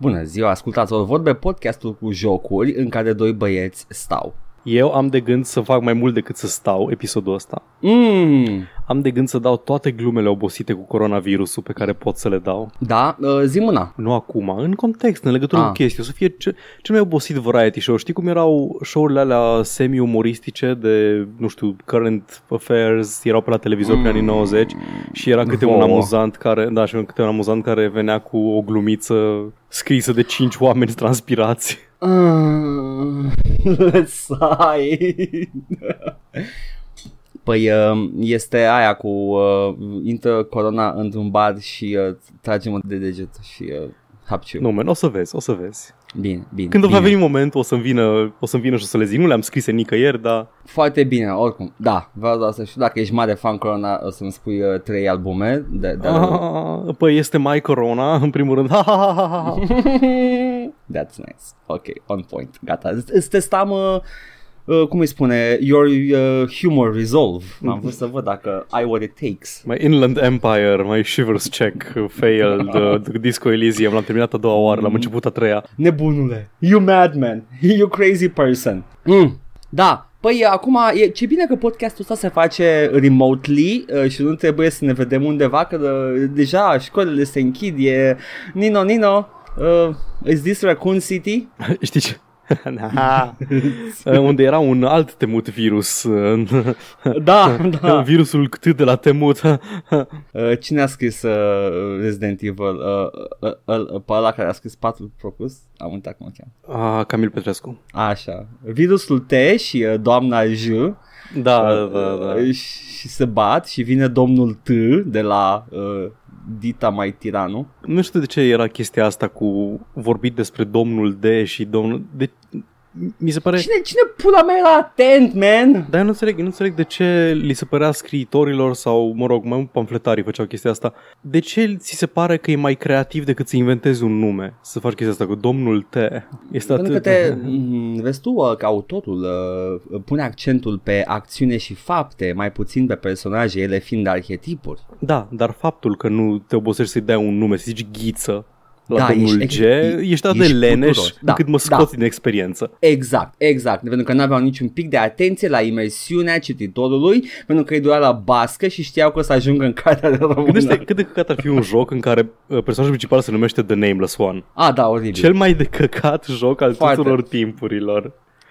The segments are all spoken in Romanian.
Bună ziua, ascultați o vorbe podcastul cu jocuri în care doi băieți stau. Eu am de gând să fac mai mult decât să stau episodul ăsta. Mm, Am de gând să dau toate glumele obosite cu coronavirusul pe care pot să le dau. da, uh, zi mâna. Nu acum, în context, în legătură Ah. cu chestii. O să fie ce, cel mai obosit variety show. Știi cum erau show-urile alea semi-umoristice de, nu știu, current affairs, erau pe la televizor pe anii 90 și era câte un Vouă. amuzant care, da, și câte un amuzant care venea cu o glumiță scrisă de cinci oameni transpirați. Mm, Sai. Păi uh, este aia cu uh, intră corona într-un bar și uh, trage-mă de deget și uh, hapciu. Nu, men, o să vezi, o să vezi. Bine, bine. Când o bine. va veni momentul, o să-mi vină, o să-mi vină și o să le zic. Nu le-am scrise nicăieri, dar Foarte bine, oricum. Da, vreau doar să știu dacă ești mare fan Corona, o să-mi spui uh, trei albume de, de Ah, Păi este mai Corona, în primul rând. Ha, ha, ha, ha, ha. That's nice. Ok, on point. Gata. Îți- Îți testam, uh, uh, cum îi spune, your uh, humor resolve. Am vrut să văd dacă ai what it takes. My Inland Empire, my Shivers check failed, uh, the Disco Elysium, l-am terminat a doua oară, l-am început a treia. Nebunule, you madman, you crazy person. Mm. Da, Păi acum, e, ce bine că podcastul ăsta se face remotely uh, și nu trebuie să ne vedem undeva, că uh, deja școlile se închid, e Nino, Nino, uh, is this Raccoon City? Știi ce? Uh, unde era un alt temut virus uh, Da, da. Virusul cât de la temut Uh, cine a scris uh, Resident Evil? Uh, uh, uh, uh, pe ăla care a scris Patul Procus? Am uitat cum o cheamă. ah, Camil Petrescu Așa. Virusul T și uh, doamna J Da, uh, da, da uh, și se bat și vine domnul T de la uh, Dita mai tiranu. Nu știu de ce era chestia asta cu vorbit despre domnul D și domnul... De... Mi se pare... Cine, cine pula mea era atent, man? Dar eu nu înțeleg, eu nu înțeleg de ce li se părea scriitorilor sau, mă rog, mai mult pamfletarii făceau chestia asta. De ce ți se pare că e mai creativ decât să inventezi un nume? Să faci chestia asta cu domnul T. Este Pentru că atât... te, mm, vezi tu uh, că autorul uh, pune accentul pe acțiune și fapte, mai puțin pe personaje, ele fiind arhetipuri. Da, dar faptul că nu te obosești să-i dai un nume, să zici ghiță la Da, domnul ești- G, ești- ești atât ești de leneș puturos. Da, încât mă da. scoți din experiență. Exact, exact, pentru că n-aveau niciun pic de atenție la imersiunea cititorului, pentru că îi doar la bască și știau că o să ajungă în cartea de română. Gândește cât de căcat ar fi un joc în care uh, personajul principal se numește The Nameless One. A, da, oribil. Cel mai de căcat joc al Foarte. tuturor timpurilor.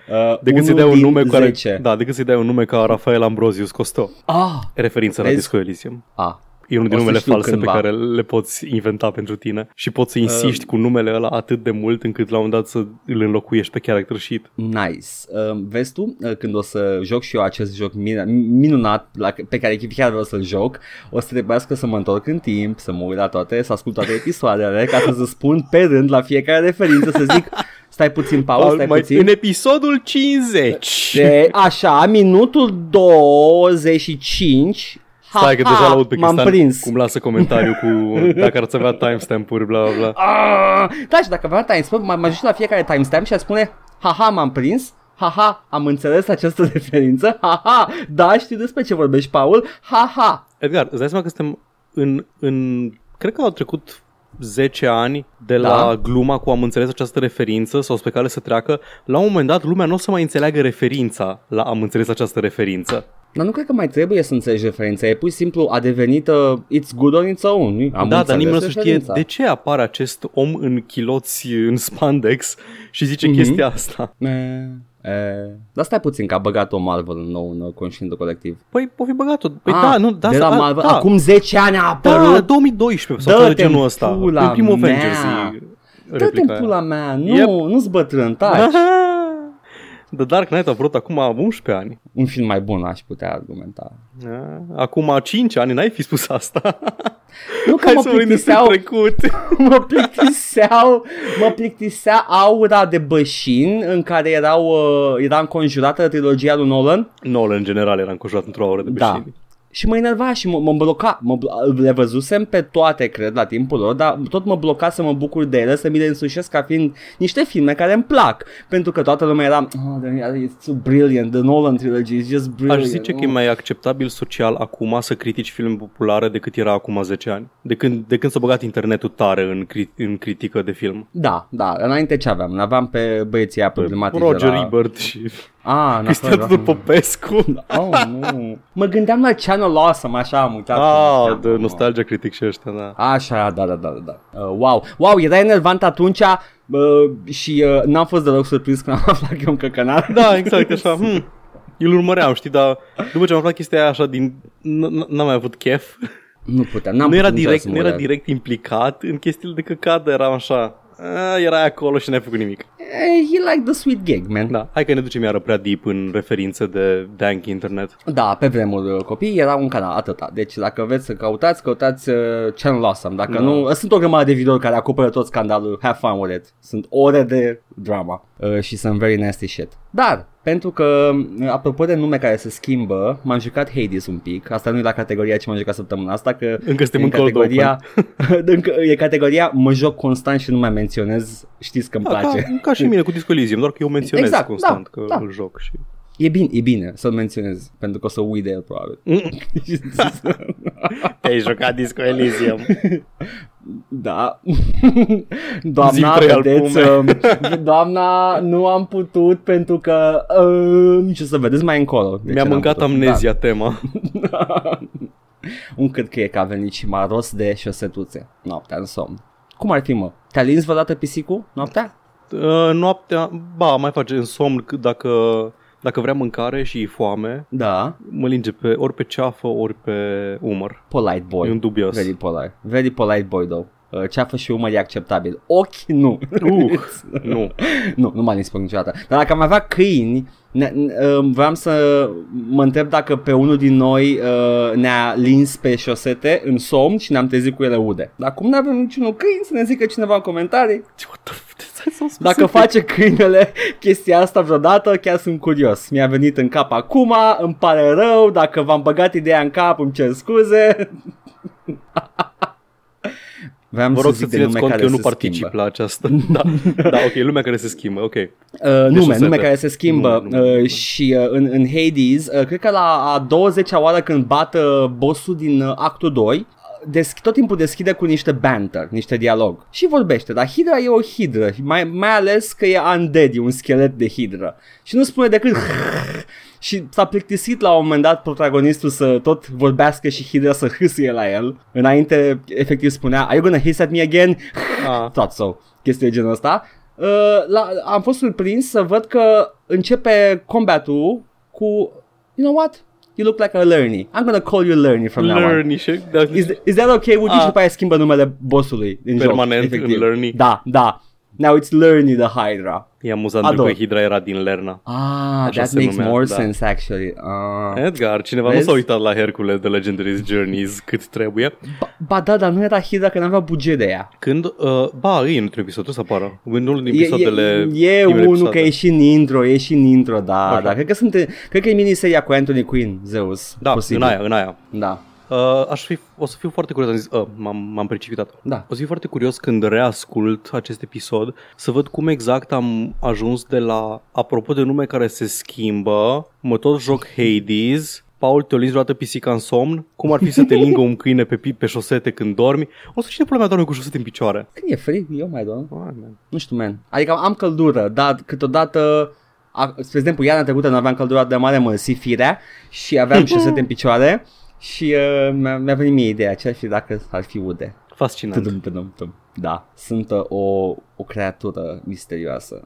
uh, Decât să-i unul dai un din nume care, 10. da, decât să-i dai un nume ca Rafael Ambrosius Costo. Ah, Referință la Vezi? Disco Elysium. ah. E unul din O să numele știu false cândva. pe care le poți inventa pentru tine și poți să insiști cu numele ăla atât de mult încât la un moment dat să îl înlocuiești pe character sheet. Nice. Uh, vezi tu, uh, când o să joc și eu acest joc min- minunat la, pe care chiar vreau să-l joc, o să trebuiască să mă întorc în timp, să mă uit la toate, să ascult toate episoadele, ca să spun pe rând la fiecare referință, să zic, stai puțin, Paul, stai Mai- puțin. În episodul 50. De, așa, minutul 25 Ha, Stai că ha, deja l-aud pe m-am Cristian prins. cum lasă comentariu cu dacă ar avea timestamp-uri, bla bla bla. Ah, da, și dacă avea timestamp, m-am ajuns la fiecare timestamp și a spune, haha, m-am prins, haha, am înțeles această referință, haha, da, știu despre ce vorbești, Paul, haha. Edgar, îți dai seama că suntem în, în cred că au trecut 10 ani de Da. la gluma cu am înțeles această referință sau spre care să treacă, la un moment dat lumea nu o să mai înțeleagă referința la am înțeles această referință. Dar nu cred că mai trebuie să înțelegi referința, e pur și simplu a devenit uh, it's good on its own. nu? Am da, dar înțeles nimeni nu o să știe referința. de ce apare acest om în chiloți în spandex și zice Mhm. chestia asta. E, e, dar stai puțin că a băgat o Marvel în nou în uh, conștientul colectiv. Păi, o fi băgat-o. Păi Ah, da, nu, da, de la da, Marvel, da. acum 10 ani a Da, apărut. 2012 sau Dă-te de genul în ăsta. pula În primul mea. Avengers e Dă-te replica în pula aia. mea, nu, Yep. nu-ți bătrân, taci. The Dark Knight a apărut acum 11 ani. Un film mai bun aș putea argumenta. Da. Acum 5 ani n-ai fi spus asta. Nu că Hai mă să vorbim despre plictiseau, trecut. mă plictiseau, mă plictisea aura de bășin în care erau, uh, era înconjurată trilogia lui Nolan. Nolan în general era înconjurat într-o oră de Da. Beșini. și mă enerva și mă, mă bloca. Mă, blo- le văzusem pe toate, cred, la timpul lor, dar tot mă bloca să mă bucur de ele, să mi le însușesc ca fiind niște filme care îmi plac. Pentru că toată lumea era, oh, it's so brilliant, the Nolan trilogy is just brilliant. Aș zice că e mai acceptabil social acum să critici filme populare decât era acum 10 ani. De când, de când s-a băgat internetul tare în, cri- în critică de film. Da, da, înainte ce aveam? Aveam pe băieții aia problematici Roger de la... Ebert și Ah, Cristian n-a Tudor Popescu. Oh, nu. Mă gândeam la Channel Awesome, așa am uitat. Ah, de nostalgia critic și ăștia, da. Așa, da, da, da, da. da. Uh, wow, wow, era enervant atunci uh, și uh, n-am fost deloc surprins când am aflat că e un căcănar. Da, exact așa. Hmm. Îl urmăream, știi, dar după ce am aflat chestia aia așa din... n- n- N-am mai avut chef. Nu puteam, n-am Nu era, putut direct, să nu mă era urăt. direct implicat în chestiile de căcat, dar eram așa... A, erai acolo și n-ai făcut nimic. Eh, he like the sweet gag, man. Da, hai că ne ducem iară prea deep în referințe de dank internet. Da, pe vremuri uh, copii era un canal, atâta. Deci dacă vreți să căutați, căutați uh, Channel Awesome. Dacă Da. nu, sunt o grămadă de videouri care acoperă tot scandalul. Have fun with it. Sunt ore de drama uh, și sunt very nasty shit. Dar, pentru că, uh, apropo de nume care se schimbă, m-am jucat Hades un pic. Asta nu e la categoria ce m-am jucat săptămâna asta, că Încă suntem e în cold categoria, încă, e categoria mă joc constant și nu mai menționez. Știți că îmi Da, place. ca, ca și mine cu Disco Elysium, doar că eu menționez Exact, constant da, că da. îl joc și... E bine, e bine să-l menționez, pentru că o să uit de el probabil. Te-ai jucat Disco Elysium. Da. Zi-mi Doamna, trei vedeți, albume. um, doamna, nu am putut pentru că, um, ce să vedeți mai încolo. De Mi-a ce n-am mâncat putut? amnezia tema. Da. Un cât că e că a venit și m-a rost de șosetuțe noaptea în somn. Cum ar fi, mă? Te-a lins vreodată pisicul noaptea? Uh, noaptea, ba, mai face în somn c- dacă, dacă vrea mâncare și e foame, Da. mă linge pe, ori pe ceafă, ori pe umăr. Polite boy. E un dubios. Very polite. Very polite boy, though. Uh, Ceafă și umăr e acceptabil. Ochi, nu. Uh, nu. nu, nu m-a lins pe niciodată. Dar dacă am avea câini, ne, ne, uh, vreau să mă întreb dacă pe unul din noi uh, ne-a lins pe șosete în somn și ne-am trezit cu ele ude. Dar cum nu avem niciunul câini, să ne zică cineva în comentarii. What the f- stai să-mi spui Dacă face câinele chestia asta vreodată, chiar sunt curios. Mi-a venit în cap acum, îmi pare rău, dacă v-am băgat ideea în cap, îmi cer scuze. Vreau Vă să rog zic să de țineți nume cont că care eu nu se particip schimbă. la aceasta. da, da, ok, lumea care se schimbă, ok. Uh, nume, șosete. nume care se schimbă Nu, nu, nu, nu. uh, și uh, în, în Hades, uh, cred că la a 20-a oară când bat uh, bossul din uh, actul 2, Desch- tot timpul deschide cu niște banter, niște dialog și vorbește, dar Hydra e o Hydra, mai, mai ales că e undead, e un schelet de Hydra și nu spune decât și s-a plictisit la un moment dat protagonistul să tot vorbească și Hydra să hâsâie la el. Înainte, efectiv spunea, Are you gonna hiss at me again? Ah. Thought so. Chestia de genul ăsta. Uh, la, am fost surprins să văd că începe combatul cu You know what? You look like a Lerny. I'm gonna call you Lerny from now on. Learny și... Da, Is, is that okay with you? Ah. Și după aia schimbă numele bossului din Permanent joc, efectiv. în Lerny. Da, da. Now it's Lerny the Hydra. E amuzant Ador. pentru că Hydra era din Lerna. Ah, Așa that se makes numea, more da. sense actually. Ah. Edgar, cineva Vezi? nu s-a uitat la Hercules de Legendary's Journeys cât trebuie. Ba, ba da, dar nu era Hydra că n-avea buget de ea. Când, uh, ba, e într-un episod, o să apară. În unul din E, episoadele... e, e primele unul episoade. că e și în intro, e și în intro, da, Așa. da. Cred că sunt, cred că e miniseria cu Anthony Quinn, Zeus. Da, posibil. în aia, în aia. Da. Uh, aș fi, o să fiu foarte curios, am zis, uh, m-am, m-am precipitat. Da. O să fiu foarte curios când reascult acest episod să văd cum exact am ajuns de la, apropo de nume care se schimbă, mă tot joc Hades, Paul, te-o lingi vreodată pisica în somn? Cum ar fi să te lingă un câine pe, pi- pe șosete când dormi? O să cine pula mea doarme cu șosete în picioare? Când e frig, eu mai dorm. Oh, man. Nu știu, man. Adică am căldură, dar câteodată a, spre exemplu, iarna trecută nu aveam căldură de mare, mă firea și aveam șosete în picioare și uh, mi-a, mi-a venit mie ideea ce ar fi dacă ar fi ude. Fascinant. Tudum, tudum, tudum. Da, sunt uh, o, o creatură misterioasă.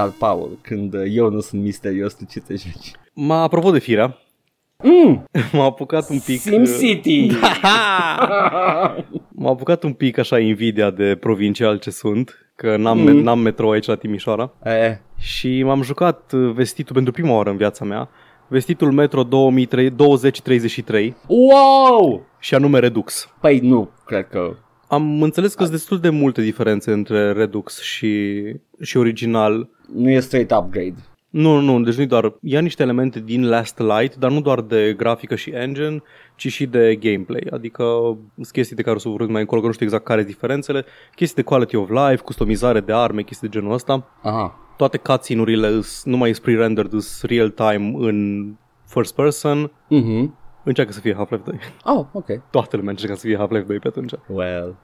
Dar, Paul, când uh, eu nu sunt misterios, tu ce te joci? M-a, apropo de firea, Mm, m-a apucat un pic... Sim uh, City! M-a apucat un pic așa invidia de provincial ce sunt că n-am, Mm. mm. n-am metrou aici la Timișoara. E, Și m-am jucat uh, vestitul pentru prima oară în viața mea. Vestitul Metro 2003 2033 wow! și anume Redux. Păi nu, cred că... Am înțeles că sunt destul de multe diferențe între Redux și, și original. Nu e straight upgrade. Nu, nu, deci nu doar, ia niște elemente din Last Light, dar nu doar de grafică și engine, ci și de gameplay, adică sunt chestii de care o să vorbesc mai încolo, că nu știu exact care sunt diferențele, chestii de quality of life, customizare de arme, chestii de genul ăsta. Aha. Toate cutscene-urile îs- nu mai sunt pre-rendered, sunt real-time în first person. Mhm. Încearcă să fie Half-Life 2. Oh, ok. Toată lumea încearcă să fie Half-Life 2 pe atunci. Well.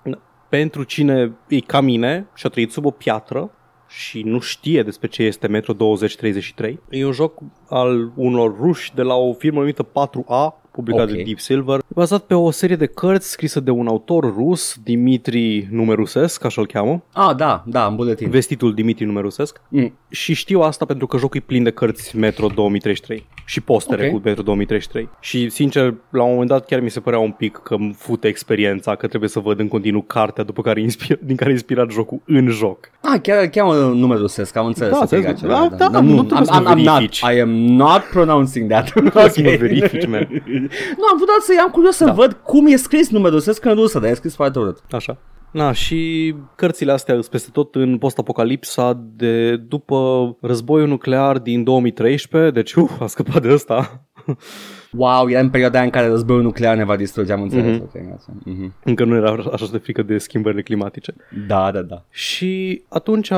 Pentru cine e ca mine și a trăit sub o piatră și nu știe despre ce este Metro 2033, e un joc al unor ruși de la o firmă numită 4A, publicat Ok. de Deep Silver, bazat pe o serie de cărți scrisă de un autor rus, Dimitri Numerusesc, așa îl cheamă, Ah, da, da, în buletin. vestitul Dimitri Numerusesc. Mm. Și știu asta pentru că jocul e plin de cărți Metro 2033 și postere Ok. cu Metro 2033. Și sincer, la un moment dat chiar mi se părea un pic că îmi fute experiența, că trebuie să văd în continuu cartea după care inspir, din care a inspirat jocul în joc. Ah, chiar cheamă numele rusesc, am înțeles. Da, să fie înțeles. acela, Da, da, nu trebuie I'm, să mă I'm, I'm not, verifici. I am not pronouncing that. Nu trebuie să mă verifici, man. Nu, am vrut doar să am curios să Da. văd cum e scris numele rusesc în rusă, dar e scris foarte urât. Așa. Na, și cărțile astea sunt peste tot în post-apocalipsa de după războiul nuclear din 2013, deci uh, a scăpat de ăsta. Wow, era în perioada aia în care războiul nuclear ne va distruge, am înțeles. Mhm. Ok, grație. Mhm. Încă nu era așa de frică de schimbările climatice. Da, da, da. Și atunci,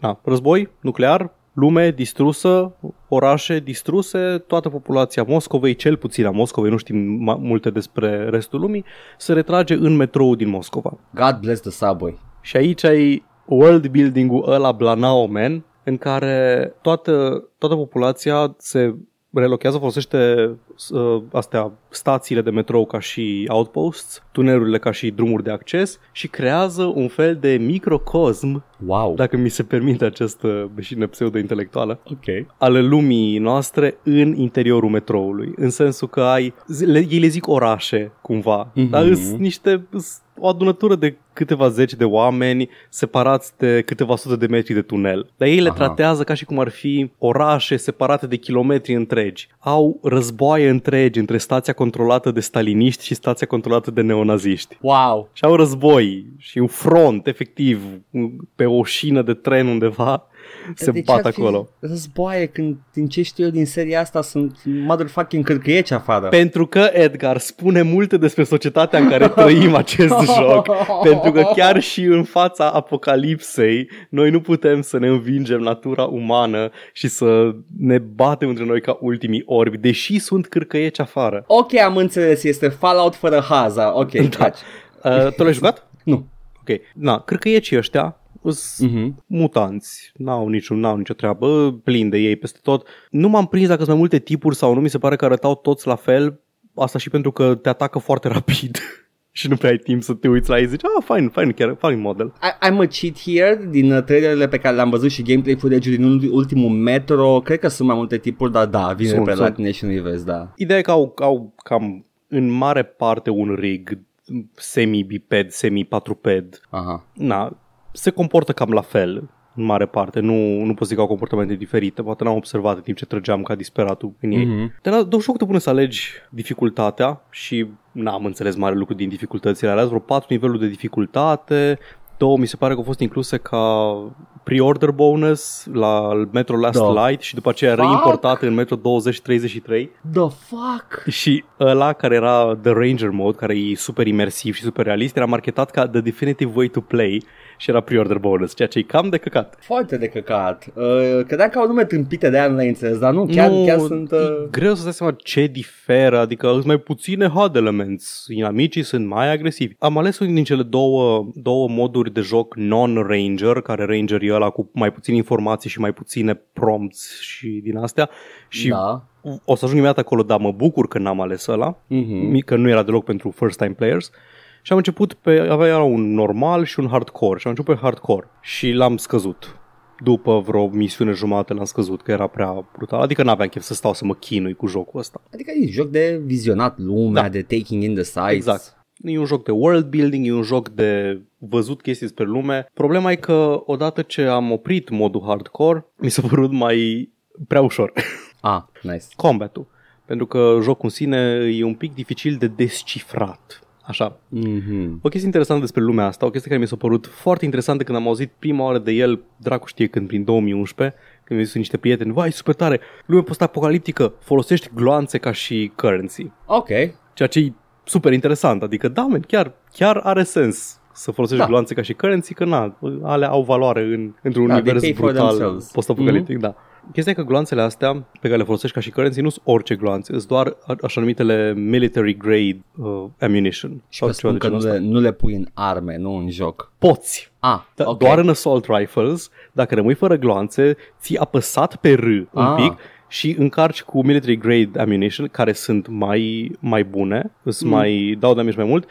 na, război nuclear, lume distrusă, orașe distruse, toată populația Moscovei, cel puțin a Moscovei, nu știm ma- multe despre restul lumii, se retrage în metrou din Moscova. God bless the subway. Și aici ai world building-ul ăla Blanao Man, în care toată, toată populația se relochează, folosește uh, astea, stațiile de metrou ca și outposts, tunelurile ca și drumuri de acces și creează un fel de microcosm, Wow. dacă mi se permite această beșină pseudo-intelectuală, Ok. ale lumii noastre în interiorul metroului. În sensul că ai, le, ei le zic orașe, cumva, Mhm. mm-hmm. dar sunt niște, s- o adunătură de câteva zeci de oameni separați de câteva sute de metri de tunel. Dar ei le Aha. tratează ca și cum ar fi orașe separate de kilometri întregi. Au războaie întregi între stația controlată de staliniști și stația controlată de neonaziști. Wow. Și au război și un front, efectiv, pe o șină de tren undeva, se De ce bat ar fi acolo. Războaie când din ce știu eu din seria asta sunt motherfucking cârcăieci afară. Pentru că, Edgar, spune multe despre societatea în care trăim acest joc. Pentru că chiar și în fața apocalipsei, noi nu putem să ne învingem natura umană și să ne batem între noi ca ultimii orbi, deși sunt cârcăieci afară. Ok, am înțeles, este Fallout fără haza. Ok, da. Uh, tu l-ai jucat? Nu. Ok. Na, cârcăiecii ăștia sunt Mhm. mutanți, n-au, niciun, n-au nicio treabă, plin de ei peste tot. Nu m-am prins dacă sunt mai multe tipuri sau nu, mi se pare că arătau toți la fel, asta și pentru că te atacă foarte rapid și nu prea ai timp să te uiți la ei zici, ah, fine, fine, chiar, fine model. I- I'm a cheat here din uh, trailerele pe care le-am văzut și gameplay footage din ul- ultimul metro. Cred că sunt mai multe tipuri, dar da, vine Sunt, pe la sunt. tine și nu-i vezi, da. Ideea e că au, au cam în mare parte un rig semi-biped, semi-patruped. Aha. Na, se comportă cam la fel în mare parte, nu, nu pot zic că au comportamente diferite, poate n-am observat în timp ce trăgeam ca disperatul în ei. Mhm. Dar la joc te pune să alegi dificultatea și n-am înțeles mare lucru din dificultățile alea, vreo patru niveluri de dificultate, două mi se pare că au fost incluse ca pre-order bonus la Metro Last Da. Light și după aceea Fuck! reimportate în Metro 2033 The fuck? și ăla care era The Ranger Mode, care e super imersiv și super realist, era marketat ca The Definitive Way to Play și era pre-order bonus, ceea ce e cam de căcat. Foarte de căcat. Uh, credeam că au nume tâmpite de aia nu le-ai înțeles, dar nu, chiar, nu, chiar sunt... Uh... e greu să dai seama ce diferă, adică sunt mai puține HUD elements, inamicii sunt mai agresivi. Am ales unul din cele două, două moduri de joc non-ranger, care ranger e ăla cu mai puține informații și mai puține prompts și din astea și Da. o să ajung imediat acolo, dar mă bucur că n-am ales ăla, Mhm. că nu era deloc pentru first time players. Și am început pe, avea un normal și un hardcore și am început pe hardcore și l-am scăzut. După vreo misiune jumate l-am scăzut, că era prea brutal. Adică n-aveam chef să stau să mă chinui cu jocul ăsta. Adică e joc de vizionat lumea, Da. de taking in the sights. Exact. E un joc de world building, e un joc de văzut chestii despre lume. Problema e că odată ce am oprit modul hardcore, mi s-a părut mai prea ușor. Ah, nice. Combatul. Pentru că jocul în sine e un pic dificil de descifrat. Așa. Mm-hmm. O chestie interesantă despre lumea asta, o chestie care mi s-a părut foarte interesantă când am auzit prima oară de el, dracu știe când, prin 2011, când mi-au zis niște prieteni, vai, super tare, lume post-apocaliptică, folosești gloanțe ca și currency. Ok. Ceea ce e super interesant, adică da, man, chiar, chiar are sens să folosești Da. gloanțe ca și currency, că na, ale au valoare în, într-un Da, they univers pay for brutal themselves. Mhm. post-apocaliptic, da. Chestia e că gloanțele astea pe care le folosești ca și currency nu sunt orice gloanțe, sunt doar a- așa numitele military grade uh, ammunition. Și vă spun că nu le, nu le pui în arme, nu în joc. Poți, Ah, da, ok. doar în assault rifles, dacă rămâi fără gloanțe, ții apăsat pe R un Ah. pic și încarci cu military grade ammunition, care sunt mai, mai bune, sunt Mm. mai, dau damage mai mult.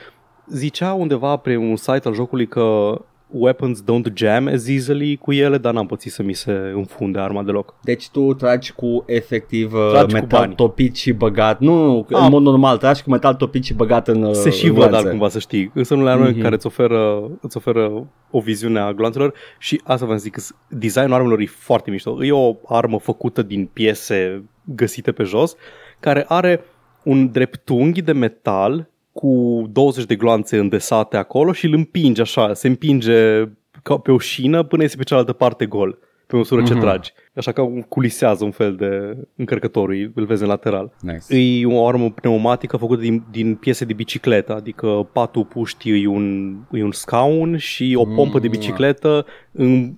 Zicea undeva pe un site al jocului că weapons don't jam as easily cu ele, dar n-am pățit să mi se înfunde arma deloc. Deci tu tragi cu efectiv uh, Tragi cu metal bani. topit și băgat. Nu, nu, Ah. în mod normal, tragi cu metal topit și băgat în uh, Se și în văd gloanțe. dar cumva să știi. Sunt unele arme Mhm. care îți oferă, îți oferă o viziune a gloanțelor și asta vă zic, designul armelor e foarte mișto. E o armă făcută din piese găsite pe jos, care are un dreptunghi de metal cu 20 de gloanțe îndesate acolo și îl împinge așa, se împinge ca pe o șină până iese pe cealaltă parte gol pe măsură ce Mhm. tragi. Așa că culisează un fel de încărcătorul, îl vezi în lateral. Nice. E o armă pneumatică făcută din, din piese de bicicletă, adică patul puștii e un, e un scaun și o pompă de Mm. bicicletă în,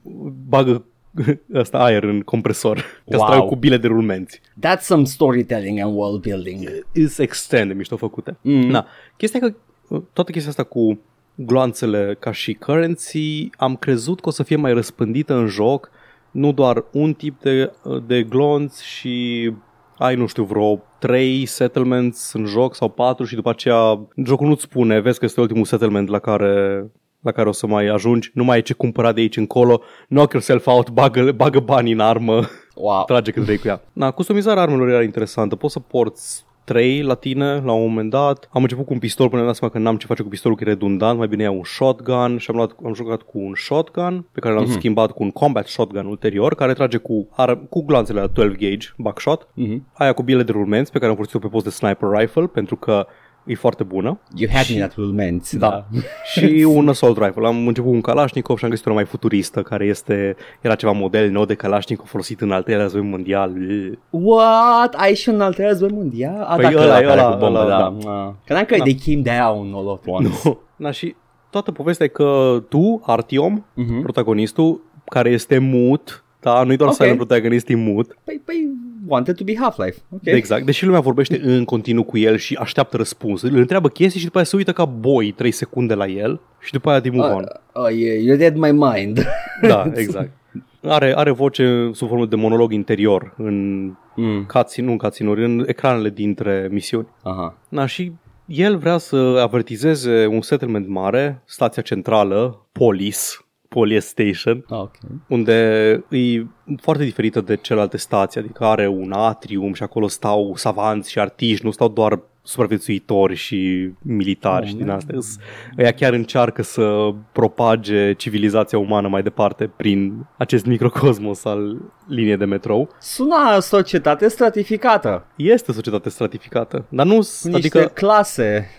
bagă asta aer în compresor ca să Wow. tragă cu bile de rulmenți. That's some storytelling and world building. Is extrem de mișto făcute. Mm. Na, chestia e că toată chestia asta cu gloanțele ca și currency am crezut că o să fie mai răspândită în joc, nu doar un tip de, de glonț și ai, nu știu, vreo 3 settlements în joc sau 4 și după aceea jocul nu-ți spune, vezi că este ultimul settlement la care la care o să mai ajungi, nu mai ai ce cumpăra de aici încolo, knock yourself out, bagă, bagă bani în armă, Wow. trage cât vrei cu ea. Na, customizarea armelor era interesantă. Poți să porți 3 la tine la un moment dat. Am început cu un pistol până am dat seama că n-am ce face cu pistolul, că e redundant, mai bine iau un shotgun și am, luat, am jucat cu un shotgun pe care l-am Mhm. schimbat cu un combat shotgun ulterior, care trage cu, ar, cu glanțele la 12 gauge, buckshot. Mhm. Aia cu bile de rulmenți pe care am folosit-o pe post de sniper rifle pentru că e foarte bună. You had Și- me at rulmenți. Da. și un assault rifle. Am început cu un Kalashnikov și am găsit una mai futuristă, care este, era ceva model nou de Kalashnikov folosit în al treilea război mondial. What? Ai și un al treilea război mondial? A, Păi dacă ăla ăla, e care ăla, cu bombă, ăla, da. da. Credeam că Da. they came down all at once. Nu. Na, și toată povestea e că tu, Artiom, Mhm. protagonistul, care este mut, da, nu-i doar Ok. silent protagonist, e mut, Păi, păi, wanted to be Half-Life. Ok. exact, deși lumea vorbește în continuu cu el și așteaptă răspuns. Îl întreabă chestii și după aia se uită ca boi 3 secunde la el și după aia de move on. Uh, uh, yeah, you read my mind. Da, exact. Are, are voce sub formă de monolog interior în mm. cutscene, nu în cutscene în ecranele dintre misiuni. Aha. Na, și el vrea să avertizeze un settlement mare, stația centrală, Polis, Police Station, Ah, ok. unde e foarte diferită de celelalte stații, adică are un atrium și acolo stau savanți și artiști, nu stau doar supraviețuitori și militari Oh, și din man. astea. S- Ăia chiar încearcă să propage civilizația umană mai departe prin acest microcosmos al liniei de metrou. Suna societate stratificată. Este societate stratificată, dar nu, Niște adică, clase.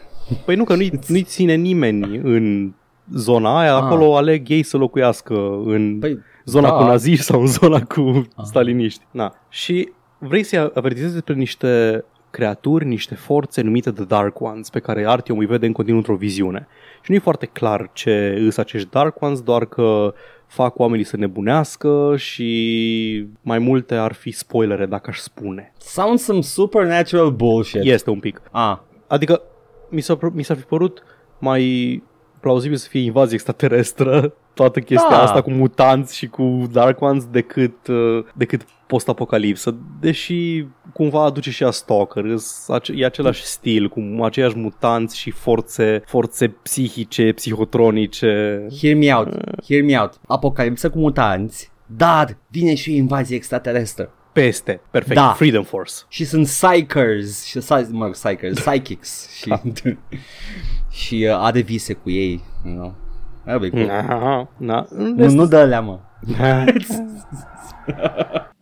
păi nu că nu-i, nu-i ține nimeni în zona aia, Ah. acolo aleg ei să locuiască în Păi, zona da. cu naziști sau în zona cu Ah. staliniști. Na. Și vrei să-i avertizezi despre niște creaturi, niște forțe numite The Dark Ones, pe care Artyom îi vede în continuu într-o viziune. Și nu e foarte clar ce îs acești Dark Ones, doar că fac oamenii să nebunească și mai multe ar fi spoilere dacă aș spune. Sounds some supernatural bullshit. Este un pic. Ah, Adică mi s-a, mi s-a fi părut mai plauzibil să fie invazie extraterestră toată chestia Da. asta cu mutanți și cu Dark Ones decât, uh, decât post-apocalipsă, deși cumva aduce și a Stalker, îs ace- e același stil, cu aceiași mutanți și forțe, forțe psihice, psihotronice. hear me out. Hear me out. Apocalipsă cu mutanți. Dar vine și o invazie extraterestră. Peste, perfect, Da. Freedom Force. Și sunt psychers și psy- mă, psychers, psychics și, și uh, are vise cu ei, you know. That'd be cool. Na, na. Nu, nu dă alea, mă.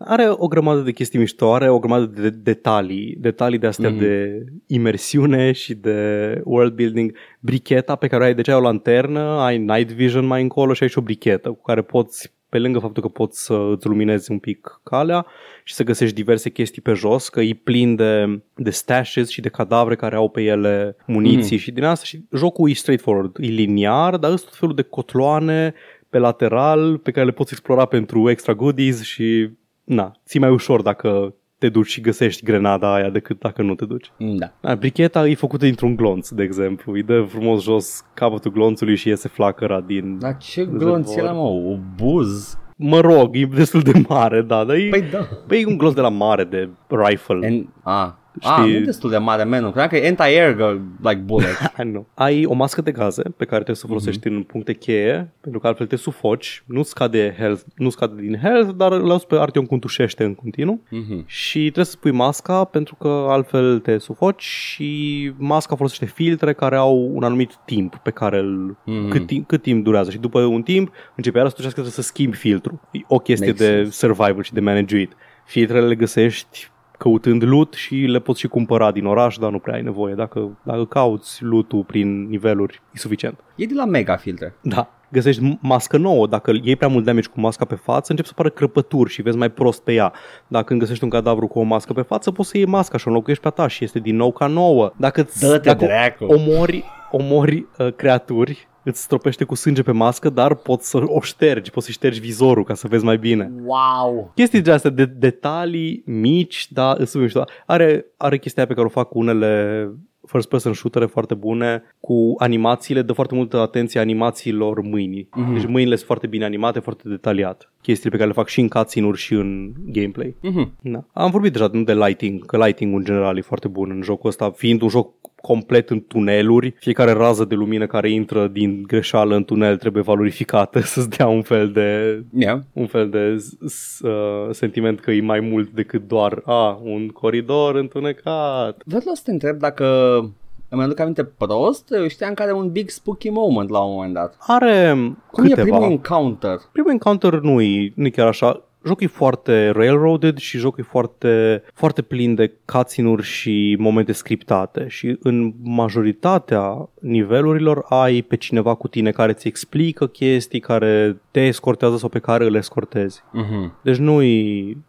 Are o grămadă de chestii mișto, are o grămadă de detalii, detalii de astea Mhm. mm-hmm. de imersiune și de world building. Bricheta pe care o ai, deci ai o lanternă, ai night vision mai încolo și ai și o brichetă cu care poți, pe lângă faptul că poți să îți luminezi un pic calea și să găsești diverse chestii pe jos, că e plin de, de stashes și de cadavre care au pe ele muniții Mhm. și din asta și jocul e straightforward, e liniar, dar sunt tot felul de cotloane pe lateral pe care le poți explora pentru extra goodies și na, ți mai ușor dacă te duci și găsești grenada aia decât dacă nu te duci. Da. Da, bricheta e făcută dintr-un glonț, de exemplu. Îi dă frumos jos capătul glonțului și iese flacăra din... Dar ce glonț era, mă? O buz? Mă rog, e destul de mare, da, dar e, Păi da. păi, e un glonț de la mare, de rifle. En- a, Știi- a, nu destul de mare, man. Credeam că e anti-air, gu- like bullet. I know. Ai o mască de gaze pe care trebuie să o folosești în puncte cheie, pentru că altfel te sufoci, nu scade, health, nu scade din health, dar îl auzi pe Artyom cum tușește în continuu. Mhm. Și trebuie să pui masca pentru că altfel te sufoci și masca folosește filtre care au un anumit timp pe care îl, Mhm. cât, timp, cât timp durează și după un timp începe iară să tușească că trebuie să schimbi filtru. E o chestie Makes de sense. survival și de manageuit. Filtrele le găsești căutând loot și le poți și cumpăra din oraș, dar nu prea ai nevoie. Dacă, dacă cauți loot-ul prin niveluri, e suficient. E de la Mega Filter. Da. Găsești mască nouă, dacă iei prea mult damage cu masca pe față, încep să pară crăpături și vezi mai prost pe ea. Dacă când găsești un cadavru cu o mască pe față, poți să iei masca și o înlocuiești pe a ta și este din nou ca nouă. Dacă, Dă-te dacă dracu. omori, omori uh, creaturi, îți stropește cu sânge pe mască, dar poți să o ștergi, poți să ștergi vizorul ca să vezi mai bine. Wow! Chestii de astea, de detalii mici, dar sunt mișto. Are, are chestia pe care o fac cu unele first person shootere foarte bune cu animațiile, dă foarte multă atenție animațiilor mâinii. Mhm. Deci mâinile sunt foarte bine animate, foarte detaliat. Chestii pe care le fac și în cutscene-uri și în gameplay. Mhm. Da. Am vorbit deja nu de lighting, că lighting în general e foarte bun în jocul ăsta, fiind un joc complet în tuneluri, fiecare rază de lumină care intră din greșeală în tunel trebuie valorificată să-ți dea un fel de Yeah. un fel de s- s- uh, sentiment că e mai mult decât doar a, un coridor întunecat. Vreau să te întreb dacă îmi aduc aminte prost, eu știam că are un big spooky moment la un moment dat. Are Cum câteva. e primul encounter? primul encounter nu e, nu e chiar așa. Jocul e foarte railroaded și jocul e foarte, foarte plin de cutscene-uri și momente scriptate și în majoritatea nivelurilor ai pe cineva cu tine care îți explică chestii, care te escortează sau pe care îl escortezi. Mhm. Deci nu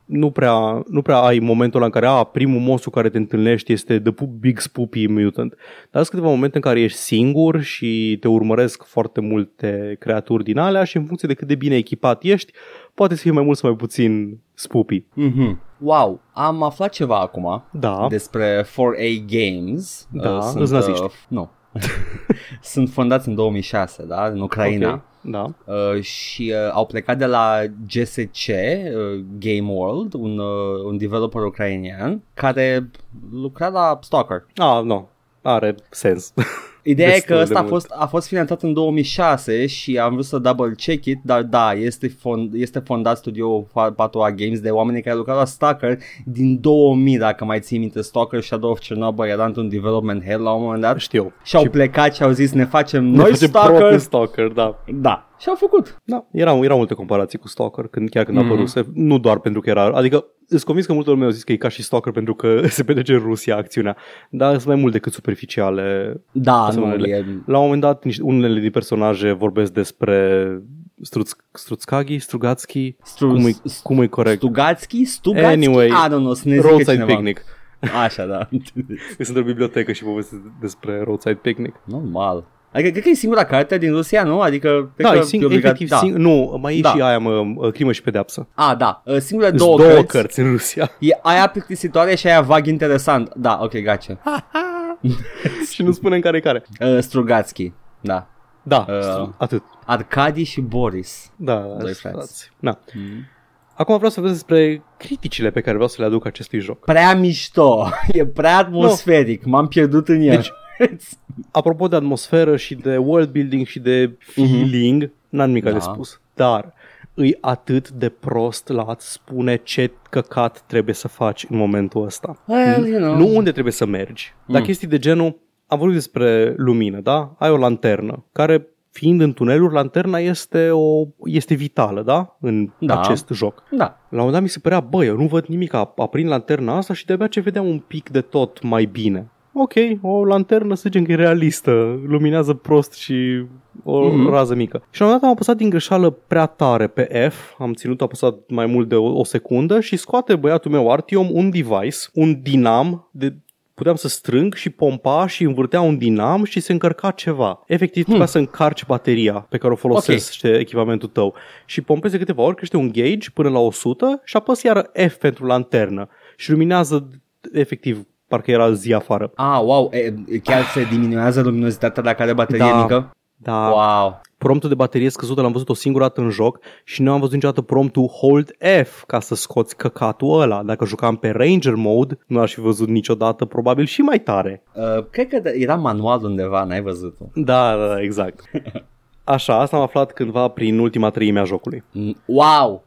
nu prea, nu prea ai momentul ăla în care a, primul monstru care te întâlnești este The Pu- Big Spoopy Mutant. Dar sunt câteva momente în care ești singur și te urmăresc foarte multe creaturi din alea și în funcție de cât de bine echipat ești, poate să fie mai mult sau mai puțin spoopy. Mhm. Wow, am aflat ceva acum Da. despre 4A Games. Da, Uh, îs naziști. nu. sunt fondați în 2006, da, în Ucraina. Ok, Da. Uh, și uh, au plecat de la GSC uh, Game World, un, uh, un developer ucrainian care lucra la Stalker. Ah, nu. Are sens. Ideea e Destul că de ăsta a mult. fost, a fost finanțat în 2006 și am vrut să double check it, dar da, este, fond, este fondat studioul 4A Games de oameni care lucrau la Stalker din 2000, dacă mai ții minte, Stalker Shadow of Chernobyl era într-un development hell la un moment dat Știu. și au și plecat și au zis ne facem ne noi facem Stalker. propriul Stalker, da. Da, și au făcut. Da, erau, erau multe comparații cu Stalker când, chiar când Mhm. a apăruse, nu doar pentru că era, adică sunt convins că multă lume au zis că e ca și Stalker pentru că se petrece în Rusia acțiunea, dar sunt mai mult decât superficiale. Da, nu, Asemenea, e, La un moment dat, niște, unele din personaje vorbesc despre Struț, Struțkagi, Strugatski, Stru- cum, e, cum e corect? Stugatski, Stugatski, Anyway, I don't know, să ne zică Roadside cineva. Picnic. Așa, da. Eu sunt în bibliotecă și povestesc despre Roadside Picnic. Normal. Adică cred că e singura carte din Rusia, nu? Adică cred Da, că e sing- obligat, efectiv, da. sing- nu, mai e Da. și aia, mă, crimă și pedeapsă. A, da, uh, singurele Sunt două, două cărți. cărți în Rusia. E aia plictisitoare și aia vag interesant. Da, ok, gotcha. și nu spunem care e care. Uh, Strugatski, da. Da, Uh. atât. Arcadi și Boris. Da, Doi frați. frați. Da. Acum vreau să vorbesc despre criticile pe care vreau să le aduc acestui joc. Prea mișto, e prea atmosferic, m-am pierdut în el. Deci, Apropo de atmosferă și de world building și de feeling, n-am nimic Da. de spus. Dar îi atât de prost la a-ți spune ce căcat trebuie să faci în momentul ăsta. Well, you know. Nu unde trebuie să mergi, dar Mm. chestii de genul am vorbit despre lumină, da? Ai o lanternă care fiind în tuneluri, lanterna este, o, este vitală, da? În Da. acest joc. Da. La un moment dat mi se părea, bă, eu nu văd nimic, ap- aprind lanterna asta și de-abia ce vedeam un pic de tot mai bine. Ok, o lanternă să zicem că e realistă, luminează prost și o Mhm. mm-hmm. rază mică. Și la un moment dat am apăsat din greșeală prea tare pe F, am ținut apăsat mai mult de o, o secundă și scoate băiatul meu Artiom un device, un dinam de puteam să strâng și pompa și învârtea un dinam și se încărca ceva. Efectiv, trebuia să încarci bateria pe care o folosește echipamentul tău. Și pompezi de câteva ori, crește un gauge până la 100 și apăs iară F pentru lanternă. Și luminează efectiv parcă era zi afară. Ah, wow, e, chiar se diminuează luminozitatea dacă are baterie Da. mică? Da, Wow. Promptul de baterie scăzută l-am văzut o singură dată în joc și nu am văzut niciodată promptul Hold F ca să scoți căcatul ăla. Dacă jucam pe Ranger Mode, nu aș fi văzut niciodată, probabil și mai tare. Uh, cred că era manual undeva, n-ai văzut-o. Da, da, exact. Așa, asta am aflat cândva prin ultima treime a jocului. Mm, Wow!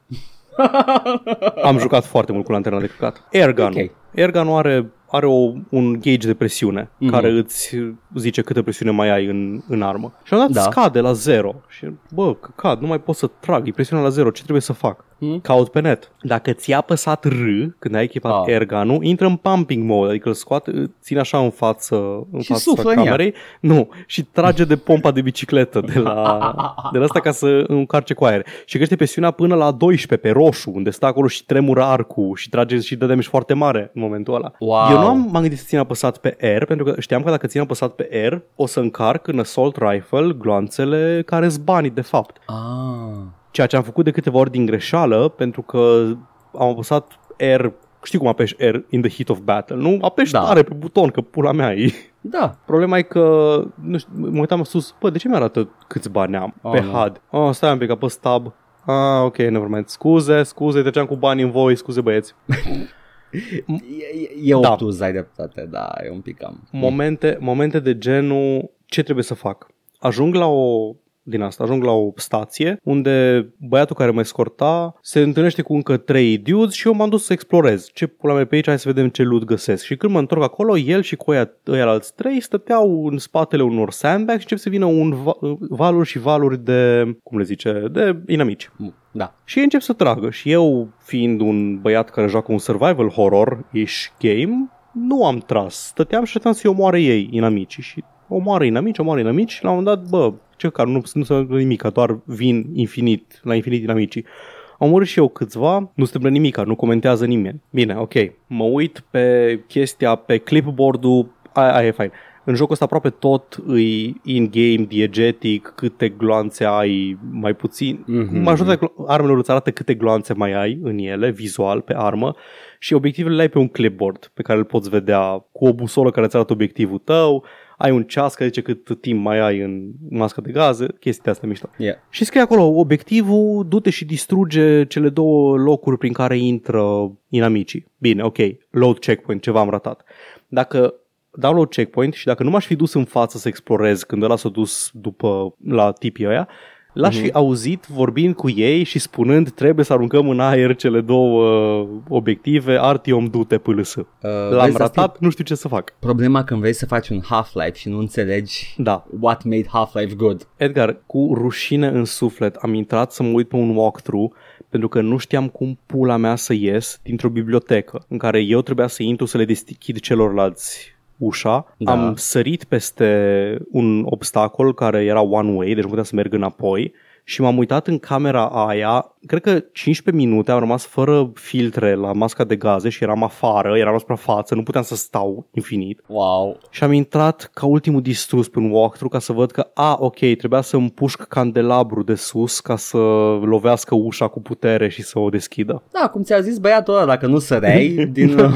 Am jucat foarte mult cu lanterna de căcat. Airgun. Ok. Airgun are, are o, un gauge de presiune Mhm. care îți zice câtă presiune mai ai în, în armă. Și am dat Da. scade la zero. Și bă, căcat, nu mai pot să trag, e presiunea la zero, ce trebuie să fac? Mhm. Caut pe net. Dacă ți-a apăsat R când ai echipat Ah. Airgun-ul, intră în pumping mode, adică îl scoate, îl ține așa în față, în Și fața suflă în ea. camerei. Nu, și trage de pompa de bicicletă de la, de la asta ca să încarce cu aer. Și crește presiunea până la 12 pe roșu, unde stă acolo și tremură arcul și trage și dă damage foarte mare în momentul ăla. Wow. Eu nu am, m-am gândit să țin apăsat pe R, pentru că știam că dacă țin apăsat pe R, o să încarc în assault rifle gloanțele care sunt banii, de fapt. Ah. Ceea ce am făcut de câteva ori din greșeală, pentru că am apăsat R Știi cum apeși R in the heat of battle, nu? Apeși Da. da. tare pe buton, că pula mea e. Da. Problema e că, nu știu, mă uitam sus, bă, de ce mi-arată câți bani am Oh, pe nu. HUD? Oh, stai un pic, apăs tab. Ah, ok, nevermind. Scuze, scuze, treceam cu bani în voi, scuze băieți. E, e, e Da. obtuz, ai dreptate, da, e un pic cam. Momente, momente de genul, ce trebuie să fac? Ajung la o din asta, ajung la o stație unde băiatul care mă escorta se întâlnește cu încă trei dudes și eu m-am dus să explorez. Ce pula mea pe aici, hai să vedem ce loot găsesc. Și când mă întorc acolo, el și cu ăia, ăia alți trei stăteau în spatele unor sandbags și încep să vină un va- valuri și valuri de, cum le zice, de inamici. Da. Și ei încep să tragă și eu, fiind un băiat care joacă un survival horror-ish game, nu am tras. Stăteam și așteptam să-i omoare ei, inamicii. Și omoară inamici, omoară inamici și la un moment dat, bă, ce care nu, nu se întâmplă nimic, doar vin infinit, la infinit inamicii. Am omorât și eu câțiva, nu se întâmplă nimic, nu comentează nimeni. Bine, ok, mă uit pe chestia, pe clipboard-ul, aia, aia e fain. În jocul ăsta aproape tot îi in-game, diegetic, câte gloanțe ai, mai puțin. Mhm. Majoritatea glo- armelor îți arată câte gloanțe mai ai în ele, vizual, pe armă și obiectivele le ai pe un clipboard pe care îl poți vedea cu o busolă care îți arată obiectivul tău, ai un ceas care zice cât timp mai ai în masca de gaze, chestia asta mișto. Yeah. Și scrie acolo, obiectivul, du-te și distruge cele două locuri prin care intră inamicii. Bine, ok, load checkpoint, ceva am ratat. Dacă download checkpoint și dacă nu m-aș fi dus în față să explorez când ăla s-a dus după la tipii ăia, l-aș fi auzit vorbind cu ei și spunând trebuie să aruncăm în aer cele două uh, obiective, Artiom du-te PLS. Uh, L-am vezi, asta e ratat, nu știu ce să fac. Problema când vrei să faci un Half-Life și nu înțelegi Da. what made Half-Life good. Edgar, cu rușine în suflet am intrat să mă uit pe un walkthrough pentru că nu știam cum pula mea să ies dintr-o bibliotecă în care eu trebuia să intru să le deschid celorlalți ușa. Da. Am sărit peste un obstacol care era one way, deci nu puteam să merg înapoi și m-am uitat în camera aia, cred că 15 minute am rămas fără filtre la masca de gaze și eram afară, eram la suprafață, nu puteam să stau infinit Wow. și am intrat ca ultimul distrus pe un walkthrough ca să văd că, a, ok, trebuia să împușc candelabru de sus ca să lovească ușa cu putere și să o deschidă. Da, cum ți-a zis băiatul ăla, dacă nu săreai din... uh,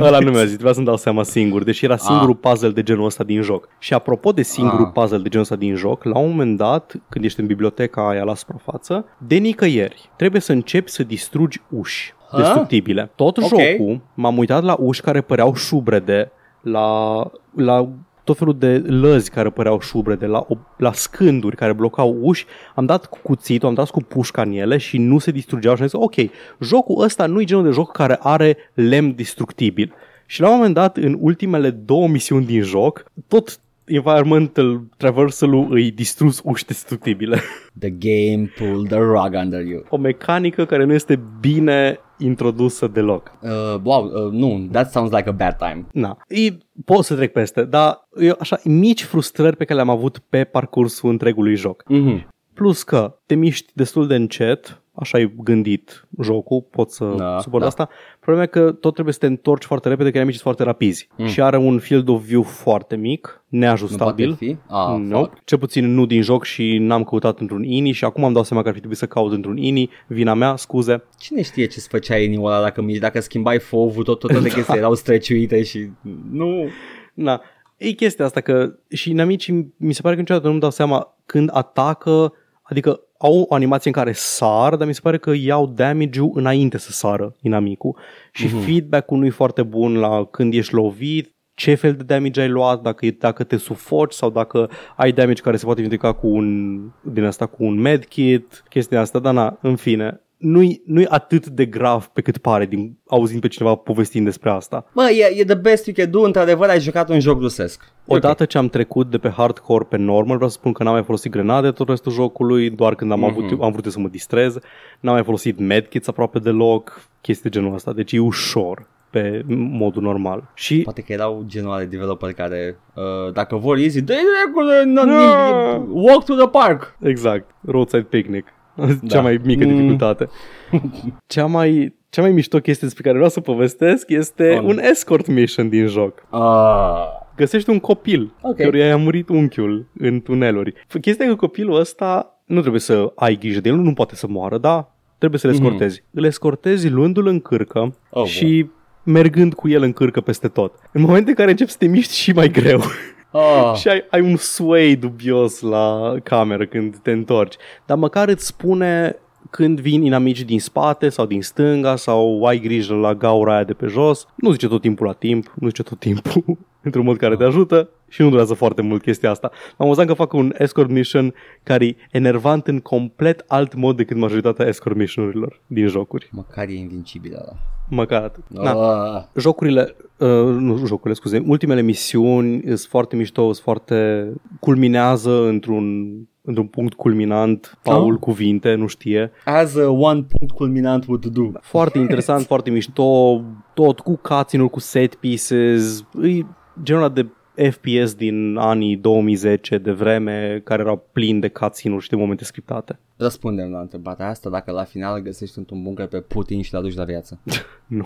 Ăla nu mi-a zis, trebuia să-mi dau seama singur, deși era singurul puzzle de genul ăsta din joc. Și apropo de singurul Ah. puzzle de genul ăsta din joc, la un moment dat, când ești în biblioteca aia la suprafață, de nicăieri trebuie să începi să distrugi uși Ah? destructibile. Tot Ok. jocul m-am uitat la uși care păreau șubrede, la, la tot felul de lăzi care păreau șubrede, la, la scânduri care blocau uși, am dat cu cuțitul, am dat cu pușca în ele și nu se distrugeau și am zis, ok, jocul ăsta nu e genul de joc care are lemn destructibil. Și la un moment dat, în ultimele două misiuni din joc, tot environmental traversal-ul îi distrus uși destructibile. The game pulled the rug under you. O mecanică care nu este bine introdusă deloc. Uh, wow, uh, nu, that sounds like a bad time. Na, e, pot să trec peste, dar eu, așa, mici frustrări pe care le-am avut pe parcursul întregului joc. Mm-hmm. Plus că te miști destul de încet, așa ai gândit jocul, pot să Da, suport da. asta. Problema e că tot trebuie să te întorci foarte repede, că amicii sunt foarte rapizi. Mm. Și are un field of view foarte mic, Nu poate neajustabil. fi? Ah, nope. fuck. Cel puțin nu din joc și n-am căutat într-un ini și acum am dat seama că ar fi trebuit să caut într-un ini. Vina mea, scuze. Cine știe ce se făcea inimul ăla dacă, mici, dacă schimbai fovul, tot, tot, toate chestii erau străciuite și nu... Na, e chestia asta că și inamicii mi se pare că niciodată nu-mi dau seama când atacă, adică au o animație în care sar, dar mi se pare că iau damage-ul înainte să sară inamicul și Mhm. feedback-ul nu e foarte bun la când ești lovit, ce fel de damage ai luat, dacă, e- dacă te sufoci sau dacă ai damage care se poate vindeca cu un, din asta, cu un medkit, chestia asta, dar na, în fine, nu-i, nu-i atât de grav pe cât pare din auzind pe cineva povestind despre asta. Bă, e, e the best you can do, într-adevăr ai jucat un joc rusesc. E Odată ce am trecut de pe hardcore pe normal, vreau să spun că n-am mai folosit grenade tot restul jocului, doar când am, Mhm. avut, am vrut eu să mă distrez. N-am mai folosit medkits aproape deloc, chestii de genul ăsta. Deci e ușor pe modul normal. Și Poate că erau genul de developer care, uh, dacă vor easy, dă no, Ah. walk to the park. exact, roadside picnic. Cea Da. mai mică Mm. dificultate. Cea mai, cea mai mișto chestie despre care vreau să povestesc este On. un escort mission din joc. Ah. Găsești un copil Ok. căruia i-a murit unchiul în tuneluri. F- Chestia e că copilul ăsta nu trebuie să ai grijă de el, nu poate să moară, da? Trebuie să-l Mhm. escortezi. Îl escortezi luându-l în cârcă Oh, și mergând cu el în cârcă peste tot. În momentul în care începi să te miști și mai greu Ah. și ai, ai un sway dubios la cameră când te întorci, dar măcar îți spune când vin inamici din spate sau din stânga sau ai grijă la gaura aia de pe jos. Nu zice tot timpul la timp, nu zice tot timpul într-un mod care te ajută și nu durează foarte mult chestia asta. Am amuzat că fac un escort mission care e enervant în complet alt mod decât majoritatea escort mission-urilor din jocuri. Măcar e invincibil ăla. Măcar atât. Na, Ah. jocurile, uh, nu jocurile, scuze, ultimele misiuni sunt foarte mișto, sunt foarte, culminează într-un, într-un punct culminant, Paul Oh. cuvinte, nu știe. As a one punct culminant would do. Foarte interesant, foarte mișto, tot cu cutscene cu set pieces, e genul ăla de FPS din anii 2010 de vreme care erau plini de cutscene și de momente scriptate. Răspundem la întrebarea asta dacă la final găsești într-un bunker pe Putin și l aduci la viață. Nu.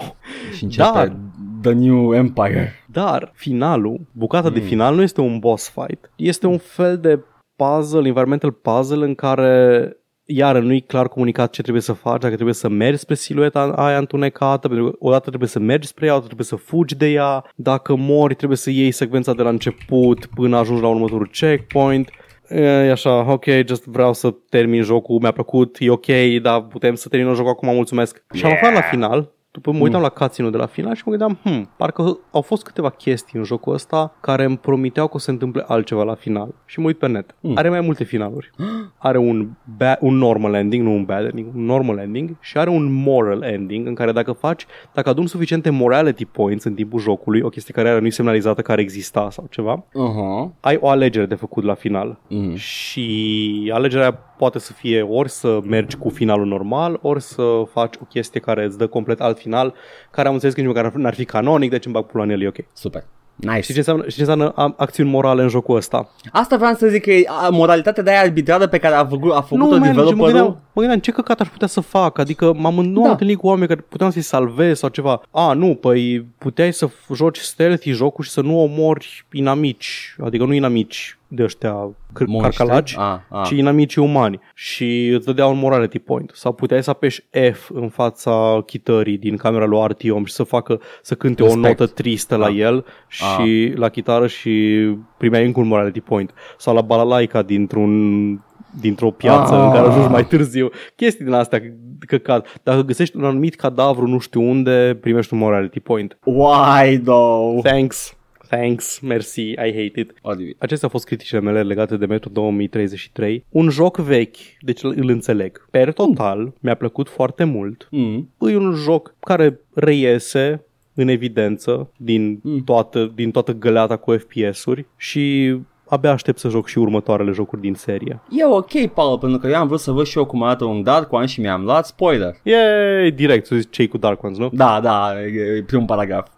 Și începe Dar- The New Empire. Dar finalul, bucata de Mm. final nu este un boss fight. Este un fel de puzzle, environmental puzzle în care iară nu e clar comunicat ce trebuie să faci, dacă trebuie să mergi spre silueta aia întunecată, pentru că odată trebuie să mergi spre ea, odată trebuie să fugi de ea, dacă mori trebuie să iei secvența de la început până ajungi la următorul checkpoint. E așa, ok, just vreau să termin jocul, mi-a plăcut, e ok, dar putem să terminăm jocul acum, mulțumesc. Și am aflat la final, după mă uitam la cutscene de la final și mă gândeam, hmm, parcă au fost câteva chestii în jocul ăsta care îmi promiteau că o să se întâmple altceva la final. Și mă uit pe net. Hmm. Are mai multe finaluri. Are un, ba- un normal ending, nu un bad ending, un normal ending și are un moral ending în care dacă faci, dacă aduni suficiente morality points în timpul jocului, o chestie care nu e semnalizată care exista sau ceva, Uh-huh. ai o alegere de făcut la final. Mm. Și alegerea poate să fie ori să mergi cu finalul normal, ori să faci o chestie care îți dă complet alt final, care am înțeles că nici măcar n-ar fi canonic, deci îmi bag pula în el, e ok. Super. Nice. Știi ce înseamnă, știi ce înseamnă am- acțiuni morale în jocul ăsta? Asta vreau să zic că e a, moralitatea de aia arbitrară pe care a făcut, a făcut-o man, deci mă developerul. gândeam, mă gândeam ce căcat aș putea să fac, adică m-am, nu Da. am întâlnit cu oameni care puteam să-i salvez sau ceva. A, nu, păi puteai să f- joci stealthy jocul și să nu omori inamici, adică nu inamici de ăștia cr- Monștri? carcalaci, Ah, ah. ci inamicii umani și îți dădea un morality point. Sau puteai să apeși F în fața chitării din camera lui Artiom și să facă, să cânte Respect. o notă tristă la Ah. el și la chitară și primeai încă un morality point. Sau la balalaica dintr-un dintr-o piață Ah. în care ajungi mai târziu. Chestii din astea căcat. Dacă găsești un anumit cadavru nu știu unde, primești un morality point. Why though? Thanks. Thanks. Merci. I hate it. Oribil. Acestea au fost criticile mele legate de Metro 2033. Un joc vechi, deci îl înțeleg. Per total, mi-a plăcut foarte mult. Mm. E un joc care reiese în evidență din Mm. toată, din toată găleata cu FPS-uri și abia aștept să joc și următoarele jocuri din serie. E ok, Paul, pentru că eu am vrut să văd și eu cum arată un Dark One și mi-am luat spoiler. E direct, să zici cei cu Dark Ones, nu? Da, da, e primul paragraf.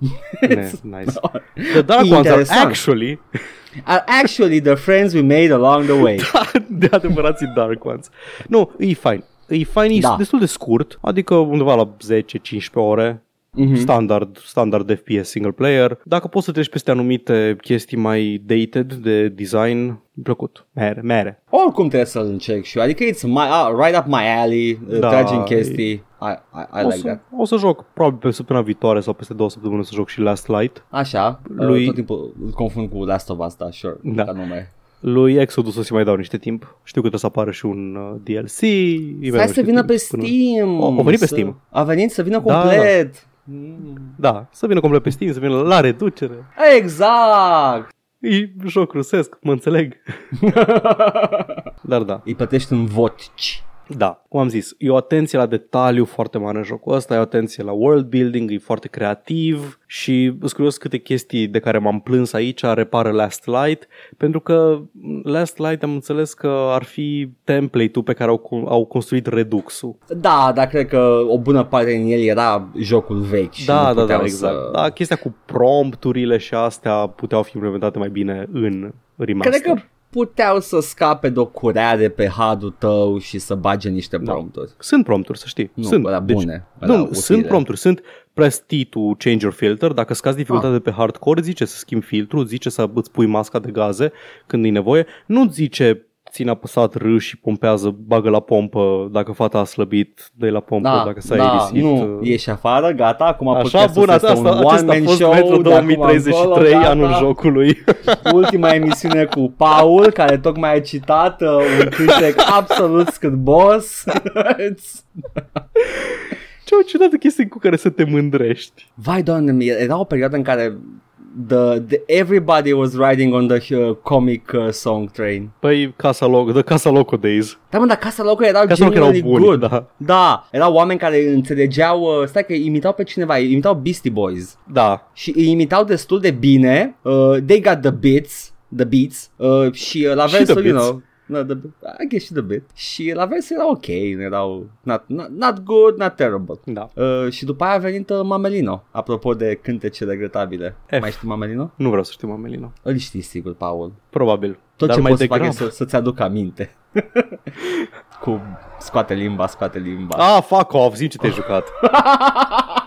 Ne, nice. The Dark Ones are Interesant. actually Are actually the friends we made along the way. de adevărații Dark Ones. Nu, e fine. E fine, e Da. destul de scurt, adică undeva la 10-15 ore. Mhm. Standard, standard FPS single player. Dacă poți să treci peste anumite chestii mai dated de design, mi plăcut. Mere, mere. Oricum trebuie să-l încerc și eu. Adică it's my, uh, right up my alley, uh, Da, tragi în chestii. I, I, I o, like să, that. o să joc probabil pe săptămâna viitoare sau peste două săptămâni să joc și Last Light. Așa, Lui- lui... tot timpul îl confund cu Last of Us, da, sure, Da. ca nume. Lui Exodus o să mai dau niște timp. Știu că trebuie să apară și un uh, DLC. Stai să vină pe Steam. O- a venit pe să- Steam. A venit să vină Da, complet. Mm. Da, să vină complet pe Steam, să vină la reducere. Exact. E joc rusesc, mă înțeleg. Dar da, Îi plătești în voci. Da, cum am zis, e o atenție la detaliu foarte mare în jocul ăsta, e o atenție la world building, e foarte creativ și sunt curios câte chestii de care m-am plâns aici repară Last Light, pentru că Last Light am înțeles că ar fi template-ul pe care au, au construit Redux-ul. Da, dar cred că o bună parte din el era jocul vechi și Da, nu da, puteau da, exact. Să... Da, chestia cu prompturile și astea puteau fi implementate mai bine în remaster. Cred că puteau să scape de o curea de pe hadul tău și să bage niște Da. prompturi. Sunt prompturi, să știi. Nu, sunt. alea Deci, bune, alea nu, utile. sunt prompturi. Sunt press T to change your filter. Dacă scazi dificultatea Ah. pe hardcore, zice să schimbi filtrul, zice să îți pui masca de gaze când e nevoie. Nu zice ține apăsat R și pompează, bagă la pompă dacă fata a slăbit, dă la pompă Da, dacă s-a da, aerisit. nu, ieși afară, gata, acum Așa, podcastul bun, este asta, un asta, acesta a one-man fost show, Metro de acum 2033, încolo, gata. anul jocului. Ultima emisiune cu Paul, care tocmai a citat uh, un cântec absolut scârbos. Ce o ciudată chestie cu care să te mândrești. Vai, doamne, mie, era o perioadă în care the, the everybody was riding on the uh, comic uh, song train. Păi Casa Loco, The Casa Loco Days. Da, mă, dar Casa Loco erau Casa Loco genuinely erau buni, good. da. Da, erau oameni care înțelegeau, uh, stai că imitau pe cineva, imitau Beastie Boys Da, și îi imitau destul de bine. Uh, they got the beats, the beats uh, și uh, la Și versul, the you beats. know, No, the, I guess și the bit. Și la versul era ok, nu erau not, not, not good, not terrible. da. Uh, și după aia a venit uh, Mamelino, apropo de cântece regretabile. F. Mai știi Mamelino? Nu vreau să știu Mamelino. Îl știi sigur, Paul. Probabil. Tot Dar ce mai poți să fac degrabă. e să, să-ți aduc aminte. Cu scoate limba, scoate limba. Ah, fuck off, zi ce te-ai jucat.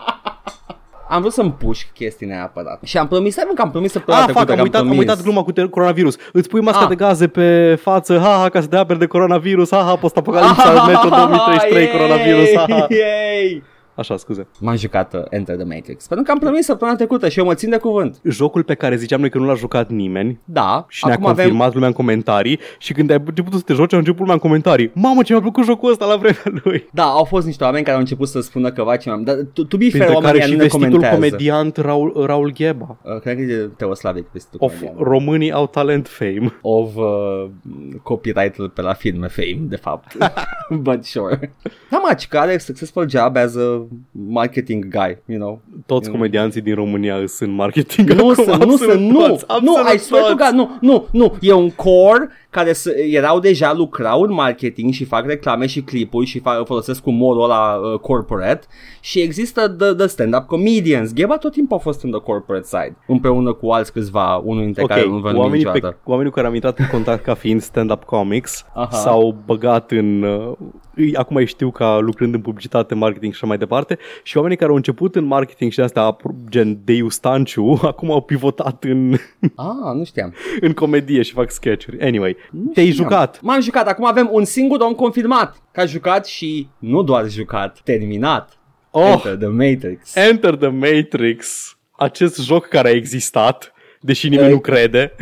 Am vrut să-mi pușc chestii neapărat. Și am promis, stai mă, că am promis să Ah, fuck, am uitat, am uitat gluma cu te- coronavirus. Îți pui masca Ah. de gaze pe față, ha, ha, ca să te aperi de coronavirus, ha, ha, post-apocalipsa, Metro 2033, coronavirus, ha, ha. Yay! Așa, scuze. M-am jucat uh, Enter the Matrix. Pentru că am promis săptămâna trecută și eu mă țin de cuvânt. Jocul pe care ziceam noi că nu l-a jucat nimeni Da, și ne-a acum confirmat avem... lumea în comentarii și când ai început să te joci, a început lumea în comentarii. Mamă, ce mi-a plăcut jocul ăsta la vremea lui. Da, au fost niște oameni care au început să spună că vai ce mi-am... Dar to, to be fair, Printre oamenii care și nu ne vestitul comentează. comediant Raul, Raul Gheba. Uh, cred că e Teoslavic vestitul Of comedian. Românii au talent fame. of uh, copyright-ul pe la filme fame, de fapt. But sure. Da, mă, ci că are successful job as a marketing guy, you know. Toți Mm. comedianții din România sunt în marketing Nu acum, sunt, nu absolut sunt, nu, toți, nu, absolut I swear to toți. God, nu, nu, nu, e un core care să, erau deja lucrau în marketing și fac reclame și clipuri și fac, folosesc umorul ăla uh, corporate și există the, the stand-up comedians. Gheba tot timpul a fost în the corporate side, împreună cu alți câțiva, unul dintre care nu Ok, vă oamenii, pe, niciodată. oamenii cu care am intrat în contact ca fiind stand-up comics Aha. s-au băgat în... Uh, îi- acum îi știu ca lucrând în publicitate, marketing și așa mai departe și oamenii care au început în marketing și astea gen Deiu Stanciu acum au pivotat în, Ah, nu știam. în comedie și fac sketch-uri. Anyway, Nu te-ai știam. jucat. M-am jucat, acum avem un singur om confirmat că a jucat și nu doar jucat, terminat. Oh, Enter the Matrix. Enter the Matrix, acest joc care a existat, deși nimeni Ei. nu crede.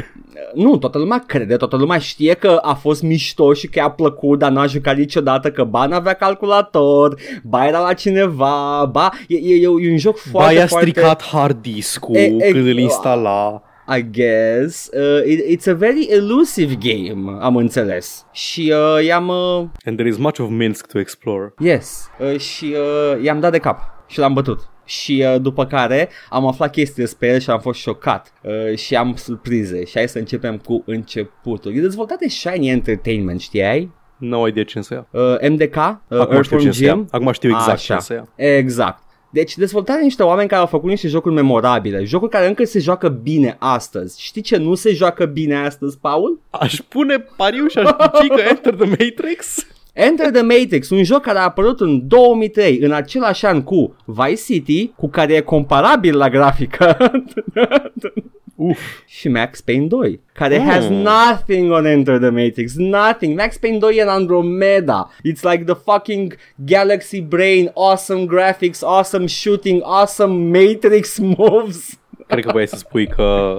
Nu, toată lumea crede, toată lumea știe că a fost mișto și că i-a plăcut, dar n-a jucat niciodată, că ba n-avea calculator, ba era la cineva, ba... E, e, e un joc foarte, Ba i-a foarte... stricat hard disk-ul E- e- când îl instala. I guess. Uh, it, it's a very elusive game, am înțeles. Și uh, i-am... Uh, And there is much of Minsk to explore. yes. Uh, și uh, i-am dat de cap și l-am bătut. și uh, după care am aflat chestii despre el și am fost șocat uh, și am surprize și hai să începem cu începutul. E dezvoltat de Shiny Entertainment, știai? Nu ai de ce să ia. Uh, MDK, uh, Acum știu Earthworm ce să ia. Jim. Acum știu exact Așa. ce să ia. Exact. Deci dezvoltarea niște oameni care au făcut niște jocuri memorabile, jocuri care încă se joacă bine astăzi. Știi ce nu se joacă bine astăzi, Paul? Aș pune pariu și aș zice că Enter the Matrix. Enter the Matrix, un joc care a apărut în 2003, în același an cu Vice City, cu care e comparabil la grafică, Uf. și Max Payne 2, care Mm. has nothing on Enter the Matrix, nothing. Max Payne 2 e în Andromeda. It's like the fucking Galaxy Brain, awesome graphics, awesome shooting, awesome Matrix moves. Cred că voiai să spui că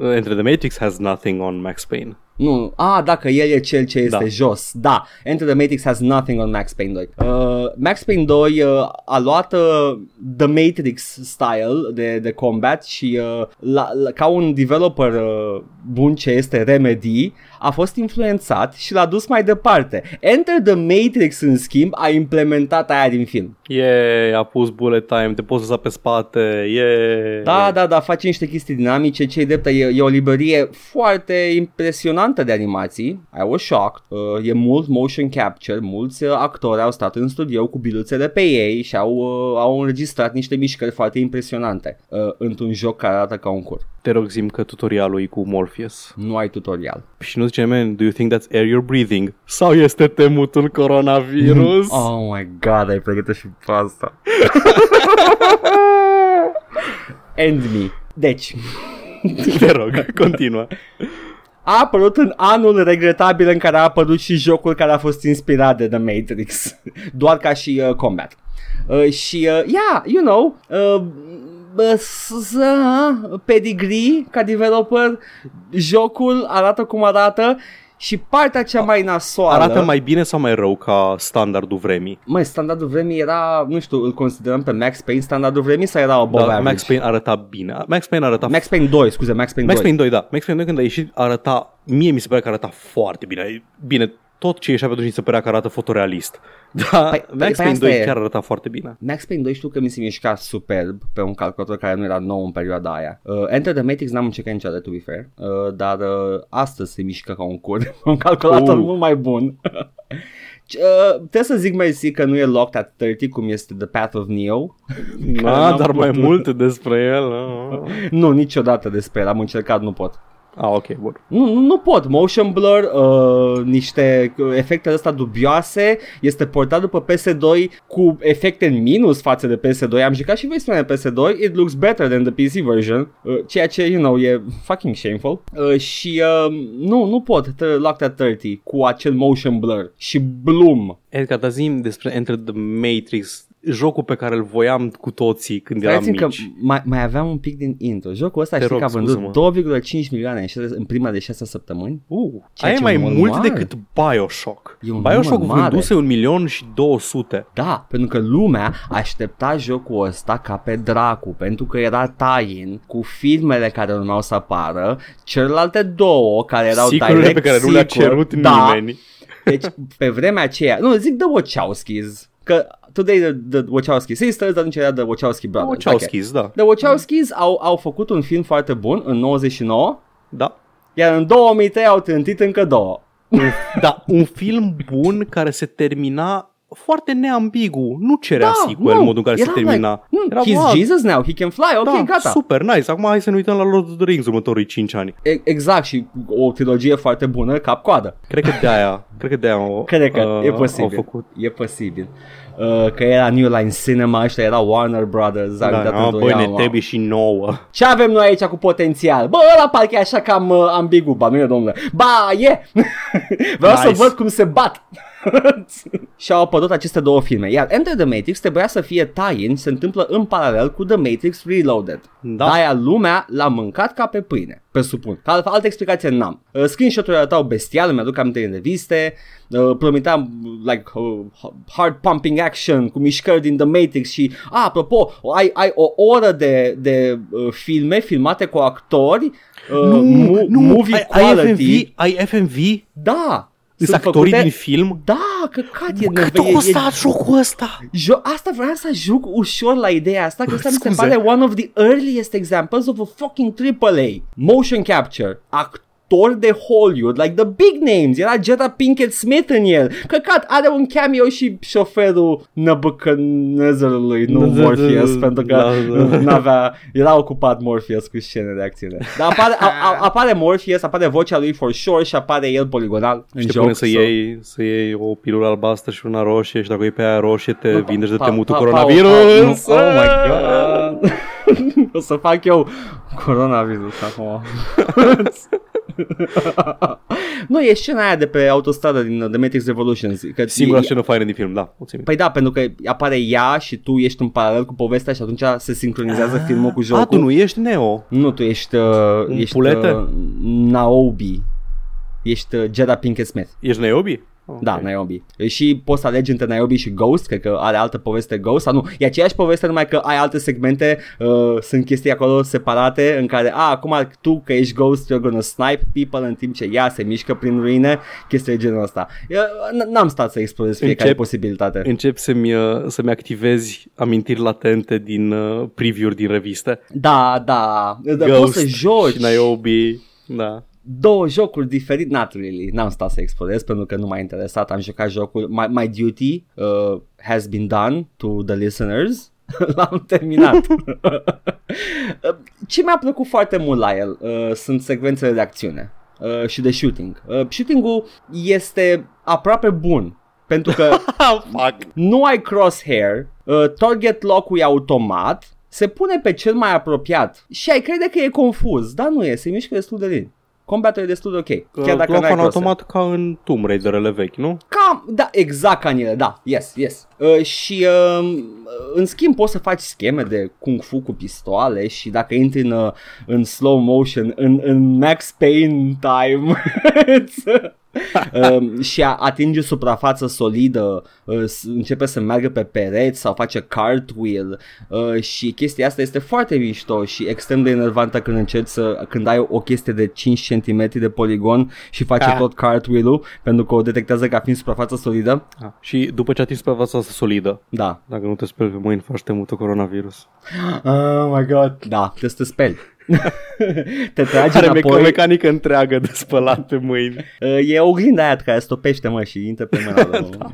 Enter the Matrix has nothing on Max Payne. Nu, a, dacă el e cel ce este Da. jos. Da, Enter the Matrix has nothing on Max Payne 2. Uh, Max Payne 2 uh, a luat uh, The Matrix style de, de combat și uh, la, la, ca un developer uh, bun ce este Remedy, a fost influențat și l-a dus mai departe. Enter the Matrix, în schimb, a implementat aia din film. E, a pus bullet time, te poți lăsa pe spate, e... Da, da, da, face niște chestii dinamice, ce drept, e, e o librărie foarte impresionantă de animații. I was shocked. Uh, e mult motion capture, mulți uh, actori au stat în studio cu biluțele pe ei și au, uh, au înregistrat niște mișcări foarte impresionante uh, într-un joc care arată ca un cur. Te rog zim că tutorialul e cu Morpheus. Nu ai tutorial. Și nu zice, man, do you think that's air you're breathing? Sau este temutul coronavirus? Oh my god, ai pregătit și pe asta. End me. Deci, Te rog, continuă. a apărut în anul regretabil în care a apărut și jocul care a fost inspirat de The Matrix, doar ca și uh, combat. Uh, și, uh, yeah, you know, uh, uh, s- s- uh, pedigree ca developer, jocul arată cum arată și partea cea mai nasoală... Arată mai bine sau mai rău ca standardul vremii? Măi, standardul vremii era, nu știu, îl considerăm pe Max Payne standardul vremii sau era above Da, average? Max Payne arăta bine. Max Payne arăta Max Payne 2, scuze, Max Payne Max 2. Payne 2, da. Max Payne 2 când a ieșit arăta, mie mi se părea că arăta foarte bine. Bine, tot ce ieșea pe atunci mi se părea că arată fotorealist. Da, Păi- Max păi Payne asta 2 e. chiar arăta foarte bine. Max Payne 2 știu că mi se mișca superb pe un calculator care nu era nou în perioada aia. Uh, Enter the Matrix n-am încercat niciodată, to be fair, uh, dar uh, astăzi se mișcă ca un cur, un calculator Uh. mult mai bun. Uh, trebuie să zic mersi că nu e locked at 30 cum este The Path of Neo. Da, n-am dar mai putut. multe despre el. ah. nu, niciodată despre el, am încercat, nu pot. Ah, ok, bun. Nu, nu, nu pot. Motion blur, uh, niște uh, efecte ăsta dubioase, este portat după PS2 cu efecte în minus față de PS2. Am jucat și versiunea de PS2, it looks better than the PC version, uh, ceea ce, you know, e fucking shameful. Uh, și uh, nu, nu pot, t- locked at 30 cu acel motion blur și bloom. Edgar, dar zi despre Enter the Matrix, jocul pe care îl voiam cu toții când eram Spuneți-mi că mici. mai, mai aveam un pic din intro. Jocul ăsta Te știi rog, că a vândut scuză-mă. 2,5 milioane în, șase, în prima de 6 săptămâni. Uh, Ceea aia e ce mai e un mult mare. decât Bioshock. E un Bioshock număr mare. vânduse un milion și 200. Da, pentru că lumea aștepta jocul ăsta ca pe dracu, pentru că era tie cu filmele care urmau să apară, celelalte două care erau Sequel-urile direct pe care nu le-a sequel. cerut da, nimeni. Deci pe vremea aceea, nu, zic The Wachowskis, că today the, the Wachowski sisters, dar atunci era The Wachowski brothers. Wachowskis, da. Okay. The Wachowskis au, au făcut un film foarte bun în 99, Da. iar în 2003 au trântit încă două. Da, un film bun care se termina foarte neambigu. Nu cerea Da, sequel nu, în modul în care se era termina. Like, hmm, Era, he's "Ah, Jesus now, he can fly, ok, da, gata. super, nice. Acum hai să ne uităm la Lord of the Rings următorii 5 ani. E- Exact și o trilogie foarte bună, cap-coadă. Cred că de aia, cred că de aia au, Cred că uh, e au posibil. făcut. E posibil. Uh, că era New Line Cinema, ăștia era Warner Brothers, Da, da, a, băi, ne trebuie și nouă. Ce avem noi aici cu potențial? Bă, ăla parcă e așa cam uh, ambigu, ba nu e domnule. Ba, e! Vreau Nice. să văd cum se bat. și au apărut aceste două filme. Iar Enter the Matrix trebuia să fie tie-in, se întâmplă în paralel cu The Matrix Reloaded. Da. Aia lumea l-a mâncat ca pe pâine, presupun. Că alt- altă explicație n-am. Uh, screenshot-urile arătau bestial, mi-aduc aminte din reviste, uh, promitea like uh, hard pumping action cu mișcări din The Matrix și, a, apropo, ai, ai o oră de, de uh, filme filmate cu actori, uh, mu- movie ai, ai quality. FMV, ai FMV? Da, Sunt Sunt actorii făcute- din film? Da, căcat e Cât neve- a e- costat jocul ăsta? Jo- asta vreau să ajung ușor la ideea asta, că asta mi se Scuze. pare one of the earliest examples of a fucking AAA. Motion capture. Actori de Hollywood, like the big names. Era Jada Pinkett Smith în el. Căcat, are un cameo și șoferul Nebuchadnezzarului, nu Da, da, Morpheus, da, pentru că da, da. n-avea, era ocupat Morpheus cu scene de acțiune. Dar apare, a, a, apare Morpheus, apare vocea lui for sure și apare el poligonal în Și te joc. pune să so- iei, să iei o pilulă albastră și una roșie și dacă o iei pe aia roșie te Pa- vindești de pa- temutul pa- pa- coronavirus. pa- Oh my god. o să fac eu coronavirus acum. nu, e scena aia de pe autostradă din The Matrix Revolutions. Că Singura e- scenă faină din film, da. O țin minte. Păi da, pentru că apare ea și tu ești în paralel cu povestea și atunci se sincronizează filmul cu jocul. A, tu nu ești Neo. Nu, tu ești, uh, Un ești pulete? uh, Naobi. Ești uh, Jada Pinkett Smith. Ești Niobi? Ok. Da, Niobe. Și poți să alegi între Niobe și Ghost, cred că are altă poveste Ghost, sau nu, e aceeași poveste, numai că ai alte segmente, uh, sunt chestii acolo separate în care, a, acum tu că ești Ghost, you're gonna snipe people în timp ce ea se mișcă prin ruine, chestii de genul ăsta. Eu, n- N-am stat să explorez fiecare Încep- posibilitate. Încep să-mi, uh, să-mi activezi amintiri latente din uh, preview-uri din reviste. Da, da, da poți să joci și Niobe. Da. Două jocuri diferite, not really, n-am stat să explorez pentru că nu m-a interesat, am jucat jocul, My, my Duty uh, has been done to the listeners, l-am terminat. Ce mi-a plăcut foarte mult la el uh, sunt secvențele de acțiune uh, și de shooting. Uh, shooting-ul este aproape bun, pentru că Fuck. nu ai crosshair, uh, target lock-ul e automat, se pune pe cel mai apropiat și ai crede că e confuz, dar nu e, se mișcă destul de lin. Combatul e destul de ok, chiar dacă Loc n-ai în crosshair. automat ca în Tomb Raider-ele vechi, nu? Cam, da, exact ca în ele, da, yes, yes. Uh, și uh, în schimb poți să faci scheme de kung fu cu pistoale și dacă intri în, uh, în slow motion, în, în max pain time, îți- um, și a, atinge suprafață solidă, uh, s- începe să meargă pe pereți sau face cartwheel uh, și chestia asta este foarte mișto și extrem de enervantă când încerci să, când ai o chestie de 5 cm de poligon și face Ah. tot cartwheel-ul pentru că o detectează ca fiind suprafață solidă. Ah. Și după ce atingi suprafața asta solidă, Da. dacă nu te speli pe mâini, faci temutul coronavirus. Oh my god. Da, trebuie să te speli. Te tragi Are meca- o înapoi. mecanică întreagă de spălat pe mâini. Uh, e oglinda aia care stopește, mă, și intră pe mâna. da.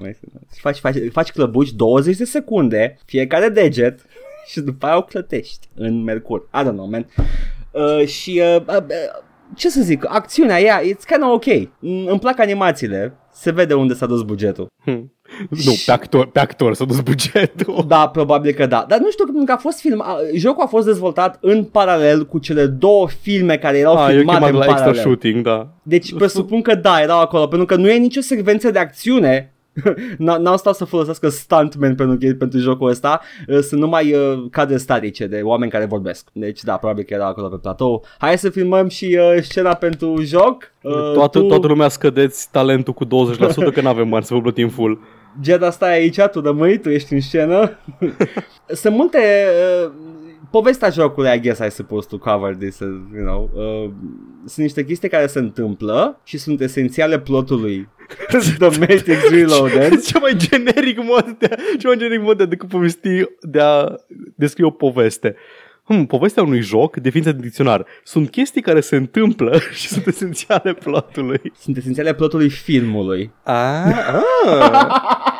Și faci, faci, faci clăbuci 20 de secunde, fiecare deget, și după aia o clătești în mercur. I don't know, man. Uh, și, uh, uh, uh, ce să zic, acțiunea ea, it's kind of ok. Mm, Îmi plac animațiile, se vede unde s-a dus bugetul. Hm. Nu, pe actor, pe actor s-a dus bugetul. Da, probabil că da. Dar nu știu, pentru că a fost film, a, jocul a fost dezvoltat în paralel cu cele două filme care erau Ah, eu filmate chemat în la extra paralel. shooting, da. Deci presupun că da, erau acolo, pentru că nu e nicio secvență de acțiune. N- N-au stat să folosească stuntmen pentru, pentru jocul ăsta Uh, Sunt numai uh, cadre statice de oameni care vorbesc Deci da, probabil că erau acolo pe platou Hai să filmăm și uh, scena pentru joc uh, Toată, tu, toată lumea scădeți talentul cu 20% că nu avem bani să vă plătim full. Jeda stai aici, tu rămâi, tu ești în scenă Sunt multe uh, Povestea jocului, I guess I supposed to cover this, uh, you know uh, Sunt niște chestii care se întâmplă Și sunt esențiale plotului The Matrix Reloaded cea mai generic mod de a, cea mai generic mod de a decât povesti, de a descrie o poveste. Hmm, povestea unui joc, definiția din dicționar. Sunt chestii care se întâmplă și sunt esențiale plotului. Sunt esențiale plotului filmului Ah, ah.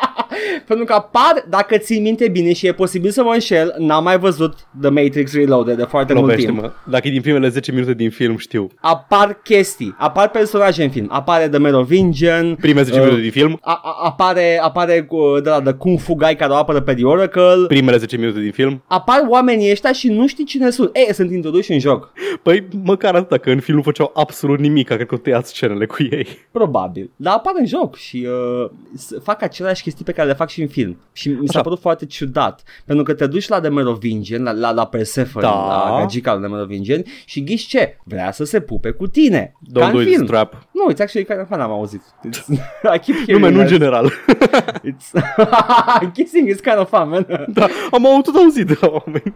Pentru că apar, dacă ții minte bine și e posibil să mă înșel N-am mai văzut The Matrix Reloaded de foarte mult timp Lovește-mă. Dacă e din primele 10 minute din film, știu. Apar chestii, apar personaje în film Apare The Merovingian Primele 10 uh, minute din film, A, a, apare, apare cu, de la The Kung Fu Guy care o apără pe The Oracle primele 10 minute din film. Apar oamenii ăștia și nu știi cine sunt Ei, sunt introduși în joc Păi, măcar atâta, că în film nu făceau absolut nimic, cred că o tăiați scenele cu ei. Probabil Dar apar în joc și uh, s- fac aceleași chestii pe care le fac și în film Și mi s-a Așa. părut foarte ciudat Pentru că te duci la The Merovingian La, la, la Persephone, Da. la gagica de Merovingian Și ghiși ce? Vrea să se pupe cu tine Don't Ca do în it, film strap. Nu, it's actually kind of fun, am auzit It's, I keep hearing Nume, nu în that. general. It's Kissing is kind of fun, man da, am au tot auzit de la oameni.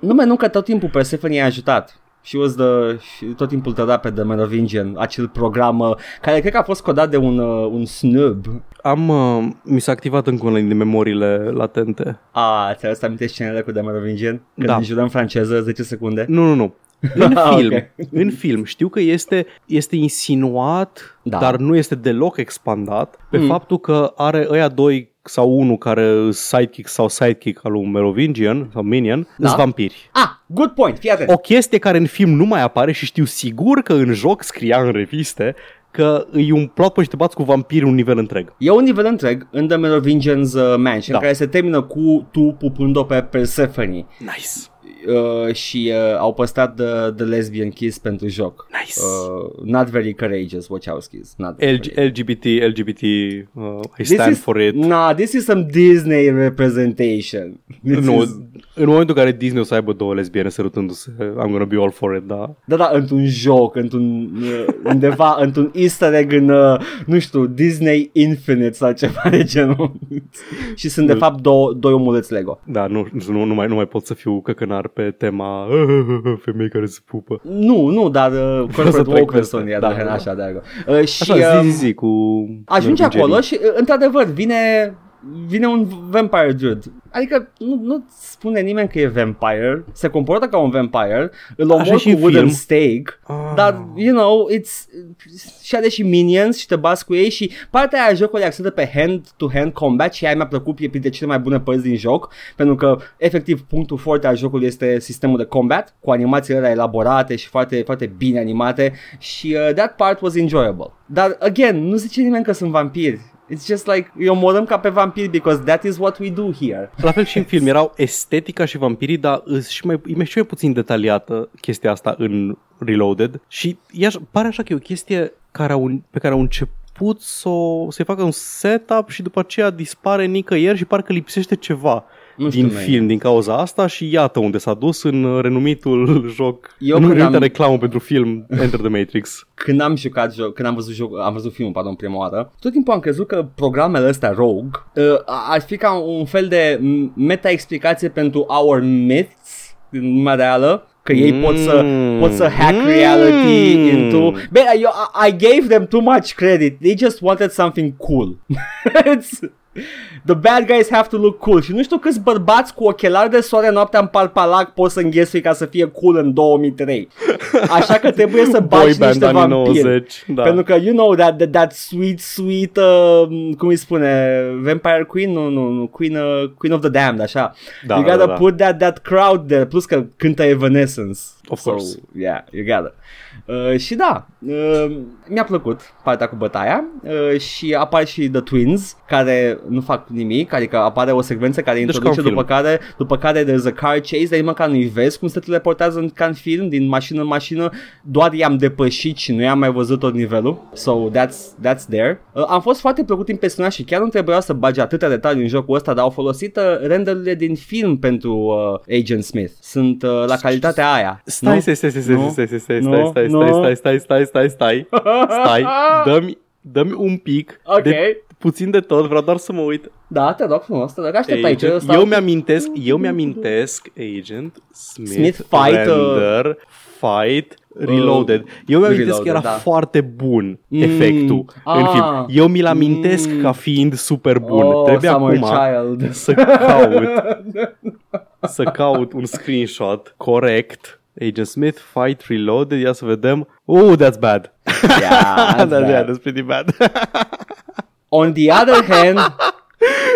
Nume, nu că tot timpul Persephone i-a ajutat She was the, și tot timpul tăda pe The Merovingian, acel program uh, care cred că a fost codat de un, uh, un snub. Am, uh, mi s-a activat încă una din memoriile latente. A, ți-ai să aminte scenele cu The Merovingian? Când Da. da. jurăm franceză 10 secunde? Nu, nu, nu. În Ah, film, ok. în film, știu că este, este insinuat, Da. dar nu este deloc expandat, pe Mm. faptul că are ăia doi sau unul care îs sidekick sau sidekick al lui Merovingian sau Minion, Da. da. vampiri. Ah, good point, fii atent. O chestie care în film nu mai apare și știu sigur că în joc scria în reviste că e un plot point și te bați cu vampiri un nivel întreg. E un nivel întreg în The Merovingian's uh, Mansion Da. care se termină cu tu pupând-o pe Persephone Nice. Uh, și uh, au păstrat the, the lesbian kiss pentru joc. Nice. Uh, not very courageous Wachowskis. Not very LG, LGBT, LGBT, uh, I This stand is, for it. Nah, this is some Disney representation. This Nu, is, în momentul în care Disney o să aibă două lesbiene sărutându-se, I'm gonna be all for it, da. da, da, într-un joc, într-un, uh, undeva, într-un easter egg în, uh, nu știu, Disney Infinite sau ceva de genul. și sunt de fapt două, doi omuleți Lego. Da, nu, nu, nu, mai, nu mai pot să fiu căcănar pe tema femei care se pupă. Nu, nu, dar uh, să corporate trec woke peste. sunt, da, Da, da, da. așa de acolo. Uh, și, Așa, um, zi, zi, zi, cu... ajunge Norwegianii. acolo și, uh, într-adevăr, vine vine un vampire dude. Adică nu, nu spune nimeni că e vampire, se comportă ca un vampire, îl Așa omor și cu în wooden film. stake, Ah. dar, you know, it's, și are și minions și te bați cu ei și partea aia a jocului e axată pe hand-to-hand combat și aia mi-a plăcut, e printre cele mai bune părți din joc, pentru că, efectiv, punctul forte al jocului este sistemul de combat, cu animațiile alea elaborate și foarte, foarte bine animate și uh, that part was enjoyable. Dar, again, nu zice nimeni că sunt vampiri. It's just like, îi omorâm ca pe vampiri because that is what we do here. La fel și în film, erau estetica și vampirii, dar îs și mai, e și mai puțin detaliată chestia asta în Reloaded. Și ea pare așa că e o chestie care au, pe care au început să o, să-i facă un setup și după aceea dispare nicăieri și parcă lipsește ceva Nu știu, din man. film din cauza asta și iată unde s-a dus în uh, renumitul joc, Eu în când renumita am- reclamă pentru film Enter the Matrix. când am jucat joc, când am văzut joc, am văzut filmul, pardon, prima oară, tot timpul am crezut că programele astea Rogue uh, ar fi ca un fel de m- meta-explicație pentru our myths din lumea reală, că ei Mm. pot să pot să hack reality Mm. into But I, I gave them too much credit. They just wanted something cool. It's The bad guys have to look cool Și nu știu câți bărbați cu ochelari de soare noaptea în palpalac pot să înghesui ca să fie cool în 2003 Așa că trebuie să Boy bagi band niște anii vampiri 90, da. pentru că you know that that, that sweet sweet uh, cum îi spune Vampire Queen nu nu nu Queen uh, Queen of the Damned așa. Da, you gotta da, da. put that that crowd there plus că cântă Evanescence. Of so, course. Yeah, you gotta. Uh, și da, uh, mi-a plăcut partea cu bătaia uh, și apar și The Twins care nu fac nimic, adică apare o secvență care Deci introduce ca un după care, după care there's a car chase, dar nici măcar nu-i vezi cum se teleportează în, ca în film, din mașină în mașină, doar i-am depășit și nu i-am mai văzut tot nivelul, so that's, that's there. Uh, am fost foarte plăcut impresionat și chiar nu trebuia să bage atâtea detalii în jocul ăsta, dar au folosit uh, renderurile din film pentru uh, Agent Smith. Sunt uh, la calitatea aia. Stai, nu? stai, stai, stai, stai, Nu? stai, stai, stai, Nu? stai, Nu? Stai, stai, stai, stai, stai, stai, stai, dă-mi, dă-mi un pic Ok. de puțin de tot, vreau doar să mă uit. Da, te rog frumos, te rog, aștept aici. Agent, stau- eu mi-amintesc, eu mi-amintesc Agent Smith, Smith fight, uh, Render, Fight, Reloaded. Eu mi-amintesc că era Reloaded, da. foarte bun Mm, efectul în ah, film. Eu mi-l amintesc mm. ca fiind super bun. Oh, Trebuie Summer acum Child. să caut să caut un screenshot corect. Agent Smith, Fight, Reloaded, ia să vedem. Oh, that's bad. Yeah, that's da, bad. yeah, that's pretty bad. On the other hand,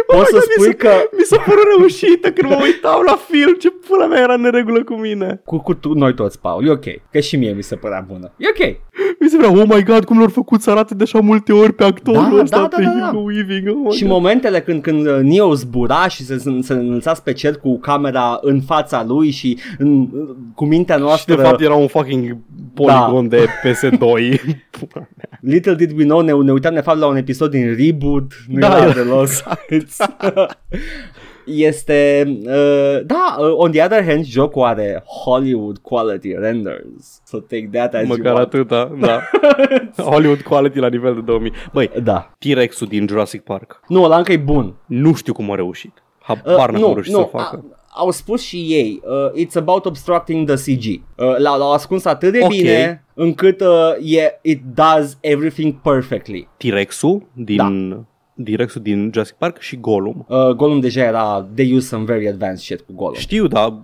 poți să Oh my God, mi spui se- că Mi s-a părut reușită când mă uitam la film. Ce pula mea era în neregulă cu mine. cu, cu tu, noi toți, Paul, e ok. Că și mie mi se părea bună. E ok. Mi se părea, oh my god, cum l-au făcut să arate de așa multe ori pe actorul Da, ăsta, da, pe da, da, da. Hugo Weaving. Oh my Și God. momentele când, când uh, Neo zbura și se, se, se înălțați pe cer cu camera în fața lui și în, cu mintea Și noastră de fapt era un fucking poligon de PS2. Pula mea. Little did we know, ne, ne uitam de fapt la un episod din Reboot, nu Da, era era- deloc. este, uh, da, uh, on the other hand, jocul are Hollywood quality renders, so take that as Măcar you want. atâta, da. Hollywood quality la nivel de 2000. Băi, Da. T-Rex-ul din Jurassic Park. Nu, ăla încă e bun. Nu știu cum a reușit. Uh, Habar n-am cum a nu, reușit nu, să facă. a- au spus și ei, uh, it's about obstructing the CG. Uh, l-au, l-au ascuns atât de Ok. bine încât uh, yeah, it does everything perfectly. T-Rex-ul din, da. T-Rex-ul din Jurassic Park și Gollum. Uh, Gollum deja era, they use some very advanced shit cu Gollum. Știu, dar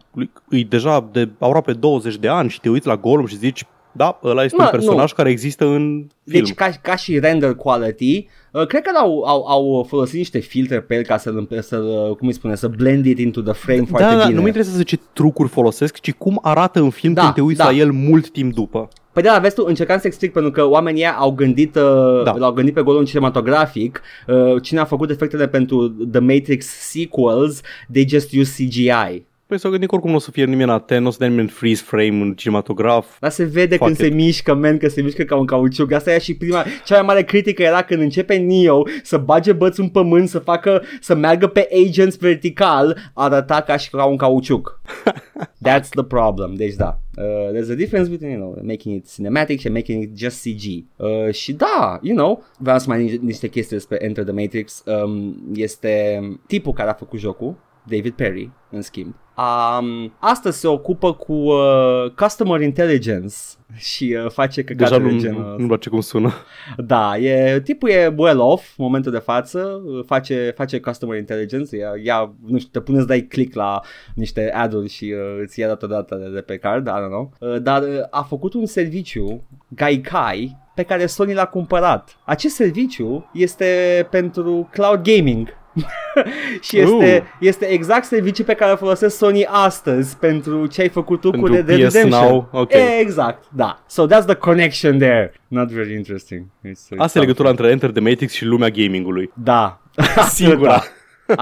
e deja de aproape 20 de ani și te uiți la Gollum și zici, da, ăla este Mă, un personaj nu. care există în film. Deci ca, ca și render quality, uh, cred că au, au, au folosit niște filtre pe el ca să-l, să cum îi spune, să blend it into the frame da, foarte da, bine. nu mă interesează ce trucuri folosesc, ci cum arată în film Da, când te uiți da. la el mult timp după. Păi da, vezi tu, încercam să explic pentru că oamenii ăia au gândit, uh, Da. l-au gândit pe Gollum cinematografic, uh, cine a făcut efectele pentru The Matrix sequels, they just use CGI. Păi s-au gândit că oricum nu o să fie nimeni atent, nu o să dea nimeni în freeze frame în cinematograf. Dar se vede Fuck când it. se mișcă, man, că se mișcă ca un cauciuc. Asta e și prima, cea mai mare critică era când începe Neo să bage bățul în pământ, să facă, să meargă pe agents vertical, arăta ca și ca un cauciuc. That's the problem. Deci da. Uh, there's a difference between, you know, making it cinematic and making it just CG. Uh, și da, you know, vreau să mai ni- niște chestii despre Enter the Matrix. Um, este tipul care a făcut jocul, David Perry, în schimb. Um, astăzi se ocupă cu uh, Customer Intelligence și uh, face Deja căcaturi nu, de nu, genul nu-mi place cum sună. da, e, tipul e well off în momentul de față, face, face customer intelligence, ia, ia, nu știu, te pune să dai click la niște ad-uri și uh, îți ia datodată de, de pe card, I don't know, uh, dar uh, a făcut un serviciu, Gaikai, pe care Sony l-a cumpărat. Acest serviciu este pentru cloud gaming. și este, Uh. este exact serviciul pe care îl folosesc Sony astăzi pentru ce ai făcut tu cu Pentru Red Dead PS Redemption. Now, ok. Exact, da. So that's the connection there. Not very interesting. It's, it's Asta e legătura între Enter the Matrix și lumea gamingului. Da. Singura.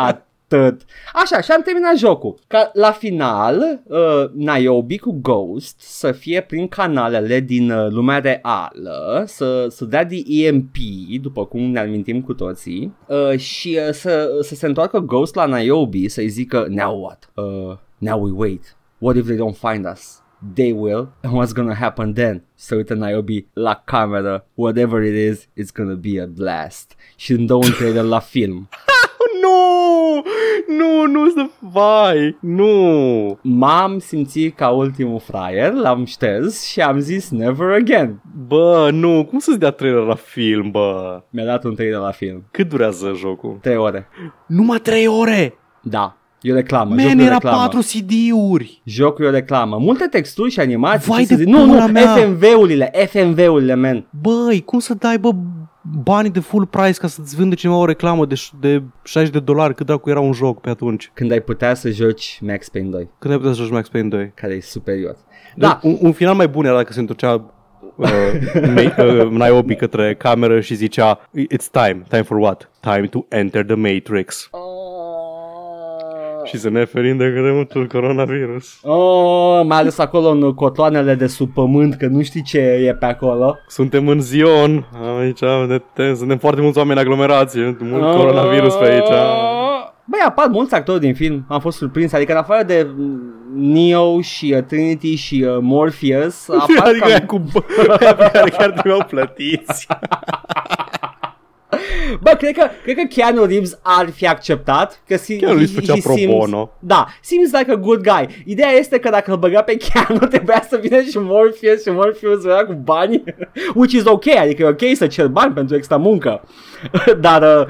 Atât. Așa, și am terminat jocul. Ca la final, uh, Niobe cu Ghost să fie prin canalele din uh, lumea reală, să, să dea de EMP, după cum ne amintim cu toții, uh, și uh, să, să se întoarcă Ghost la Niobe să-i zică, now what? Uh, now we wait. What if they don't find us? They will. And what's gonna happen then? Să uită Niobe la cameră. Whatever it is, it's gonna be a blast. Și îmi dă un trailer la film. Nu! Nu, nu să vai! Nu! M-am simțit ca ultimul fraier, l-am șters și am zis never again. Bă, nu, cum să-ți dea trailer la film, bă? Mi-a dat un trailer la film. Cât durează jocul? 3 ore. Numai 3 ore! Da. E o reclamă. Man, jocul e o era reclamă. 4 CD-uri! Jocul e o reclamă. Multe texturi și animații. Vai ce să de zic. Nu, nu, pula mea! FMV-urile, FMV-urile, man. Băi, cum să dai, bă, banii de full price ca să-ți vândă cineva o reclamă de, de 60 de dolari, cât dracu era un joc pe atunci? Când ai putea să joci Max Payne 2, Cât ai putea să joci Max Payne 2? care e superior. Da. Da, Un, un final mai bun era dacă se întorcea uh, Ma- uh, Niobe către cameră și zicea It's time. Time for what? Time to enter the Matrix. Și să ne ferim de cădemutul coronavirus. Oh, mai ales acolo în cotloanele de sub pământ, că nu știi ce e pe acolo. Suntem în Zion. Aici ne tem, suntem foarte mulți oameni aglomerați. e Mult coronavirus pe aici. Băi, apar mulți actori din film, am fost surprins, adică în afară de mm, Neo și uh, Trinity și uh, Morpheus, apar Adică cam... aia cu bă- aia pe care chiar trebuiau plătiți. Bă, cred că, cred că Keanu Reeves ar fi acceptat că si, Keanu Reeves făcea pro seems- bono. Da, seems like a good guy. Ideea este că dacă îl băga pe Keanu trebuia să vină și Morpheus și Morpheus venea cu bani, which is ok, adică e ok să cer bani pentru extra muncă. Dar uh,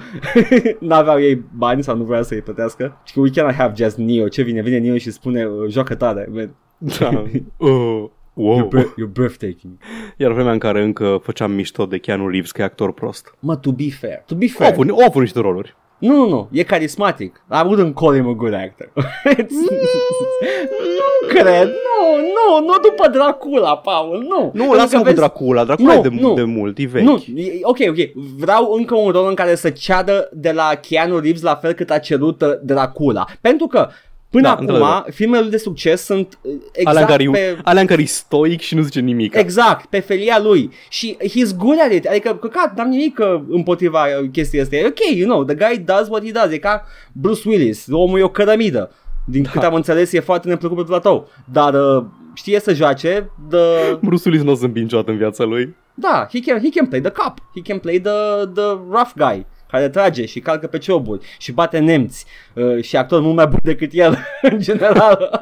n-aveau ei bani sau nu vrea să-i plătească. Și că we cannot have just Neo. Ce vine? Vine Neo și spune uh, joacă tare. Man. Da. Uh, wow. You're, bre- you're breathtaking. Iar vremea în care încă făceam mișto de Keanu Reeves că e actor prost. Mă, to be fair. To be Au fair. avut, au avut niște roluri. Nu, nu, nu, e carismatic. I wouldn't call him a good actor. It's- nu cred, nu, nu, nu după Dracula, Paul, nu. Nu, Pentru lasă-mă că cu vezi- Dracula. Dracula Nu, e de, nu. de mult, e vechi. Nu, e- ok, ok, vreau încă un rol în care să ceadă de la Keanu Reeves la fel cât a cerut uh, Dracula. Pentru că Până Da, acum, într-adevăr. filmele lui de succes sunt uh, alea, în exact care, pe... e, alea în care e stoic și nu zice nimic. Exact, pe felia lui. Și he's good at it. Adică, căcat, n-am nimic uh, împotriva uh, chestia asta E ok, you know, the guy does what he does. E ca Bruce Willis, omul e o cărămidă. Din da. cât am înțeles, e foarte neplăcut pe platou. Dar uh, știe să joace the... Bruce Willis nu o să împingi niciodată în viața lui. Da, he can, he can play the cop. He can play the, the rough guy care trage și calcă pe cioburi și bate nemți uh, și actor mult mai bun decât el în general.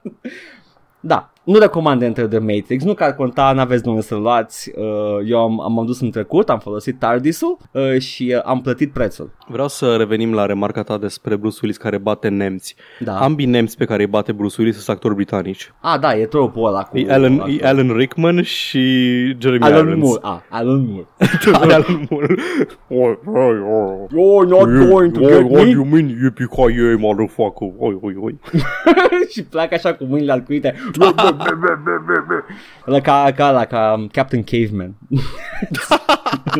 da, nu recomand Enter the Matrix, nu că ar conta, n-aveți de unde să luați. Uh, eu am, am dus în trecut, am folosit TARDIS-ul uh, și uh, am plătit prețul. Vreau să revenim la remarca ta despre Bruce Willis care bate nemți. Da. Ambii nemți pe care îi bate Bruce Willis sunt actori britanici. Ah, da, e tropul ăla cu... E Alan, actor. e Alan Rickman și Jeremy Alan Irons. Moore. Ah, Alan Moore. Alan Moore. Oi, oi, oi. You're not going to What, get what me. you mean yippee motherfucker? Oi, oi, oi. și pleacă așa cu mâinile alcuite. Ăla ca, ca, la, ca Captain Caveman.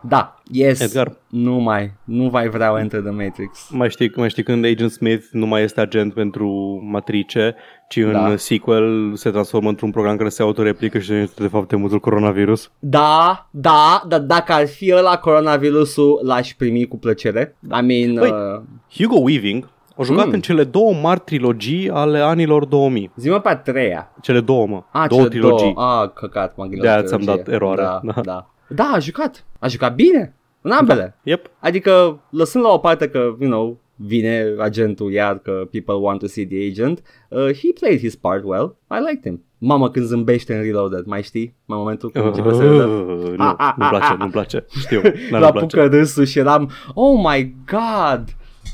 da, yes. Edgar. Nu mai, nu mai vreau Enter the Matrix. Mai știi, mai știi când Agent Smith nu mai este agent pentru matrice, ci în Da. sequel se transformă într-un program care se autoreplică și este de fapt temutul coronavirus? Da, da, dar dacă ar fi ăla coronavirusul, l-aș primi cu plăcere. I mean, Băi. uh, Hugo Weaving a jucat Mm. în cele două mari trilogii ale anilor 2000. zi-mă pe a treia. Cele două, mă. A, două cele trilogii. Două. A, căcat, mă gândesc. De-aia la ți-am trilogie. dat eroare. Da, Da. da. Da, a jucat. A jucat bine. În ambele. Yep. Adică, lăsând la o parte că, you know, vine agentul iar că people want to see the agent, uh, he played his part well. I liked him. Mamă, când zâmbește în Reloaded, mai știi? Mai momentul când începe să râdă. Uh, Ah, ah, nu, nu-mi place, ah, ah. nu-mi place. Știu, dar La nu-mi place. pucă râsul și eram, oh my god,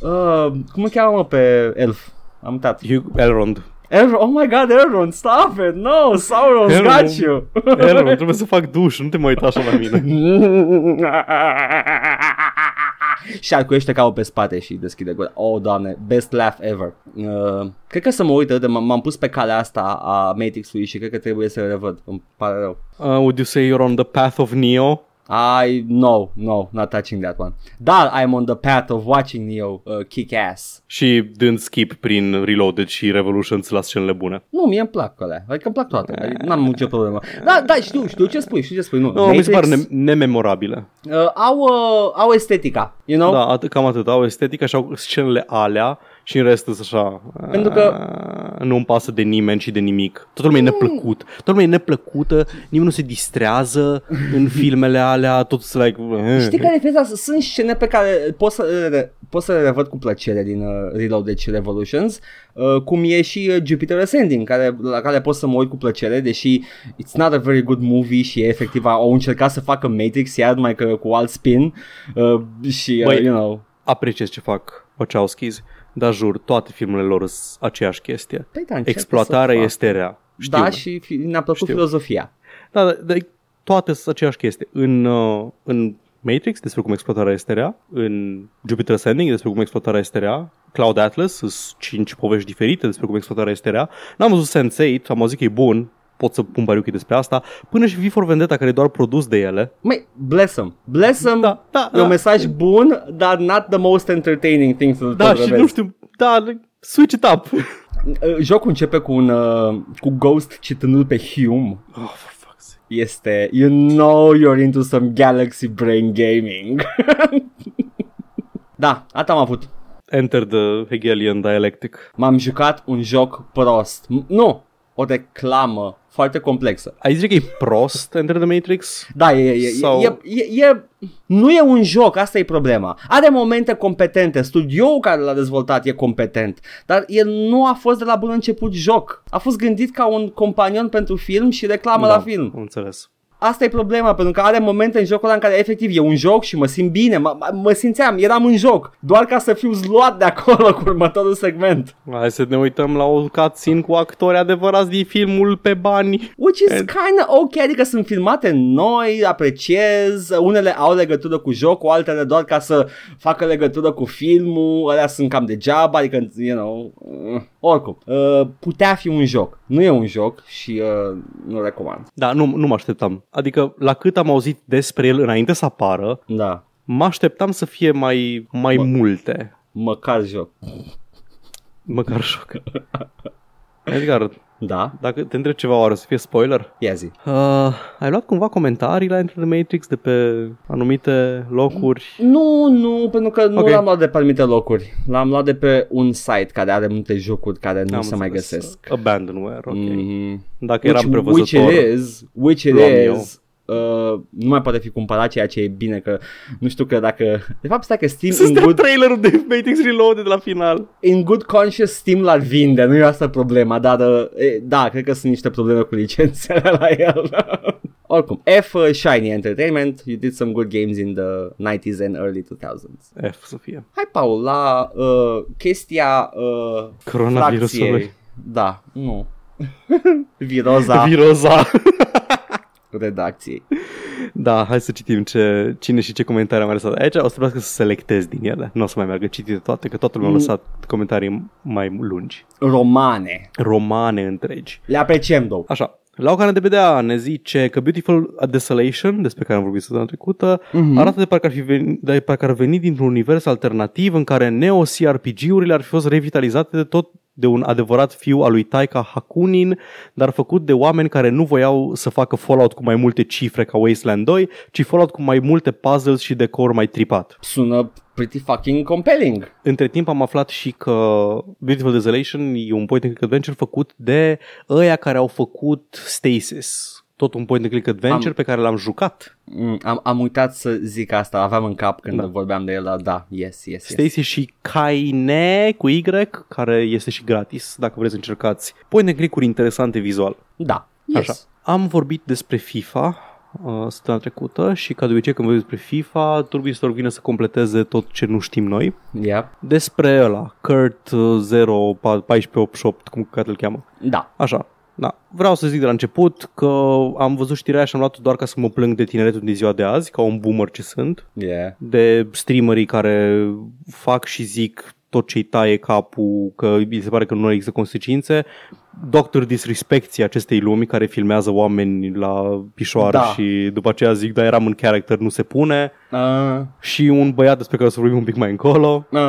uh, cum îl cheamă mă, pe elf? Am uitat. Hugh Elrond. Elrond, oh my god, Elrond, stop it, no, Sauron's Elrond. got you. Elrond, trebuie să fac duș, nu te mai uita așa la mine. și arcuiește capul pe spate și deschide gura. Oh, doamne, best laugh ever. Uh, cred că să mă uit, de m- m-am pus pe calea asta a Matrix-ului și cred că trebuie să revăd. Îmi pare rău. Uh, would you say you're on the path of Neo? I, no, no, not touching that one. Dar I'm on the path of watching Neo uh, kick ass. Și dând skip prin Reloaded și Revolutions la scenele bune. Nu, mie îmi plac alea. Adică îmi plac toate. Adică n-am nicio problemă. Da, da, știu, știu ce spui, știu ce spui. Nu, No, mi se pare ne- nememorabile. uh, au, uh, au estetica, you know? Da, atât, cam atât. Au estetica și au scenele alea și în rest sunt așa... Pentru că- uh, Nu-mi pasă de nimeni și de nimic. Toată lumea e neplăcut. Toată lumea e neplăcută, nimeni nu se distrează în filmele alea, tot sunt like... eh. Știi care e faza? Sunt scene pe care pot să, le- pot să le revăd cu plăcere din uh, Reloaded și Revolutions, uh, cum e și uh, Jupiter Ascending, care, la care pot să mă uit cu plăcere, deși it's not a very good movie și efectiv au încercat să facă Matrix iar mai că cu alt spin uh, și, uh, Băi, you know, Apreciez ce fac Wachowskis, dar jur, toate filmele lor sunt aceeași chestie. Păi da, încearcă Exploatarea să facă. este rea. Știu. Da, și fi- ne-a plăcut Știu. filozofia. Da, da, da, toate sunt aceeași chestie. În, uh, în Matrix, despre cum exploatarea este rea, în Jupiter Ascending, despre cum exploatarea este rea, Cloud Atlas, sunt cinci povești diferite despre cum exploatarea este rea. N-am văzut Sense8, am auzit că e bun, pot să pun pariuchi despre asta, până și V for Vendetta, care e doar produs de ele. Măi, bless them. Bless them. Da, da, E un da. mesaj bun, dar not the most entertaining thing să-l Da, tot și revezi. nu știu, da, switch it up. Uh, Jocul începe cu un uh, cu Ghost citându-l pe Hume. Oh, for fuck's sake. Este You know you're into some galaxy brain gaming. da, asta am avut. Enter the Hegelian dialectic. M-am jucat un joc prost. M- nu, o reclamă foarte complexă. Ai zice că e prost Enter the Matrix? Da, e, e, Sau- e, e, e, nu e un joc, asta e problema. Are momente competente, studioul care l-a dezvoltat e competent, dar el nu a fost de la bun început joc. A fost gândit ca un companion pentru film și reclamă la film. Am înțeles. Asta e problema, pentru că are momente în jocul ăla în care efectiv e un joc și mă simt bine, mă, mă- mă simțeam, eram în joc, doar ca să fiu zluat de acolo cu următorul segment. Hai să ne uităm la o cutscene cu actori adevărați din filmul pe bani. Which is And- kind of ok, adică sunt filmate noi, apreciez, unele au legătură cu jocul, altele doar ca să facă legătură cu filmul, alea sunt cam degeaba, adică, you know, uh, oricum, uh, putea fi un joc, nu e un joc și uh, nu recomand, Da, nu, nu mă așteptam. Adică, la cât am auzit despre el înainte să apară, da, mă așteptam să fie mai, mai Bă. multe. măcar joc, Măcar șoc. Edgar, da, dacă te întreb ceva, oare o să fie spoiler? ia zi. Uh, ai luat cumva comentarii la Enter the Matrix de pe anumite locuri? Nu, nu, pentru că nu Ok. l-am luat de pe anumite locuri, l-am luat de pe un site care are multe jocuri care nu Am se mai înțeles. găsesc. Abandonware, ok. Mhm. Dacă Which, eram which prevăzător, it is, which it Romeo. is, uh, nu mai poate fi cumpărat ceea ce e bine că nu știu că dacă de fapt stai că Steam Să in stea good, trailerul de Matrix Reloaded la final. in good conscious Steam l-ar vinde, nu e asta problema, dar uh, e, da, cred că sunt niște probleme cu licențele la el. Oricum, F uh, Shiny Entertainment, you did some good games in the 90s and early 2000s. F să fie. Hai, Paul, la uh, chestia uh, Coronavirusului. fracției. Da, nu. Viroza Viroza. Redacției. Da, hai să citim ce, cine și ce comentarii am mai lăsat. Aici o să trebuiască să selectez din ele. Nu o să mai meargă citite toate, că toată lumea a Mm. lăsat comentarii mai lungi. Romane. Romane întregi. Le apreciem, două. Așa, la o de BDA ne zice că Beautiful Desolation, despre care am vorbit săptămâna trecută, Mhm. arată de parcă, ar fi venit, de parcă ar veni dintr-un univers alternativ în care neo-CRPG-urile ar fi fost revitalizate de tot de un adevărat fiu al lui Taika Hakunin, dar făcut de oameni care nu voiau să facă Fallout cu mai multe cifre ca Wasteland 2, ci Fallout cu mai multe puzzles și decor mai tripat. Sună pretty fucking compelling. Între timp am aflat și că Beautiful Desolation e un point and click adventure făcut de ăia care au făcut Stasis. Tot un point and click adventure Am- pe care l-am jucat. Mm, am, am uitat să zic asta, aveam în cap când Da. da. vorbeam de el, dar da, yes, yes, yes. Stasis și Kaine cu Y, care este și gratis, dacă vreți să încercați. Point and click-uri interesante vizual. Da, yes. Așa. Am vorbit despre FIFA uh, săptămâna trecută și ca de obicei când vorbim despre FIFA, Turbistor vine să completeze tot ce nu știm noi. Yeah. Despre ăla, Kurt uh, 01488, cum că îl cheamă. Da. Așa, da. Vreau să zic de la început că am văzut știrea și am luat doar ca să mă plâng de tineretul din ziua de azi, ca un boomer ce sunt, Yeah. de streamerii care fac și zic tot ce-i taie capul, că îi se pare că nu există consecințe, doctor disrespecții acestei lumi care filmează oameni la pișoară Da. și după aceea zic, da, eram în character, nu se pune, Uh, și un băiat despre care o să vorbim un pic mai încolo, uh,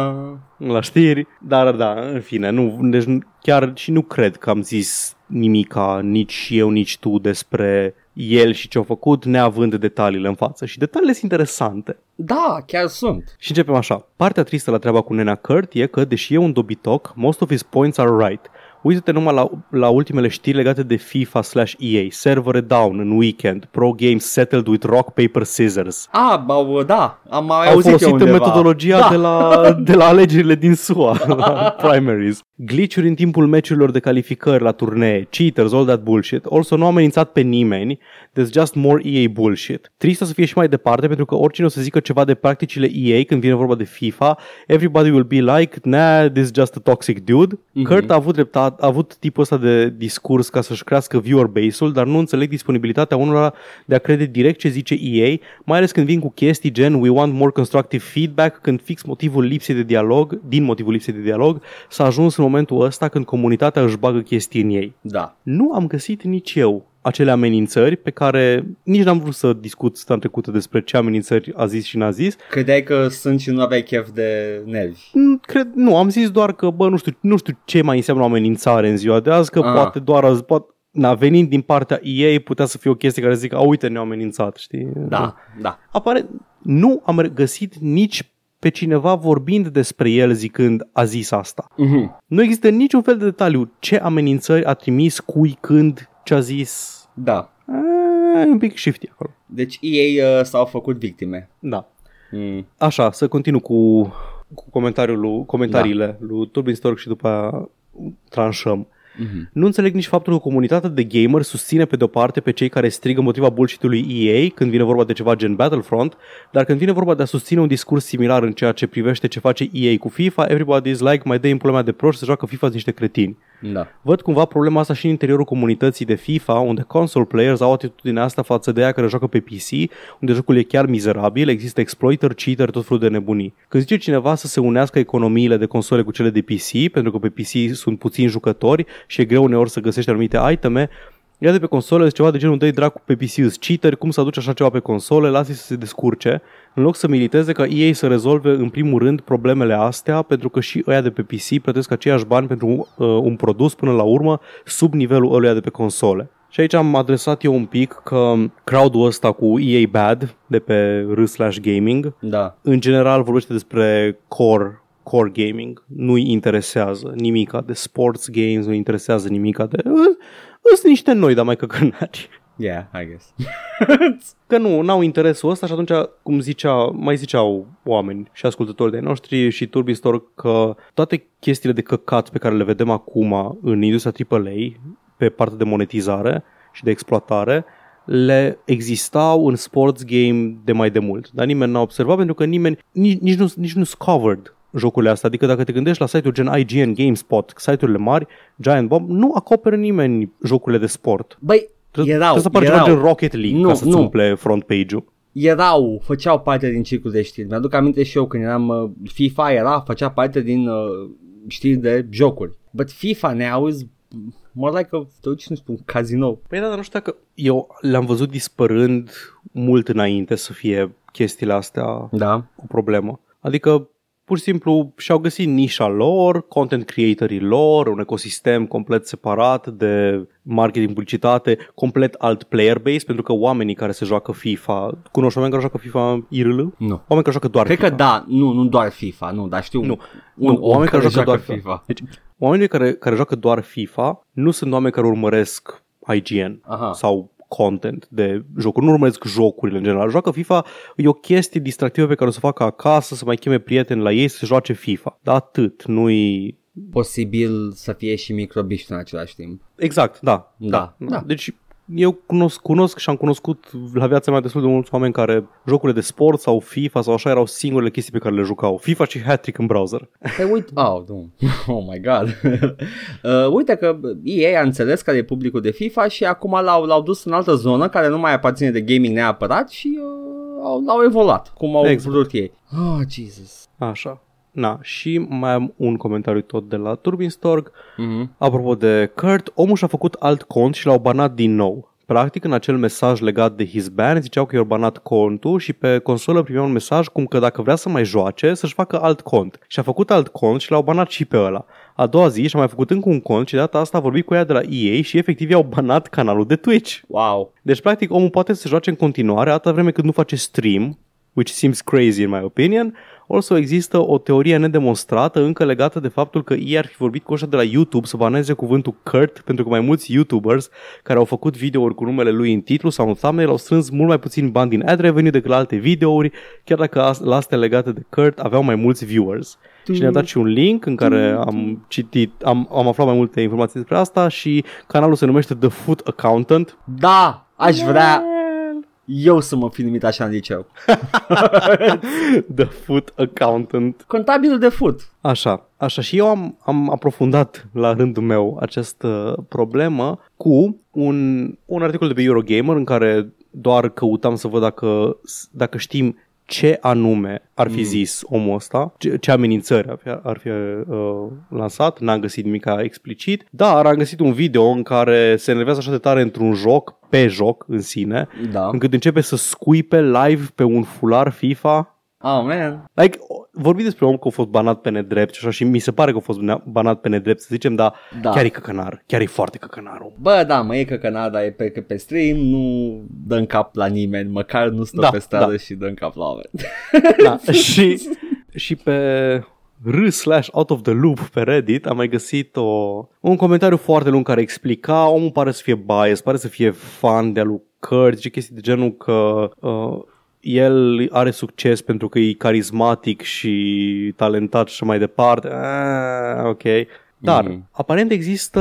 la știri, dar da, în fine, nu, deci chiar și nu cred că am zis nimica, nici eu, nici tu despre el și ce-a făcut, neavând detaliile în față. Și detaliile sunt interesante. da, chiar sunt. Și începem așa. Partea tristă la treaba cu nenea Kurt e că, deși e un dobitoc, most of his points are right. Uită-te numai la, la ultimele știri legate de FIFA slash EA. Server down în weekend. Pro games settled with rock, paper, scissors. Ah, bă, da, am mai Au auzit eu folosit undeva. metodologia da. de, la, de la alegerile din SUA, la primaries. Glitch-uri în timpul meciurilor de calificări la turnee, cheaters, all that bullshit. Also, nu au amenințat pe nimeni, there's just more EA bullshit. Tristă să fie și mai departe, pentru că oricine o să zică ceva de practicile EA când vine vorba de FIFA, everybody will be like, nah, this is just a toxic dude. Mhm. Mm-hmm. Kurt a avut, dreptat, a avut tipul ăsta de discurs ca să-și crească viewer base-ul, dar nu înțeleg disponibilitatea unora de a crede direct ce zice EA, mai ales când vin cu chestii gen we want more constructive feedback, când fix motivul lipsei de dialog, din motivul lipsei de dialog, s-a ajuns în momentul ăsta când comunitatea își bagă chestii în ei. Da. Nu am găsit nici eu acele amenințări pe care nici n-am vrut să discut săptămâna trecută despre ce amenințări a zis și n-a zis. Credeai că sunt și nu aveai chef de nervi. Mm, Cred, nu, am zis doar că, bă, nu știu, nu știu ce mai înseamnă o amenințare în ziua de azi, că Ah. poate doar, azi- poate, na, venind din partea EA, putea să fie o chestie care zic, a, uite, ne-au amenințat, știi? Da, da. Apare, nu am găsit nici pe cineva vorbind despre el zicând a zis asta. Mhm. Nu există niciun fel de detaliu ce amenințări a trimis, cui, când, ce a zis. Da. A, e un pic shifty acolo. Deci ei uh, s-au făcut victime. Da. Mm. Așa, să continu cu, cu comentariul lui, comentariile da. lui Turbin Stork și după aia tranșăm. Mhm. Nu înțeleg nici faptul că comunitatea de gamer susține pe de-o parte pe cei care strigă împotriva bullshit-ului EA când vine vorba de ceva gen Battlefront, dar când vine vorba de a susține un discurs similar în ceea ce privește ce face EA cu FIFA, everybody is like, mai dă în pula mea de proști să joacă FIFA niște cretini. Da. Văd cumva problema asta și în interiorul comunității de FIFA, unde console players au atitudinea asta față de aia care joacă pe PC, unde jocul e chiar mizerabil, există exploiter, cheater, tot felul de nebunii. Când zice cineva să se unească economiile de console cu cele de PC, pentru că pe PC sunt puțini jucători și e greu uneori să găsești anumite iteme, Ia de pe console ceva de genul dă dracu pe PC îți cheater, cum să aduci așa ceva pe console, lasă să se descurce, în loc să militeze ca ei să rezolve în primul rând problemele astea, pentru că și ăia de pe PC plătesc aceiași bani pentru uh, un produs până la urmă sub nivelul ăluia de pe console. Și aici am adresat eu un pic că crowdul ăsta cu EA Bad de pe r slash gaming Da. în general vorbește despre core core gaming. Nu-i interesează nimica de sports games, nu-i interesează nimica de... Sunt niște noi, dar mai căcănari. Yeah, I guess. Că nu, n-au interesul ăsta și atunci, cum zicea, mai ziceau oameni și ascultători de noștri și Turbistor că toate chestiile de căcat pe care le vedem acum în industria AAA, pe partea de monetizare și de exploatare, le existau în sports game de mai de mult. Dar nimeni n-a observat pentru că nimeni, nici, nici nu nici nu covered jocurile astea. Adică dacă te gândești la site-uri gen IGN, GameSpot, site-urile mari, Giant Bomb, nu acoperă nimeni jocurile de sport. Băi, Trebuie erau, să apare erau. ceva gen Rocket League Nu, ca să-ți nu. umple front page-ul. erau, făceau parte din ciclul de știri. Mi-aduc aminte și eu când eram uh, FIFA era, făcea parte din uh, știri de jocuri. But FIFA now is more like a, te duci, nu știu, un casino. Păi da, dar nu știu dacă eu le-am văzut dispărând mult înainte să fie chestiile astea Da. o problemă. Adică pur și simplu și-au găsit nișa lor, content creatorii lor, un ecosistem complet separat de marketing, publicitate, complet alt player base, pentru că oamenii care se joacă FIFA, cunoști oameni care joacă FIFA IRL? Oameni Nu. care joacă doar Cred FIFA. că da, nu, nu doar FIFA, nu, dar știu Nu, un nu, om oameni care, joacă doar FIFA. FIFA. Deci, oamenii care, care joacă doar FIFA nu sunt oameni care urmăresc IGN Aha. sau content de jocuri. Nu urmăresc jocurile în general. Joacă FIFA, e o chestie distractivă pe care o să o facă acasă, să mai cheme prieteni la ei să se joace FIFA. Dar atât, nu-i... Posibil să fie și microbiști în același timp. Exact, da. Da, da. Deci eu cunosc, cunosc și am cunoscut la viața mea destul de mulți oameni care jocurile de sport sau FIFA sau așa erau singurele chestii pe care le jucau. FIFA și hat în browser. Păi uite, oh, nu. oh my god. uh, uite că EA a înțeles care e publicul de FIFA și acum l-au, l-au dus în altă zonă care nu mai aparține de gaming neapărat și uh, au, l-au evoluat cum au Exact. vrut ei. Oh, Jesus. Așa. Na, și mai am un comentariu tot de la Turbinstorg. Mm-hmm. Apropo de Kurt, omul și-a făcut alt cont și l-au banat din nou. Practic, în acel mesaj legat de his ban, ziceau că i-au banat contul și pe consolă primea un mesaj cum că dacă vrea să mai joace, să-și facă alt cont. Și a făcut alt cont și l-au banat și pe ăla. A doua zi și-a mai făcut încă un cont și de data asta a vorbit cu ea de la EA și efectiv i-au banat canalul de Twitch. Wow. Deci, practic, omul poate să se joace în continuare atâta vreme cât nu face stream, which seems crazy in my opinion. Also există o teorie nedemonstrată încă legată de faptul că ei ar fi vorbit cu ăștia de la YouTube să baneze cuvântul Kurt pentru că mai mulți YouTubers care au făcut videouri cu numele lui în titlu sau în thumbnail au strâns mult mai puțin bani din ad revenue decât la alte videouri, chiar dacă as- la astea legate de Kurt aveau mai mulți viewers. Și ne-a dat și un link în care am citit, am, am aflat mai multe informații despre asta și canalul se numește The Food Accountant Da, aș vrea eu să mă fi numit așa în liceu. The Food Accountant. Contabilul de foot. Așa, așa și eu am, am aprofundat la rândul meu această problemă cu un, un articol de pe Eurogamer în care doar căutam să văd dacă, dacă știm ce anume ar fi zis omul ăsta, ce, ce amenințări ar fi, ar fi uh, lansat, n-am găsit nimic explicit, dar am găsit un video în care se enervează așa de tare într-un joc, pe joc în sine, Da. încât începe să scuipe live pe un fular FIFA Oh, man. Like, vorbi despre om că a fost banat pe nedrept și așa și mi se pare că a fost nea- banat pe nedrept, să zicem, dar Da. chiar e căcănar, chiar e foarte căcănar om. Bă, da, mă, e că Canada e pe, că pe stream, nu dă în cap la nimeni, măcar nu stă Da, pe stradă da. și dă în cap la oameni. Da, și, și pe r slash out of the loop pe Reddit am mai găsit o, un comentariu foarte lung care explica, omul pare să fie bias, pare să fie fan de-a lui Kurt, zice chestii de genul că uh, el are succes pentru că e carismatic și talentat și așa mai departe. Ah, ok. Dar Mhm. aparent există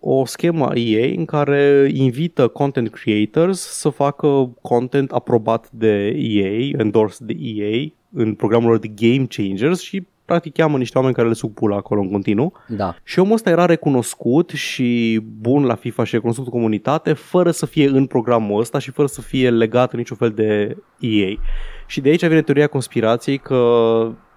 o schemă a EA în care invită content creators să facă content aprobat de EA, endorsed de EA în programul lor de Game Changers și practic cheamă niște oameni care le suc pula acolo în continuu. Da. Și omul ăsta era recunoscut și bun la FIFA și recunoscut în comunitate fără să fie în programul ăsta și fără să fie legat în niciun fel de EA. Și de aici vine teoria conspirației că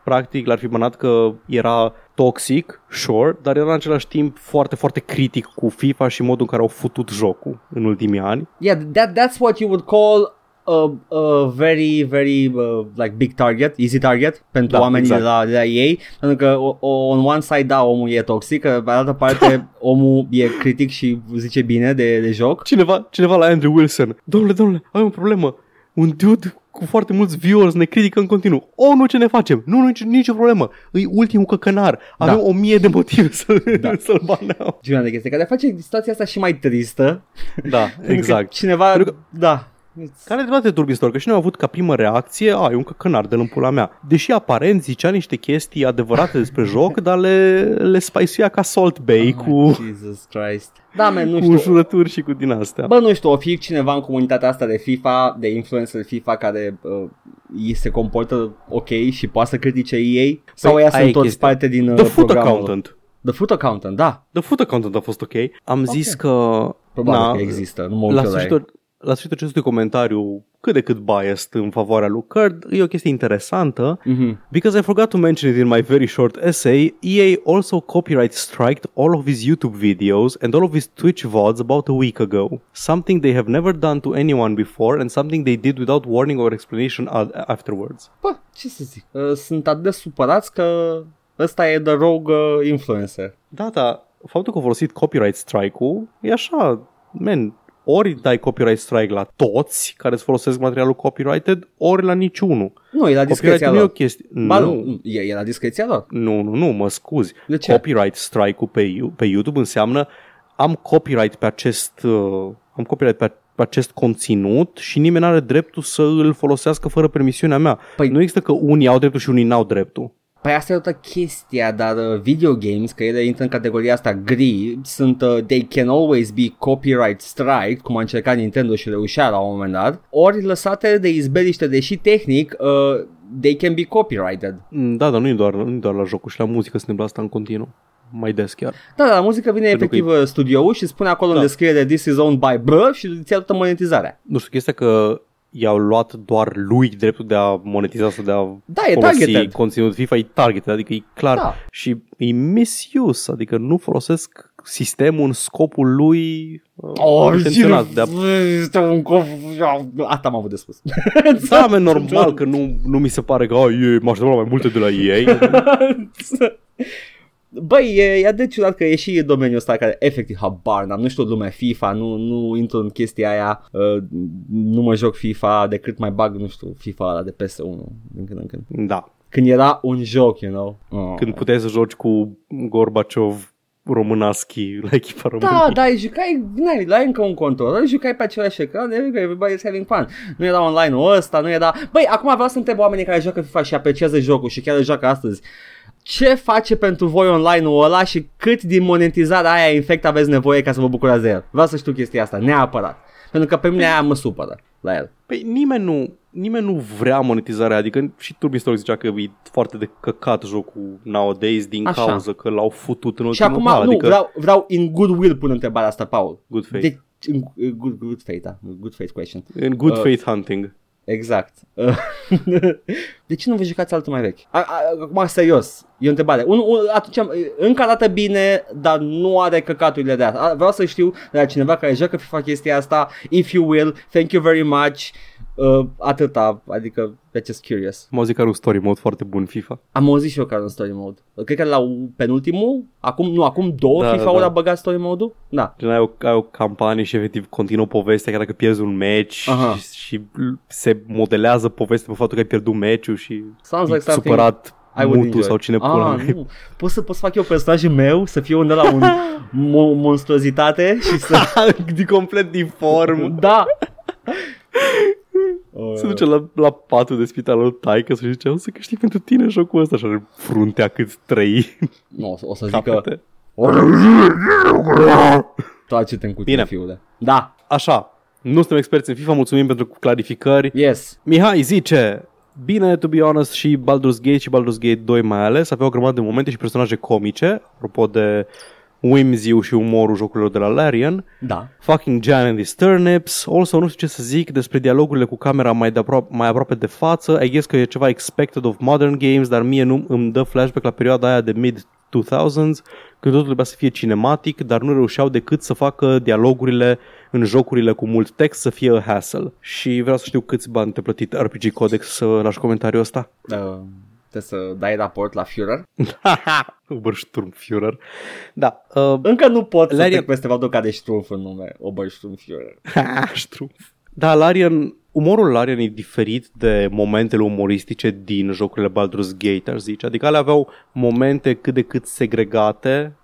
practic l-ar fi banat că era toxic, sure, dar era în același timp foarte, foarte critic cu FIFA și modul în care au futut jocul în ultimii ani. Yeah, that, that's what you would call a, a very, very uh, like big target, easy target pentru Da, oamenii exact. de, la, de la ei, pentru că o, o, on one side, da, omul e toxic, că pe altă parte omul e critic și zice bine de, de joc. Cineva, cineva la Andrew Wilson, domnule, domnule, avem o problemă, un dude cu foarte mulți viewers ne critică în continuu. O, nu, ce ne facem? Nu, nu, nici, nicio problemă. E ultimul căcănar. Avem Da. o mie de motive să, Da. să-l baneau. Genul de chestie care face situația asta și mai tristă. Da, Pentru că exact. Cineva, Pentru da. Care de toate turbistor, că și noi am avut ca primă reacție, a, e un căcănar de în pula mea. Deși aparent zicea niște chestii adevărate despre joc, dar le, le spice ca Salt Bay cu, Jesus Christ. Da, man, nu cu știu. jurături și cu din astea. Bă, nu știu, o fi cineva în comunitatea asta de FIFA, de influencer FIFA care uh, îi se comportă ok și poate să critique ei? Sau Păi, ea aia sunt e toți chestia. parte din uh, The Foot programul? Accountant. The Foot Accountant, da. The Foot Accountant a fost ok. Am zis că... Probabil na, că există, nu mă uit la eu la ei. sfârșitul, la sfârșitul acestui comentariu cât de cât biased în favoarea lui Curd, e o chestie interesantă. Mhm. Because I forgot to mention it in my very short essay, EA also copyright striked all of his YouTube videos and all of his Twitch VODs about a week ago. Something they have never done to anyone before and something they did without warning or explanation ad- afterwards. Bă, ce să zic? Uh, sunt atât de supărați că ăsta e the rogue uh, influencer. Da, da, faptul că au folosit copyright strike-ul e așa, man, ori dai copyright strike la toți care îți folosesc materialul copyrighted, ori la niciunul. Nu, e la discreția Copyright nu e o lor. chestie. Ba nu, nu, e, e la discreția lor. nu, nu, nu, mă scuzi. De ce? Copyright strike-ul pe, You- pe YouTube înseamnă am copyright pe acest uh, am copyright pe, pe acest conținut și nimeni nu are dreptul să îl folosească fără permisiunea mea. Păi- nu există că unii au dreptul și unii n-au dreptul. Păi asta e altă chestia, dar uh, video games, că ele intră în categoria asta gri, sunt, uh, they can always be copyright strike, cum a încercat Nintendo și reușea la un moment dat, ori lăsate de izbeliște, deși tehnic, uh, they can be copyrighted. Mm, Da, dar nu e doar, nu e doar la jocuri și la muzică se întâmplă asta în continuu. Mai des chiar. Da, da, la muzică vine Pentru că efectiv uh, studioul și spune acolo Da. în descriere this is owned by bă și îți ia toată monetizarea. Nu știu, chestia că i-au luat doar lui dreptul de a monetiza sau de a Da, e folosi targeted. conținut FIFA, e targeted, adică e clar. Da. Și e misuse, adică nu folosesc sistemul în scopul lui uh, intenționat. De a... Este un cof... Asta am avut de spus. Da, man, normal că nu, nu mi se pare că "Ai, e, mă așteptam la mai multe de la ei. Băi, e, e de ciudat că e și domeniul ăsta care efectiv habar n-am, nu știu lumea FIFA, nu, nu intru în chestia aia, uh, nu mă joc FIFA decât mai bag, nu știu, FIFA ăla de PS1 din când în când. da, Când era un joc, you know. Oh. când puteai să joci cu Gorbaciov românaschi la echipa română. Da, da, îi jucai, n-ai, la încă un control, îi jucai pe același ecran, everybody's having fun. Nu era online-ul ăsta, nu era... Băi, acum vreau să întreb oamenii care joacă FIFA și apreciază jocul și chiar îl joacă astăzi. Ce face pentru voi online-ul ăla și cât din monetizarea aia infect aveți nevoie ca să vă bucurați de el? Vreau să știu chestia asta, neapărat. Pentru că pe mine aia mă supără la el. Păi nimeni nu, nimeni nu vrea monetizarea, adică și Turbistor zicea că e foarte de căcat jocul nowadays din Așa. cauza că l-au futut în Și ultimul acum, hal, nu, adică vreau, vreau in goodwill pun întrebarea asta, Paul. good faith. De, in, good, good faith, da, good faith question. în good uh, faith hunting. Exact. de ce nu vă jucați altul mai vechi? A, a, acum, serios, e o întrebare. Un, un, atunci, am- încă arată bine, dar nu are căcaturile de asta. A, Vreau să știu de la cineva care joacă FIFA chestia asta, if you will, thank you very much, uh, atâta, adică, that's just curious. Mă zic că are un story mode foarte bun FIFA. Am auzit și eu care în story mode. Cred că la penultimul, acum, nu, acum două Da, FIFA da, ori da. a băgat story mode-ul? Da. Gen, ai o, ai o campanie și efectiv continuă povestea chiar dacă pierzi un match Aha. și, și se modelează povestea pe faptul că ai pierdut meciul și Sounds e like something supărat I would mutul enjoy. sau cine pula ah, mea. nu. Pot să, pot să fac eu personajul meu să fie undeva la un mo- monstruozitate și să... de complet diform. da! Se duce la, la patul de spital al lui taică și zice, o să câștig pentru tine jocul ăsta și are fruntea cât trei Nu, o să- o să zică capete. Toace-te în cutie, Bine. fiule. Da, Așa, nu suntem experți în FIFA, mulțumim pentru clarificări. yes. Mihai zice, bine, to be honest, și Baldur's Gate și Baldur's Gate 2 mai ales aveau o grămadă de momente și personaje comice, apropo de whimsy și umorul jocurilor de la Larian. Da. Fucking Jan and his turnips. Also, nu știu ce să zic despre dialogurile cu camera mai, de apro- mai aproape de față. I guess că e ceva expected of modern games, dar mie nu îmi dă flashback la perioada aia de mid 2000s, când totul trebuia să fie cinematic, dar nu reușeau decât să facă dialogurile în jocurile cu mult text să fie a hassle. Și vreau să știu câți bani te plătit RPG Codex să lași comentariul ăsta. Uh, trebuie să dai raport la Führer. Obersturmführer. Da. Uh, Încă nu pot să Larian- trec peste faptul că are Strumpf în nume. Obersturmführer. Strumpf. Da, Larian umorul Larian e diferit de momentele umoristice din jocurile Baldur's Gate, aș zice. Adică ale aveau momente cât de cât segregate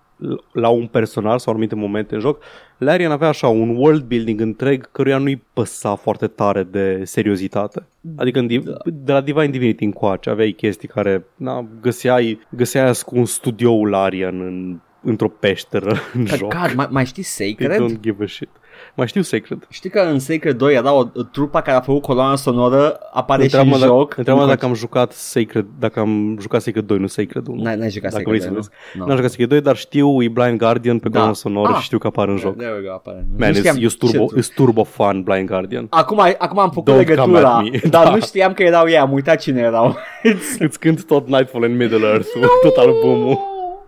la un personaj sau anumite momente în joc. Larian avea așa un world building întreg căruia nu-i păsa foarte tare de seriozitate. Adică în, da. de la Divine Divinity încoace aveai chestii care na, găseai, găseai cu un studioul Larian în într-o peșteră în God, joc. God, mai, mai știi Sacred? They don't give a shit. Mai știu Sacred. Știi că în Sacred 2 era o trupa care a făcut coloana sonoră, apare și în Întreabă-mă joc. Întreabă dacă am jucat Sacred, dacă am jucat Sacred 2, nu Sacred 1. N-ai, n-ai jucat Dacă Sacred vrei 2, să nu? vezi. No. N-am jucat Sacred 2, dar știu e Blind Guardian pe Da. coloana sonoră Ah. și știu că apare în joc. There we go, apare. Man, Nu știam e turbo, ce- e turbo fan Blind Guardian. Acum, acum am făcut Don't legătura, come at me. dar Da. nu știam că erau ei, am uitat cine erau. Îți cânt tot Nightfall and Middle Earth, tot albumul.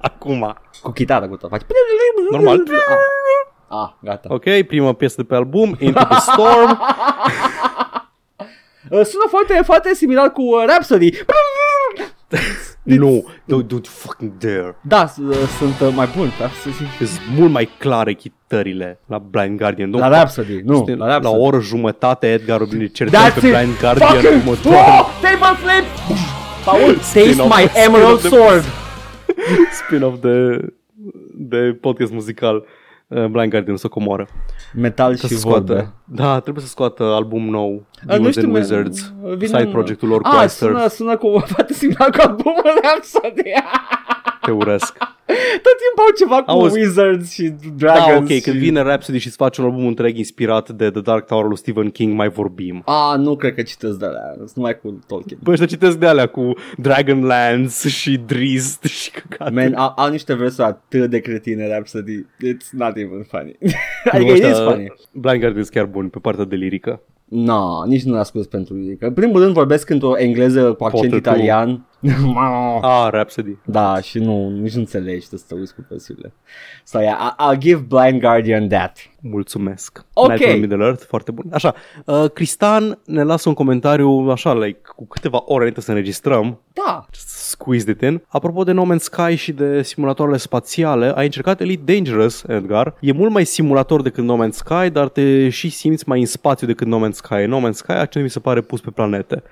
Acum. cu chitară, cu tot. Faci... Normal. Ah, gata. Ok, prima piesă de pe album, Into the Storm. Uh, Sună foarte, foarte similar cu uh, Rhapsody. nu, don't, don't fucking dare. Da, s- uh, sunt uh, mai bun. Rhapsody. Sunt mult mai clare chitările la Blind Guardian. La Rhapsody, nu. Este La la, Rhapsody. o oră jumătate Edgar Rubin certă That's pe it! Blind Guardian Fucking următoare. oh, table flip! Paul, taste Spin-off. my emerald Spin-off de- sword. Spin-off de, de podcast muzical uh, Blind Guardian să comoară. Metal Să și scoată. vorbe. Da, trebuie să scoată album nou. Uh, Demons and me- Wizards. vine Side în- projectul lor cu Ah, Iceturf. sună, sună cu foarte similar cu albumul Rhapsody. Te urăsc. Tot timpul au ceva cu Auzi. Wizards și Da, Dragons. ok, și... când vine Rhapsody și îți face un album întreg inspirat de The Dark Tower lui Stephen King, mai vorbim. Ah, nu cred că citesc de alea. Sunt numai cu Tolkien. Păi ăștia citesc de alea cu Dragonlance și Drizzt și căcate. Man, au, au niște versuri atât de cretine Rhapsody. It's not even funny. adică Nu, it ăștia- is funny. Blind Guardian sunt chiar bun pe partea de lirică. No, nici nu l-ascult pentru lirică. În primul rând vorbesc într-o engleză cu accent Poate tu. italian. Ah, Rhapsody. da, și nu, nici nu înțelegi să te uiți cu versiunile. So yeah, I- I'll give Blind Guardian that. Mulțumesc. Ok. Nightmare on Middle Earth, foarte bun. Așa, uh, Cristan ne lasă un comentariu, așa, like, cu câteva ore înainte să înregistrăm, Da, squeezed it in. Apropo de No Man's Sky și de simulatoarele spațiale, ai încercat Elite Dangerous, Edgar. E mult mai simulator decât No Man's Sky, dar te și simți mai în spațiu decât No Man's Sky. No Man's Sky, acel mi se pare pus pe planete.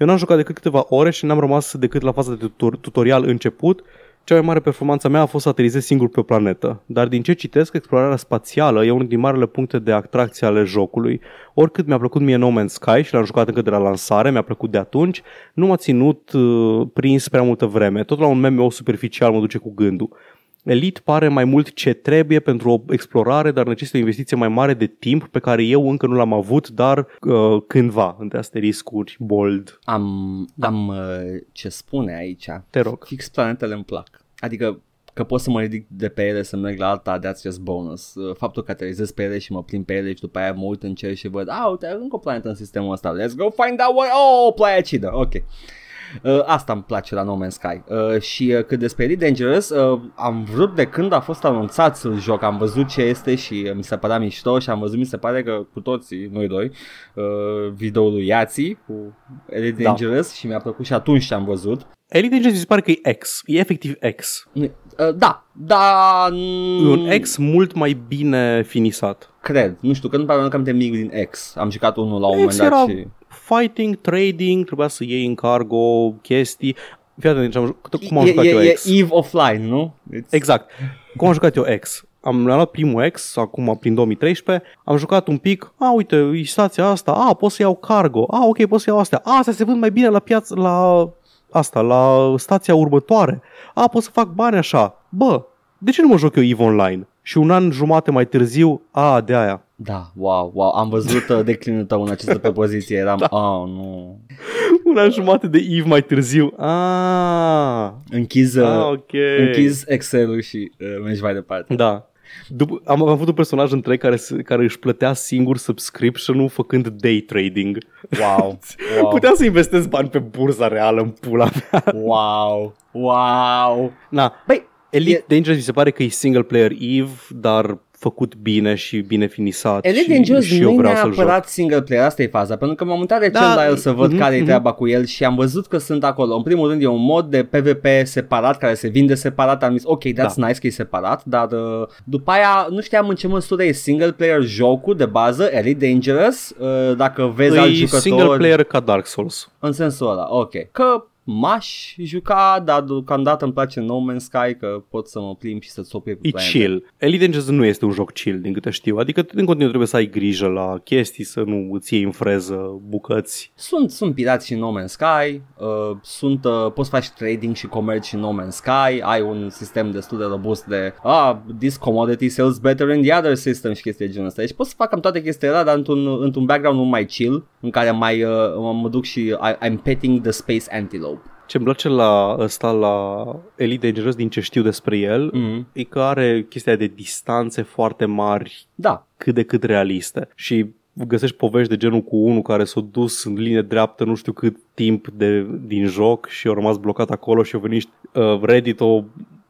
Eu n-am jucat decât câteva ore și n-am rămas decât la faza de tutor- tutorial început. Cea mai mare performanță mea a fost să aterizez singur pe o planetă. Dar din ce citesc, explorarea spațială e unul din marele puncte de atracție ale jocului. Oricât mi-a plăcut mie No Man's Sky și l-am jucat încă de la lansare, mi-a plăcut de atunci, nu m-a ținut uh, prins prea multă vreme. Tot la un MMO superficial mă duce cu gândul. Elite pare mai mult ce trebuie pentru o explorare, dar necesită o investiție mai mare de timp pe care eu încă nu l-am avut, dar uh, cândva, între asteriscuri, bold. am, am uh, ce spune aici. Te rog. Fix planetele îmi plac. Adică că pot să mă ridic de pe ele să merg la alta, that's just bonus. Uh, Faptul că aterizez pe ele și mă plimb pe ele și după aia mă uit în cer și văd, ah, uite, încă o planetă în sistemul ăsta, let's go find out what, oh, Placidă, ok. Uh, asta îmi place la No Man's Sky uh, Și uh, cât despre Elite Dangerous uh, Am vrut de când a fost anunțat să joc Am văzut ce este și uh, mi se părea mișto Și am văzut, mi se pare că cu toții Noi doi uh, Videoul lui Iații Cu Elite Da. Dangerous Și mi-a plăcut și atunci ce am văzut Elite Dangerous mi se pare că e X. E efectiv X. Uh, Da Da E un X mult mai bine finisat. Cred Nu știu că nu pare că am de mic din X Am jucat unul la un X moment dat era și fighting, trading, trebuia să iei în cargo chestii. Fii atent, deci am, ju- cum am e, jucat e, eu e X. Eve Offline, nu? It's... Exact. Cum am jucat eu X? Am am luat primul X, acum prin 2013, am jucat un pic, a, uite, e stația asta, a, pot să iau cargo, a, ok, pot să iau astea, a, astea se vând mai bine la piață, la asta, la stația următoare, a, pot să fac bani așa, bă, de ce nu mă joc eu EVE Online? Și un an jumate mai târziu, a, de aia. Da, wow, wow, am văzut uh, declinul tău în această propoziție, eram, da. oh, nu. Un an jumate de EVE mai târziu, a, Închizi, uh, a ok. închizi Excel-ul și uh, mergi mai departe. Da. După, am, am avut un personaj întreg care, se- care își plătea singur subscription-ul făcând day trading. Wow, wow, Puteam să investesc bani pe bursa reală în pula mea. wow, wow. Na, Băi, Elite E- Dangerous mi se pare că e single player EVE, dar făcut bine și bine finisat Elite și, Dangerous și nu eu e vreau să-l joc. neapărat single player, asta e faza, pentru că m-am mutat recent Da, la el să văd mhm, care e mhm. treaba cu el și am văzut că sunt acolo. În primul rând e un mod de PvP separat care se vinde separat, am zis ok, that's Da. nice că e separat, dar uh, după aia nu știam în ce măsură e single player jocul de bază, Elite Dangerous, uh, dacă vezi alt E jucător single player ca Dark Souls. în sensul ăla, ok. Că m-aș juca, dar deocamdată îmi place No Man's Sky, că pot să mă plimb și să țopie cu E planete. chill. Elite Dangerous nu este un joc chill, din câte știu. Adică în continuu trebuie să ai grijă la chestii, să nu îți iei în freză bucăți. Sunt, sunt pirați și în No Man's Sky, uh, sunt, uh, poți să faci trading și comerț și în No Man's Sky, ai un sistem destul de robust de ah, this commodity sells better in the other system și chestii de genul ăsta. Deci pot să fac cam toate chestiile alea, dar într-un, într-un background mult mai chill, în care mai uh, mă- mă duc și I, I'm petting the space antelope. Ce îmi place la ăsta, la Elite Dangerous, din ce știu despre el, Mm. e că are chestia de distanțe foarte mari, Da, cât de cât realiste. Și găsești povești de genul cu unul care s-a dus în linie dreaptă nu știu cât timp de, din joc și a rămas blocat acolo și a venit uh, Reddit o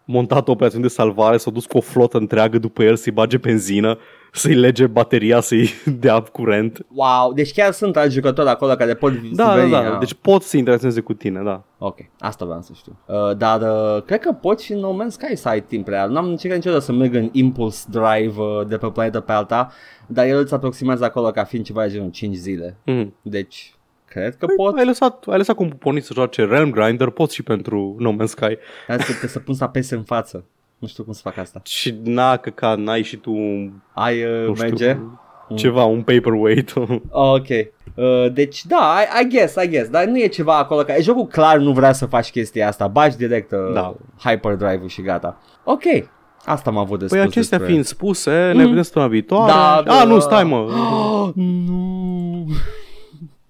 montat o operațiune de salvare, s-a dus cu o flotă întreagă după el să-i bage benzină, să-i lege bateria, să-i dea curent. wow, deci chiar sunt alți jucători acolo care pot Da, da, veni, da, ah. deci pot să interacționeze cu tine, da. Ok, asta vreau să știu. Uh, dar uh, cred că pot și în No Man's Sky să ai timp real. N-am încercat niciodată să merg în Impulse Drive uh, de pe o planetă pe alta, dar el îți aproximează acolo ca fiind ceva de genul 5 zile. Mm. Deci, cred că Păi, pot. ai lăsat, ai lăsat cu un puponit să joace Realm Grinder, poți și pentru No Man's Sky. Dar să, să pun să apese în față. Nu știu cum să fac asta. Și na, că ca n-ai și tu un, Ai uh, nu merge? știu, ceva, un paperweight. Ok. Uh, deci da, I, I guess, I guess, dar nu e ceva acolo ca... Jocul clar nu vrea să faci chestia asta, bagi direct uh, Da. hyperdrive-ul și gata. Ok, asta am avut de Păi spus acestea despre- fiind spuse, ne vedem săptămâna viitoare. Da, A, da. nu, stai mă. Oh, nu.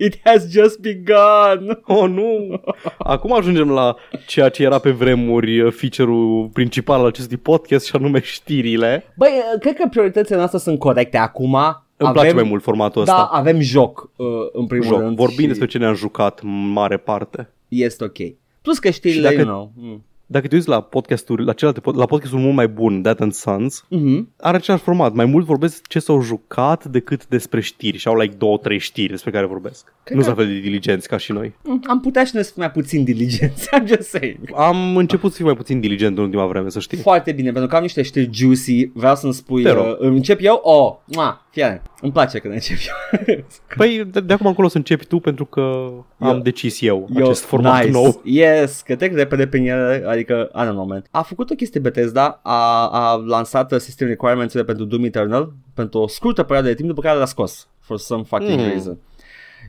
It has just begun. Oh, nu! Acum ajungem la ceea ce era pe vremuri uh, feature-ul principal al acestui podcast și anume știrile. Băi, cred că prioritățile noastre sunt corecte acum. Îmi avem, place mai mult formatul Da, ăsta. avem joc uh, în primul Joc. rând. Vorbim și despre ce ne-am jucat în mare parte. Este ok. Plus că știrile, Și dacă- you know. Mm. Dacă te uiți la podcasturi, la celelalte, pod- la podcastul mult mai bun, That and Sons, Mhm. are același format. Mai mult vorbesc ce s-au jucat decât despre știri și au like două, trei știri despre care vorbesc. Cred nu că- sunt la fel de diligenți ca și noi. Mm, Am putea și noi să fim mai puțin diligenți, I'm just saying. Am început să fiu mai puțin diligent în ultima vreme, să știi. Foarte bine, pentru că am niște știri juicy, vreau să-mi spui, Te rog. uh, încep eu? Oh, mua, fie, îmi place când încep eu. Păi de, de acum încolo să începi tu pentru că am Eu- decis eu, Eu- acest format nice. nou. Yes, că trec repede prin ele, adică, I don't know, man. A făcut o chestie Bethesda, a, a lansat uh, system requirements pentru Doom Eternal pentru o scurtă perioadă de timp, după care l-a scos for some fucking Mm. reason.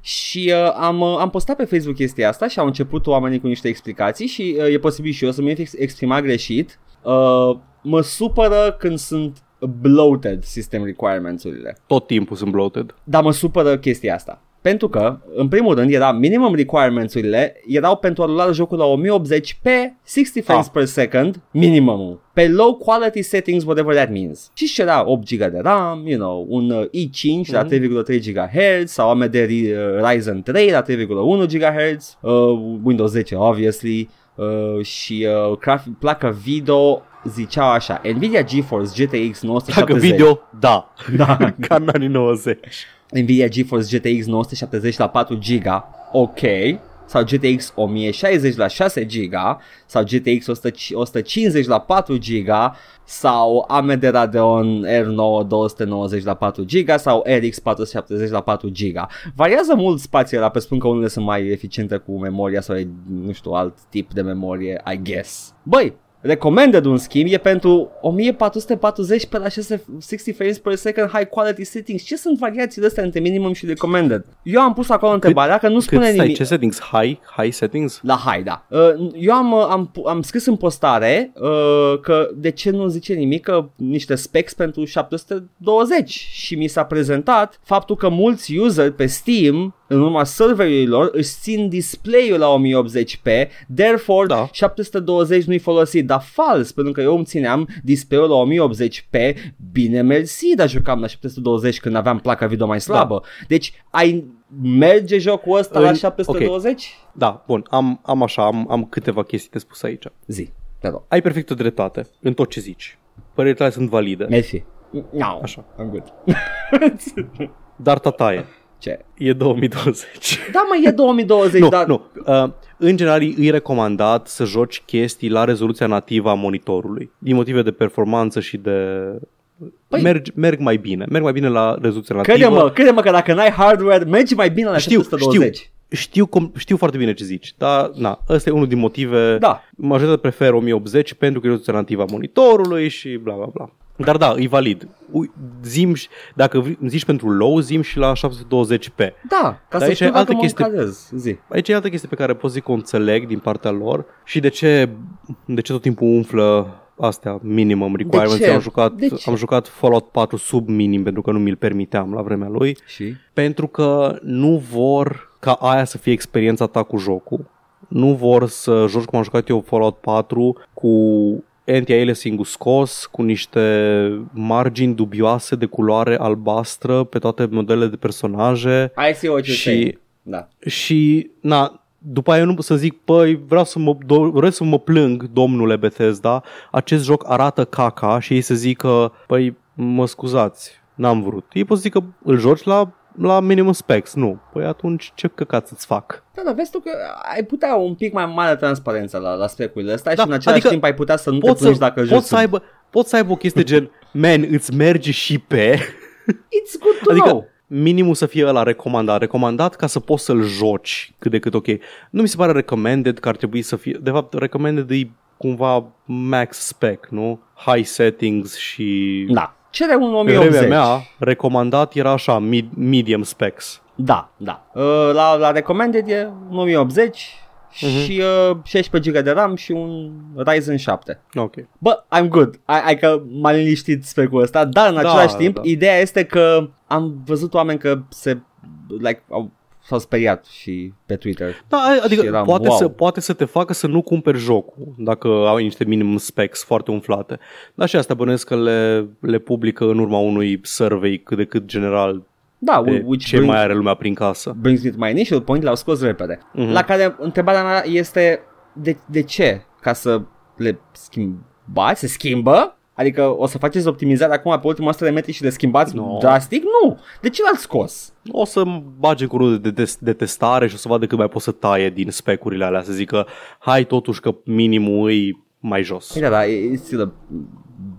Și uh, am, uh, am postat pe Facebook chestia asta și au început oamenii cu niște explicații și uh, e posibil și eu să mi fi exprimat greșit. Uh, mă supără când sunt bloated system requirements-urile. Tot timpul sunt bloated. Dar mă supără chestia asta. Pentru că, în primul rând, era minimum requirements-urile erau pentru a rula jocul la 1080 pe 60 frames Ah. per second, minimumul. Pe low quality settings, whatever that means. Și ce era 8 GB de RAM, you know, un uh, i5 la 3,3 GHz sau AMD Ri- uh, Ryzen 3 la 3,1 GHz, uh, Windows 10 obviously uh, și uh, grafic, placa video ziceau așa, Nvidia GeForce GTX 970 Dacă video, da. Da. Ca în anii 90. Nvidia GeForce GTX 970 la 4 GB, ok, sau GTX 1060 la 6 GB, sau GTX 150 la 4 GB, sau AMD Radeon R9 290 la 4 GB, sau RX 470 la 4 GB. Variază mult spațiul ăla, pe spun că unele sunt mai eficiente cu memoria sau nu știu, alt tip de memorie, I guess. Băi, Recommended un schimb e pentru 1440 pe la 60 frames per second high quality settings. Ce sunt variațiile astea între minimum și recommended? Eu am pus acolo întrebarea că nu Cât spune stai, nimic. ce settings? High? High settings? La high, da. Uh, eu am, uh, am, pu- am scris în postare uh, că de ce nu zice nimic că niște specs pentru 720 și mi s-a prezentat faptul că mulți user pe Steam în urma serverilor își țin display-ul la 1080p, therefore Da. 720 nu-i folosit, dar fals, pentru că eu îmi țineam display-ul la 1080p, bine mersi, dar jucam la 720 când aveam placa video mai slabă. Deci ai merge jocul ăsta la În- 720? Da, bun, am, am așa, am, am câteva chestii de spus aici. Zi, te rog. Ai perfectă dreptate în tot ce zici. Părerile tale sunt valide. Mersi. No, Așa. I'm good. Dar tataie. Ce? E 2020. Da, mă, e 2020, nu, dar... nu. Uh, în general, e recomandat să joci chestii la rezoluția nativă a monitorului. Din motive de performanță și de... Păi- Păi, merg, merg mai bine. Merg mai bine la rezoluția nativă. Crede-mă, crede-mă că dacă n-ai hardware, mergi mai bine la Știu, 720. Știu, cum, știu foarte bine ce zici, dar na, ăsta e unul din motive. Da. Majoritatea preferă 1080 pentru că e rezoluția nativă a monitorului și bla bla bla. Dar da, e valid. Ui, Zim, și- dacă vri- zici pentru low, zim și la 720p. Da, ca Dar să aici știu e dacă altă mă chestie. încadrez. Zi. Aici e altă chestie pe care pot zic că o înțeleg din partea lor și de ce, de ce tot timpul umflă astea minimum requirements. ce? Am jucat, De ce? am jucat Fallout 4 sub minim pentru că nu mi-l permiteam la vremea lui. Și? Pentru că nu vor ca aia să fie experiența ta cu jocul. Nu vor să joci cum am jucat eu Fallout 4 cu anti-aliasing scos, cu niște margini dubioase de culoare albastră pe toate modelele de personaje I see what you're și saying. Da. și, na, după aia eu nu pot să zic, păi, vreau să mă, do- vreau să mă plâng, domnule Bethesda, acest joc arată caca și ei să zică, păi, mă scuzați, n-am vrut. Ei pot să zică, îl joci la, la minimum specs. Nu. Păi atunci ce căcat să-ți fac? Da, dar vezi tu că ai putea un pic mai mare transparență la, la specurile astea Da, și în același adică timp ai putea să nu te Poți plângi să, dacă joci poți, să sub- aibă, poți să aibă o chestie gen, man, îți merge și pe... It's good to Adică know. minimul să fie ăla recomandat. Recomandat ca să poți să-l joci cât de cât ok. Nu mi se pare recommended că ar trebui să fie... De fapt, recommended e cumva max spec, nu? High settings și... Da. Cere un Pe 1080. vremea mea, recomandat era așa, mid, medium specs. Da, da. Uh, La, la recommended e un 1080 Mhm. și uh, 16 GB de RAM și un Ryzen 7. Ok. Bă, I'm good. Ai, ai că m-a liniștit specul ăsta, dar în Da, același timp, da. ideea este că am văzut oameni că se like, au, s-au speriat și pe Twitter. Da, adică Și eram, poate, wow. să, poate să te facă să nu cumperi jocul dacă au niște minimum specs foarte umflate. Dar și asta bănuiesc că le, le publică în urma unui survey cât de cât general Da, de which ce brings, mai are lumea prin casă. brings me to my initial point, l-au scos repede. Mhm. La care întrebarea mea este de, de ce? Ca să le schimbați? Se schimbă? Adică o să faceți optimizare acum pe ultima 100 de metri și le schimbați No. drastic? Nu! De ce l-ați scos? O să bage cu rude de, de, de testare și o să vadă cât mai pot să taie din specurile alea, să zică hai totuși că minimul e mai jos. Da, da, e still a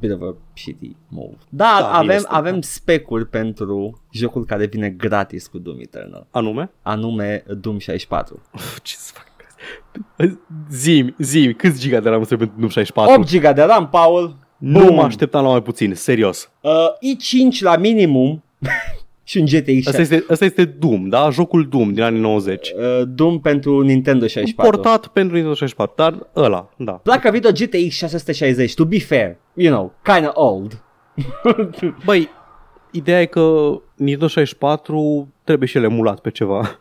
bit of a shitty move. Da, Da, avem, este, avem da. specuri pentru jocul care vine gratis cu Doom Eternal, Anume? anume Doom 64. Uf, ce să fac? Zimi, zimi, câți giga de RAM îți trebuie pentru Doom 64? 8 GB de RAM, Paul. Nu Boom. mă așteptam la mai puțin, serios. Uh, i5 la minimum și un GTX Asta este, asta este Doom, da? Jocul Doom din anii 90. uh, Doom pentru Nintendo 64. Portat pentru Nintendo 64, dar ăla, da. Placa video GTX 660, to be fair, you know, kinda old. Băi, ideea e că Nintendo 64 trebuie și el emulat pe ceva.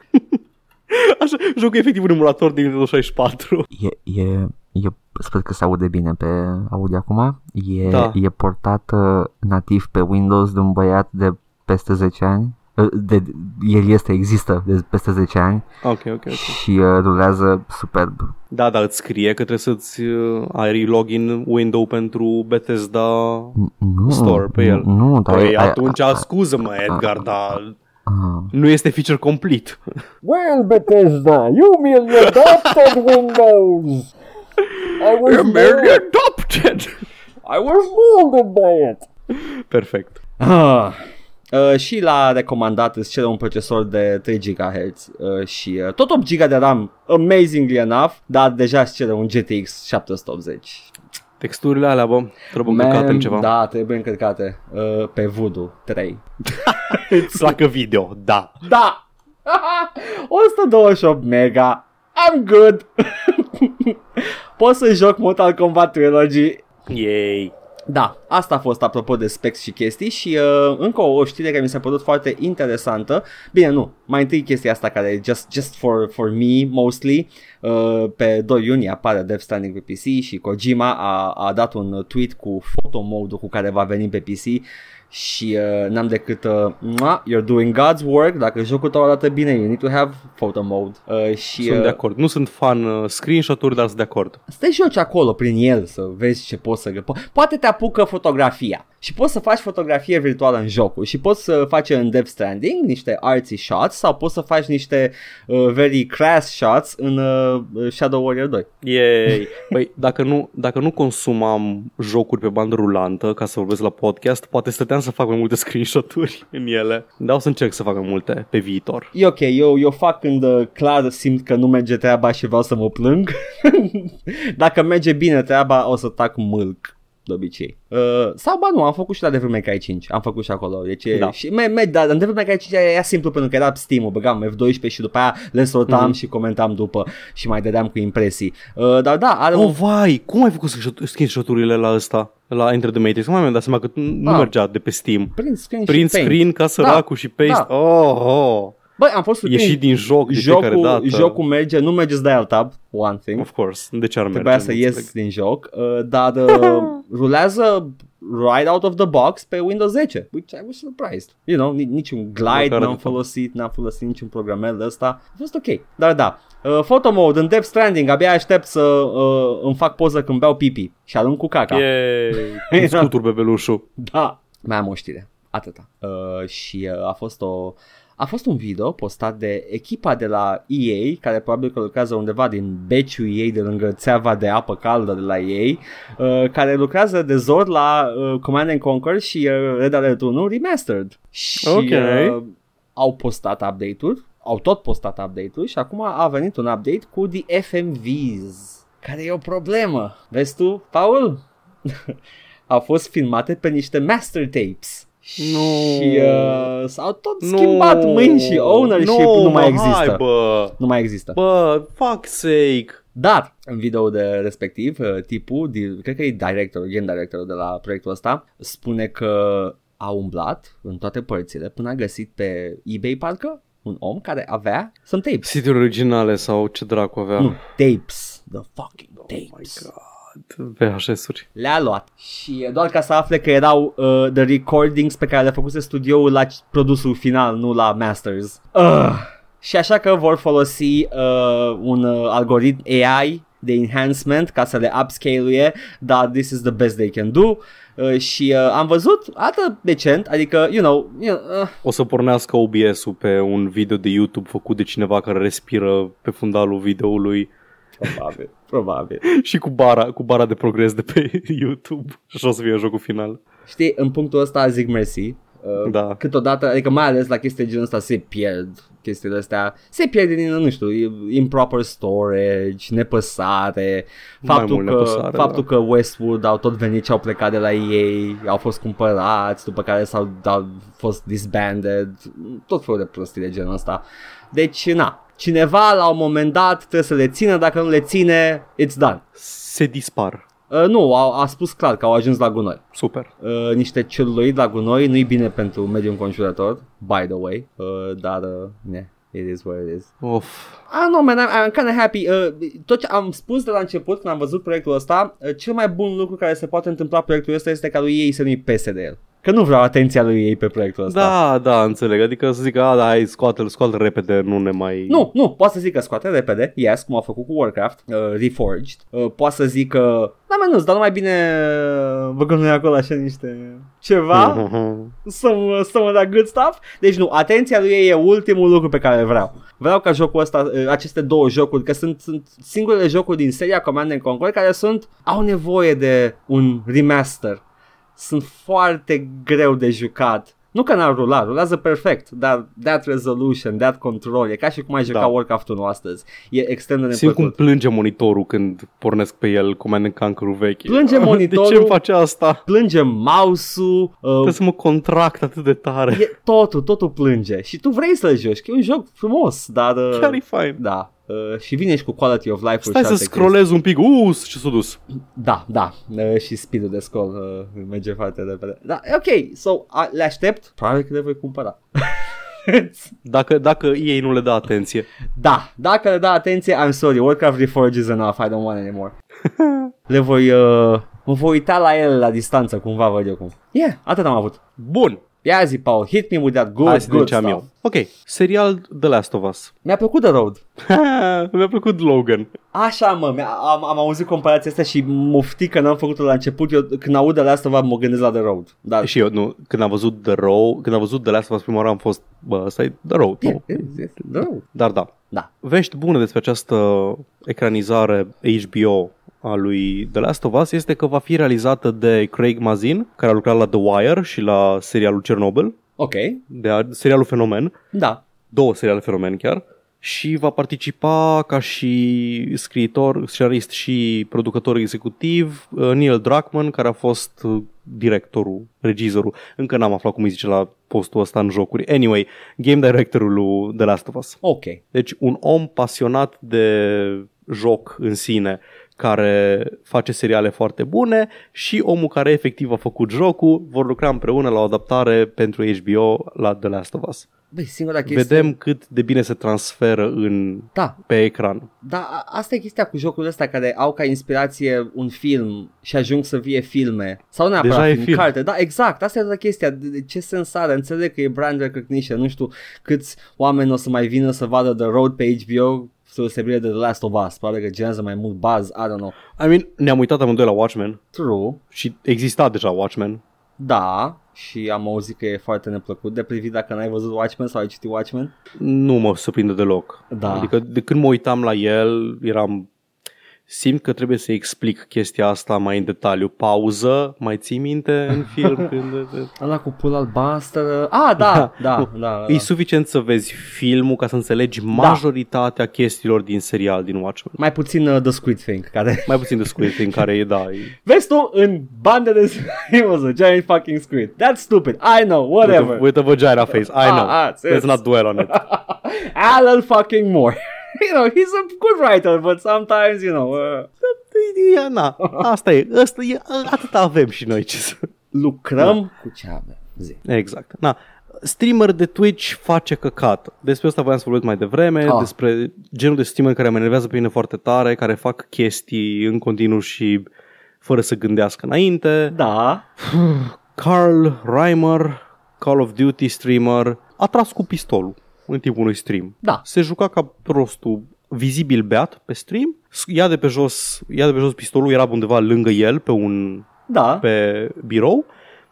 Așa, jocul e efectiv un emulator din Nintendo 64. E, e, e, sper că se aude bine pe audio acum. E, Da. e portat uh, nativ pe Windows de un băiat de peste 10 ani. Uh, De, de, el este, există de peste 10 ani Ok, ok, ok. și uh, rulează superb. Da, da, îți scrie că trebuie să-ți uh, ai login window pentru Bethesda. Nu, Store pe el. Nu, dar Păi ai- atunci, scuză-mă, Edgar, dar ah. nu este feature complete. Well, Bethesda, you merely adopted Windows. I was, adopted! I was molded by it. Perfect. Ah. Uh, și la recomandat îți cere un procesor de 3 GHz uh, și uh, tot 8 GB de RAM, amazingly enough, dar deja îți cere un GTX 780. Texturile alea, bă, trebuie încărcate în ceva. Da, trebuie încărcate uh, pe Voodoo 3. Placă video, da. Da! 128 mega. I'm good. Pot să joc Mortal Kombat Trilogy. Yay. Da, asta a fost apropo de specs și chestii și uh, încă o știre care mi s-a părut foarte interesantă. Bine, nu, mai întâi chestia asta care e just, just for, for me mostly. Uh, pe 2 iunie apare Death Stranding pe PC și Kojima a, a dat un tweet cu photo mode cu care va veni pe PC și uh, n-am decât uh, "Mua, you're doing God's work, dacă jocul tău arată bine, you need to have photo mode uh, și Sunt uh, de acord. Nu sunt fan uh, screenshot-uri, dar sunt de acord. să te joci acolo prin el să vezi ce poți să gă- po- Poate te apucă fotografia și poți să faci fotografie virtuală în jocul și poți să faci în Death Stranding niște artsy shots sau poți să faci niște uh, very crass shots în uh, Shadow Warrior 2. Yay! Păi, dacă nu, dacă nu consumam jocuri pe bandă rulantă ca să vorbesc la podcast, poate stăteam să fac mai multe screenshot-uri în ele. Dar o să încerc să fac mai multe pe viitor. E ok, eu, eu fac când uh, clar simt că nu merge treaba și vreau să mă plâng. Dacă merge bine treaba, o să tac mâlc de obicei. Uh, sau ba nu, am făcut și la Devil May Cry 5, am făcut și acolo. Deci, Da. și me, me, da, în Devil May Cry 5 era simplu pentru că era Steam-ul, băgam F12 și după aia le sortam Mhm. și comentam după și mai dădeam cu impresii. Uh, dar da, are Oh, un... vai! Cum ai făcut screenshot- screenshot-urile la ăsta? La Enter the Matrix? Nu mai mi-am dat seama că nu Ah. mergea de pe Steam. Print screen Print și paint. screen ca săracul și paste. Da. Oh, oh. Băi, am fost surprins. Ieși din joc de fiecare jocul, dată. jocul merge, nu merge să dai alt tab, one thing. Of course. De ce ar merge? Trebuia să Nu ies înțeleg. din joc, uh, dar uh, rulează right out of the box pe Windows 10, which I was surprised. You know, ni- niciun glide Măcar n-am atât. folosit, n-am folosit niciun programel de ăsta. A fost ok. Dar da, uh, photo mode în Death Stranding, abia aștept să uh, îmi fac poză când beau pipi și arunc cu caca. Yay! Cum scutur bebelușul. Da. Mai am o știre. Atâta. Uh, și uh, a fost o a fost un video postat de echipa de la EA, care probabil că lucrează undeva din beciul ei de lângă țeava de apă caldă de la EA, uh, care lucrează de zor la uh, Command and Conquer și uh, Red Alert 1 Remastered. Și Ok. uh, au postat update-uri, au tot postat update-uri și acum a venit un update cu the FMVs, care e o problemă. Vezi tu, Paul? au fost filmate pe niște master tapes. Nu. Și uh, s-au tot schimbat mâini și ownership no, nu mai mă, există. Hai, bă. Nu mai există. Bă, fuck sake. Dar în video de respectiv, uh, tipul, di- cred că e director, game director de la proiectul ăsta, spune că a umblat în toate părțile până a găsit pe eBay parcă un om care avea some tapes. Sitiuri originale sau ce dracu avea? Nu, tapes. The fucking Oh my tapes. god. VHS-uri. Le-a luat și e doar ca să afle că erau uh, the recordings pe care le făcuse studioul la c- produsul final, nu la masters. Uh. Și așa că vor folosi uh, un uh, algoritm AI de enhancement ca să le upscale-uie, dar this is the best they can do. Uh, și uh, am văzut, atât decent, adică, you know, you know uh, O să pornească OBS-ul pe un video de YouTube făcut de cineva care respiră pe fundalul videoului probabil, probabil. și cu bara, cu bara de progres de pe YouTube. Și așa o să fie jocul final. Știi, în punctul ăsta zic mersi. Uh, Da. Câteodată, adică mai ales la chestii de genul ăsta se pierd chestiile astea, se pierde din, nu știu, improper storage, nepăsare, Mai faptul, mult că, nepăsare, faptul da. că Westwood au tot venit și au plecat de la ei, au fost cumpărați, după care s-au au fost disbanded, tot felul de prostii de genul ăsta. Deci, na, cineva la un moment dat trebuie să le țină, dacă nu le ține, it's done. Se dispar. Uh, nu, a, a spus clar că au ajuns la gunoi Super. uh, niște celuloid la gunoi, nu-i bine pentru mediul înconjurător, by the way, uh, dar, uh, ne, it is what it is. Of. Ah, no, man, I'm, I'm kind of happy. Uh, tot ce am spus de la început, când am văzut proiectul ăsta, uh, cel mai bun lucru care se poate întâmpla proiectul ăsta este ca lui ei să nu-i pese de el. Că nu vreau atenția lui ei pe proiectul ăsta. Da, da, înțeleg. Adică să zic, a, da, hai, scoate-l, scoate repede, nu ne mai... Nu, nu, poate să zic că scoate repede, yes, cum a făcut cu Warcraft, uh, Reforged. Uh, poate să zic că, da, mă, nu, dar nu mai bine uh, băgăm noi acolo așa niște ceva. some, some of that good stuff. Deci nu, atenția lui ei e ultimul lucru pe care îl vreau. Vreau ca jocul ăsta, uh, aceste două jocuri, că sunt, sunt singurele jocuri din seria Command and Conquer care sunt, au nevoie de un remaster. Sunt foarte greu de jucat. Nu că n-ar rula, rulează perfect, dar that resolution, that control, e ca și cum ai juca Da. Warcraft-ul nostăzi. E extrem de Simt cum neplăcut. plânge monitorul când pornesc pe el Command and Conquer-ul vechi. Plânge monitorul. De ce îmi face asta? Plânge mouse-ul, uh, Trebuie să mă contract atât de tare. e totul, totul plânge. Și tu vrei să-l joci, că e un joc frumos, dar... uh, Chiar e fain. Da. Uh, și vine și cu quality of life Stai să scrollez un pic. Uuu, ce s-a dus. Da, da. Uh, și speed de scroll uh, merge foarte repede. Da, e ok. So, uh, le aștept. Probabil că le voi cumpăra. Dacă, dacă ei nu le dă atenție. da, dacă le da atenție, I'm sorry. Warcraft Reforged is enough. I don't want anymore. le voi... Uh, mă voi uita la ele la distanță cumva, văd eu cum. Yeah, atât am avut. Bun. Ia zi, Paul, hit me with that good, Hai să vedem good ce am stuff. eu. Ok, serial The Last of Us. Mi-a plăcut The Road. Mi-a plăcut Logan. Așa, mă, mi-a- am, am auzit comparația asta și mufti că n-am făcut-o la început. Eu când aud de la asta, mă gândesc la The Road. Dar Și eu, nu, când am văzut The Row, când am văzut The Last of Us prima oară am fost, bă, ăsta e The Row, nu? Yes, yes, The Road. Dar da, Da. vești bune despre această ecranizare HBO a lui The Last of Us este că va fi realizată de Craig Mazin, care a lucrat la The Wire și la serialul Chernobyl, Ok, de a, serialul Fenomen, da. două seriale Fenomen chiar, și va participa ca și scriitor, scenarist și producător executiv uh, Neil Druckmann, care a fost uh, directorul, regizorul. Încă n-am aflat cum îi zice la postul ăsta în jocuri. Anyway, game directorul lui The Last of Us. Ok. Deci un om pasionat de joc în sine care face seriale foarte bune și omul care efectiv a făcut jocul vor lucra împreună la o adaptare pentru HBO la The Last of Us. Băi, singura chestie... Vedem cât de bine se transferă în Da, pe ecran. Da, a- asta e chestia cu jocurile astea care au ca inspirație un film și ajung să fie filme. Sau neapărat Deja e film, film. carte. Da, exact. Asta e toată chestia. De, de ce sens are? Înțeleg că e brand recognition. Nu știu câți oameni o să mai vină să vadă The Road pe HBO să se de The Last of Us. Probabil că generează mai mult buzz. I don't know. I mean, ne-am uitat amândoi la Watchmen True. și exista deja Watchmen. Da. Și am auzit că e foarte neplăcut de privit dacă n-ai văzut Watchmen sau ai citit Watchmen. Nu mă surprinde deloc. Da. Adică de când mă uitam la el, eram simt că trebuie să explic chestia asta mai în detaliu. Pauză, mai ții minte în film când... Ăla cu pula albastră. Ah, da, da, da. da, E suficient să vezi filmul ca să înțelegi majoritatea chestiilor din serial, din Watchmen. Mai puțin uh, The Squid Thing, care... Mai puțin de Squid Thing, care e, da, e... Vezi tu, în bandă de... It was a giant fucking squid. That's stupid. I know, With whatever. a, with a vagina face, I know. Ah, ah, Let's it's- not dwell on it. Alan fucking Moore. you know, he's a good writer, but sometimes, you know, uh, E, Na, asta e, asta e, atât avem și noi ce să... lucrăm cu ce avem. Zi. Exact. Na, streamer de Twitch face căcat. Despre asta voiam să vorbesc mai devreme, Ah. despre genul de streamer care mă enervează pe mine foarte tare, care fac chestii în continuu și fără să gândească înainte. Da. Carl Reimer, Call of Duty streamer, a tras cu pistolul în timpul unui stream. Da. Se juca ca prostul vizibil beat pe stream, ia de pe jos, ia de pe jos pistolul, era undeva lângă el pe un Da. pe birou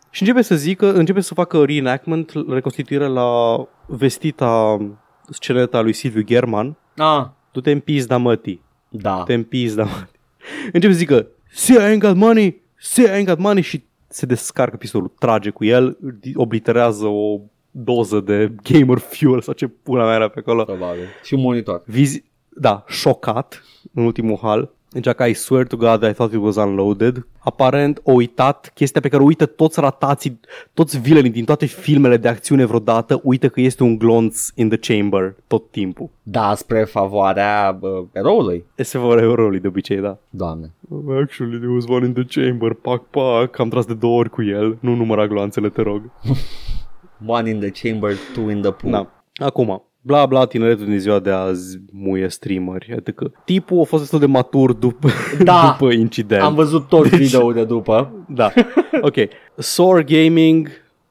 și începe să zică, începe să facă reenactment, reconstituire la vestita sceneta lui Silviu German. Ah, Du-te în pizda mătii, da. te în pizda mătii. Începe să zică, see I ain't got money, see I ain't got money și se descarcă pistolul, trage cu el, obliterează o doză de gamer fuel sau ce pula mea era pe acolo. Probabil. Și un monitor. Vizi- da, șocat în ultimul hal. Zicea că I swear to God I thought it was unloaded. Aparent o uitat chestia pe care o uită toți ratații, toți vilenii din toate filmele de acțiune vreodată, uită că este un glonț in the chamber tot timpul. Da, spre favoarea uh, eroului. Este fără eroului de obicei, da. Doamne. Actually, there was one in the chamber, pac, pac, am tras de două ori cu el, nu număra gloanțele, te rog. One in the chamber, two in the pool. Da. Acum, bla bla, tineretul din ziua de azi muie streameri, adică tipul a fost destul de matur după, Da. după incident. Am văzut tot video de după. Da. Ok. Soar Gaming,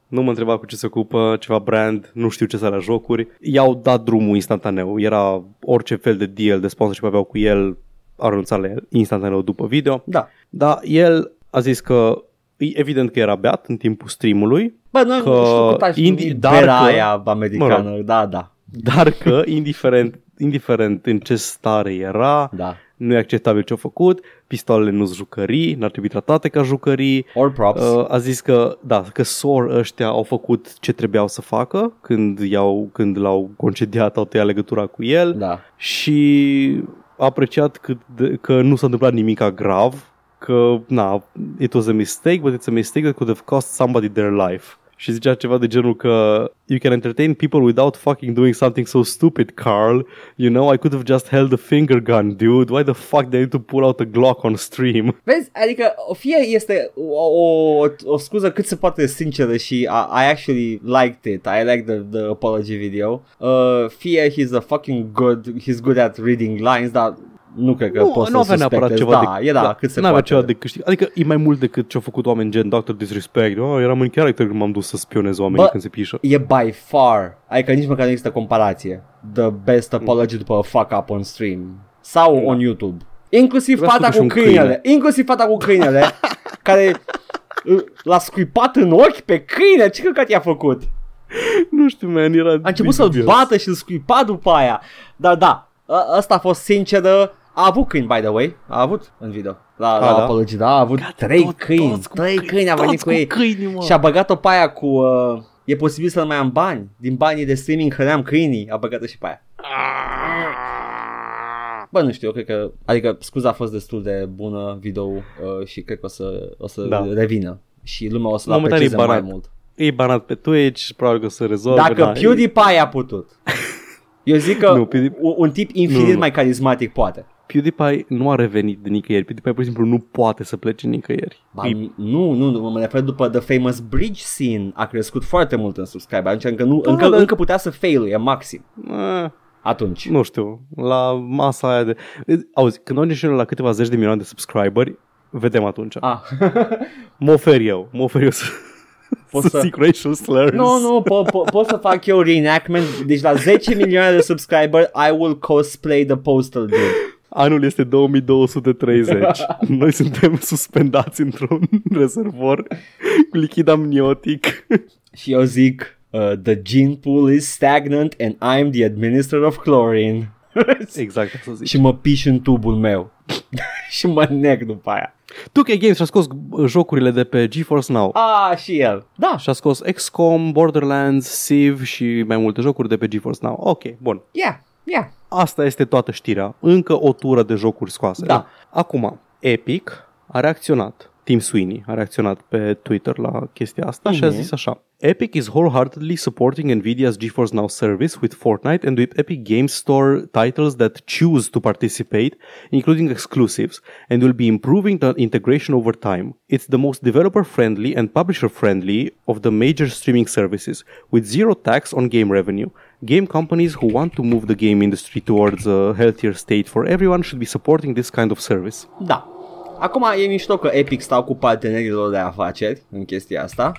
nu mă întreba cu ce se ocupă, ceva brand, nu știu ce să la jocuri. I-au dat drumul instantaneu. Era orice fel de deal de sponsorship aveau cu el, au renunțat la el instantaneu după video. Da. Dar el a zis că e evident că era beat în timpul streamului, Bă, nu, Că nu știu cât aș indi- indi- dar bera că- aia americană. Da, da. dar că indiferent, indiferent în ce stare era, Da. nu e acceptabil ce a făcut, pistolele nu-s jucării, n-ar trebui tratate ca jucării, Or props. Uh, a zis că, da, că SOR ăștia au făcut ce trebuiau să facă când, i-au, când l-au concediat, au tăiat legătura cu el da. și a apreciat cât de, că nu s-a întâmplat nimic grav, că, na, it was a mistake, but it's a mistake that could have cost somebody their life. Și zicea ceva de genul că You can entertain people without fucking doing something so stupid, Carl. You know, I could have just held a finger gun, dude. Why the fuck they need to pull out a Glock on stream? Vezi, adică fie este o, o, o scuză cât se poate sinceră și I, I actually liked it, I liked the, the apology video, uh, fie he's a fucking good, he's good at reading lines, dar nu cred că nu, poți nu să avea neapărat suspectezi. ceva da, de, e da, cât se n-avea poate. ceva de câștig. Adică e mai mult decât ce-au făcut oameni gen Dr. Disrespect. Oh, eram în character când m-am dus să spionez oamenii Bă, când se pișă. E by far, adică nici măcar nu există comparație, the best apology după a fuck up on stream sau on YouTube. Inclusiv Vreau să fata făcut cu și un câinele, inclusiv fata cu câinele, care uh, l-a scuipat în ochi pe câine, ce căcat i-a făcut? Nu știu, man, era A început să-l dubios. bată și îl scuipa după aia. Dar da, ă- ăsta a fost sinceră. A avut câini, by the way. A avut în video. La, A, la da? apology, da, a avut Gata, trei tot- câini. toți cu Trei câini, câini a venit toți cu ei. câini, mă. Și a băgat-o pe aia cu... Uh, e posibil să nu mai am bani. Din banii de streaming hrăneam câinii. A băgat-o și pe aia. Bă, nu știu, eu cred că... Adică scuza a fost destul de bună video uh, și cred că o să, o să Da. revină. Și lumea o să-l Momentan e aprecieze mai banat. mult. E banat pe Twitch, probabil că o să rezolve. Dacă da, PewDiePie a putut. Eu zic că Nu, PewDie- un, un tip infinit Nu, nu. mai carismatic poate. PewDiePie nu a revenit de nicăieri. PewDiePie pur și simplu nu poate să plece nicăieri. Ba, E- nu, nu, nu, mă refer după The Famous Bridge Scene a crescut foarte mult în subscribe. Atunci încă, nu, Da, încă, dar- încă putea să failuie maxim. eh, Atunci. nu știu, la masa aia de... Auzi, când ajungem și noi la câteva zeci de milioane de subscriberi, vedem atunci. Ah. Mă ofer eu, mă ofer eu să, Poți să să- zic racial slurs. Nu, nu, po- po- pot să fac eu reenactment. Deci la 10 milioane de subscriber I will cosplay the postal dude. Anul este 2230. Noi suntem suspendați într-un rezervor cu lichid amniotic. Și eu zic, uh, the gene pool is stagnant and I'm the administrator of chlorine. Exact, asta zic. și mă piș în tubul meu. și mă nec după aia. 2K Games și-a scos uh, jocurile de pe GeForce Now. Ah, și el. Da. Și-a scos XCOM, Borderlands, Civ și mai multe jocuri de pe GeForce Now. Ok, bun. Yeah, yeah. Asta este toată știrea. Încă o tură de jocuri scoase. Da. Acum, Epic a reacționat. Tim Sweeney a reacționat pe Twitter la chestia asta și a Mhm. zis așa. Epic is wholeheartedly supporting Nvidia's GeForce Now service with Fortnite and with Epic Games Store titles that choose to participate, including exclusives, and will be improving the integration over time. It's the most developer-friendly and publisher-friendly of the major streaming services, with zero tax on game revenue. Game companies who want to move the game industry towards a healthier state for everyone should be supporting this kind of service. Da. Acum e mișto că Epic stau cu partenerilor de afaceri în chestia asta.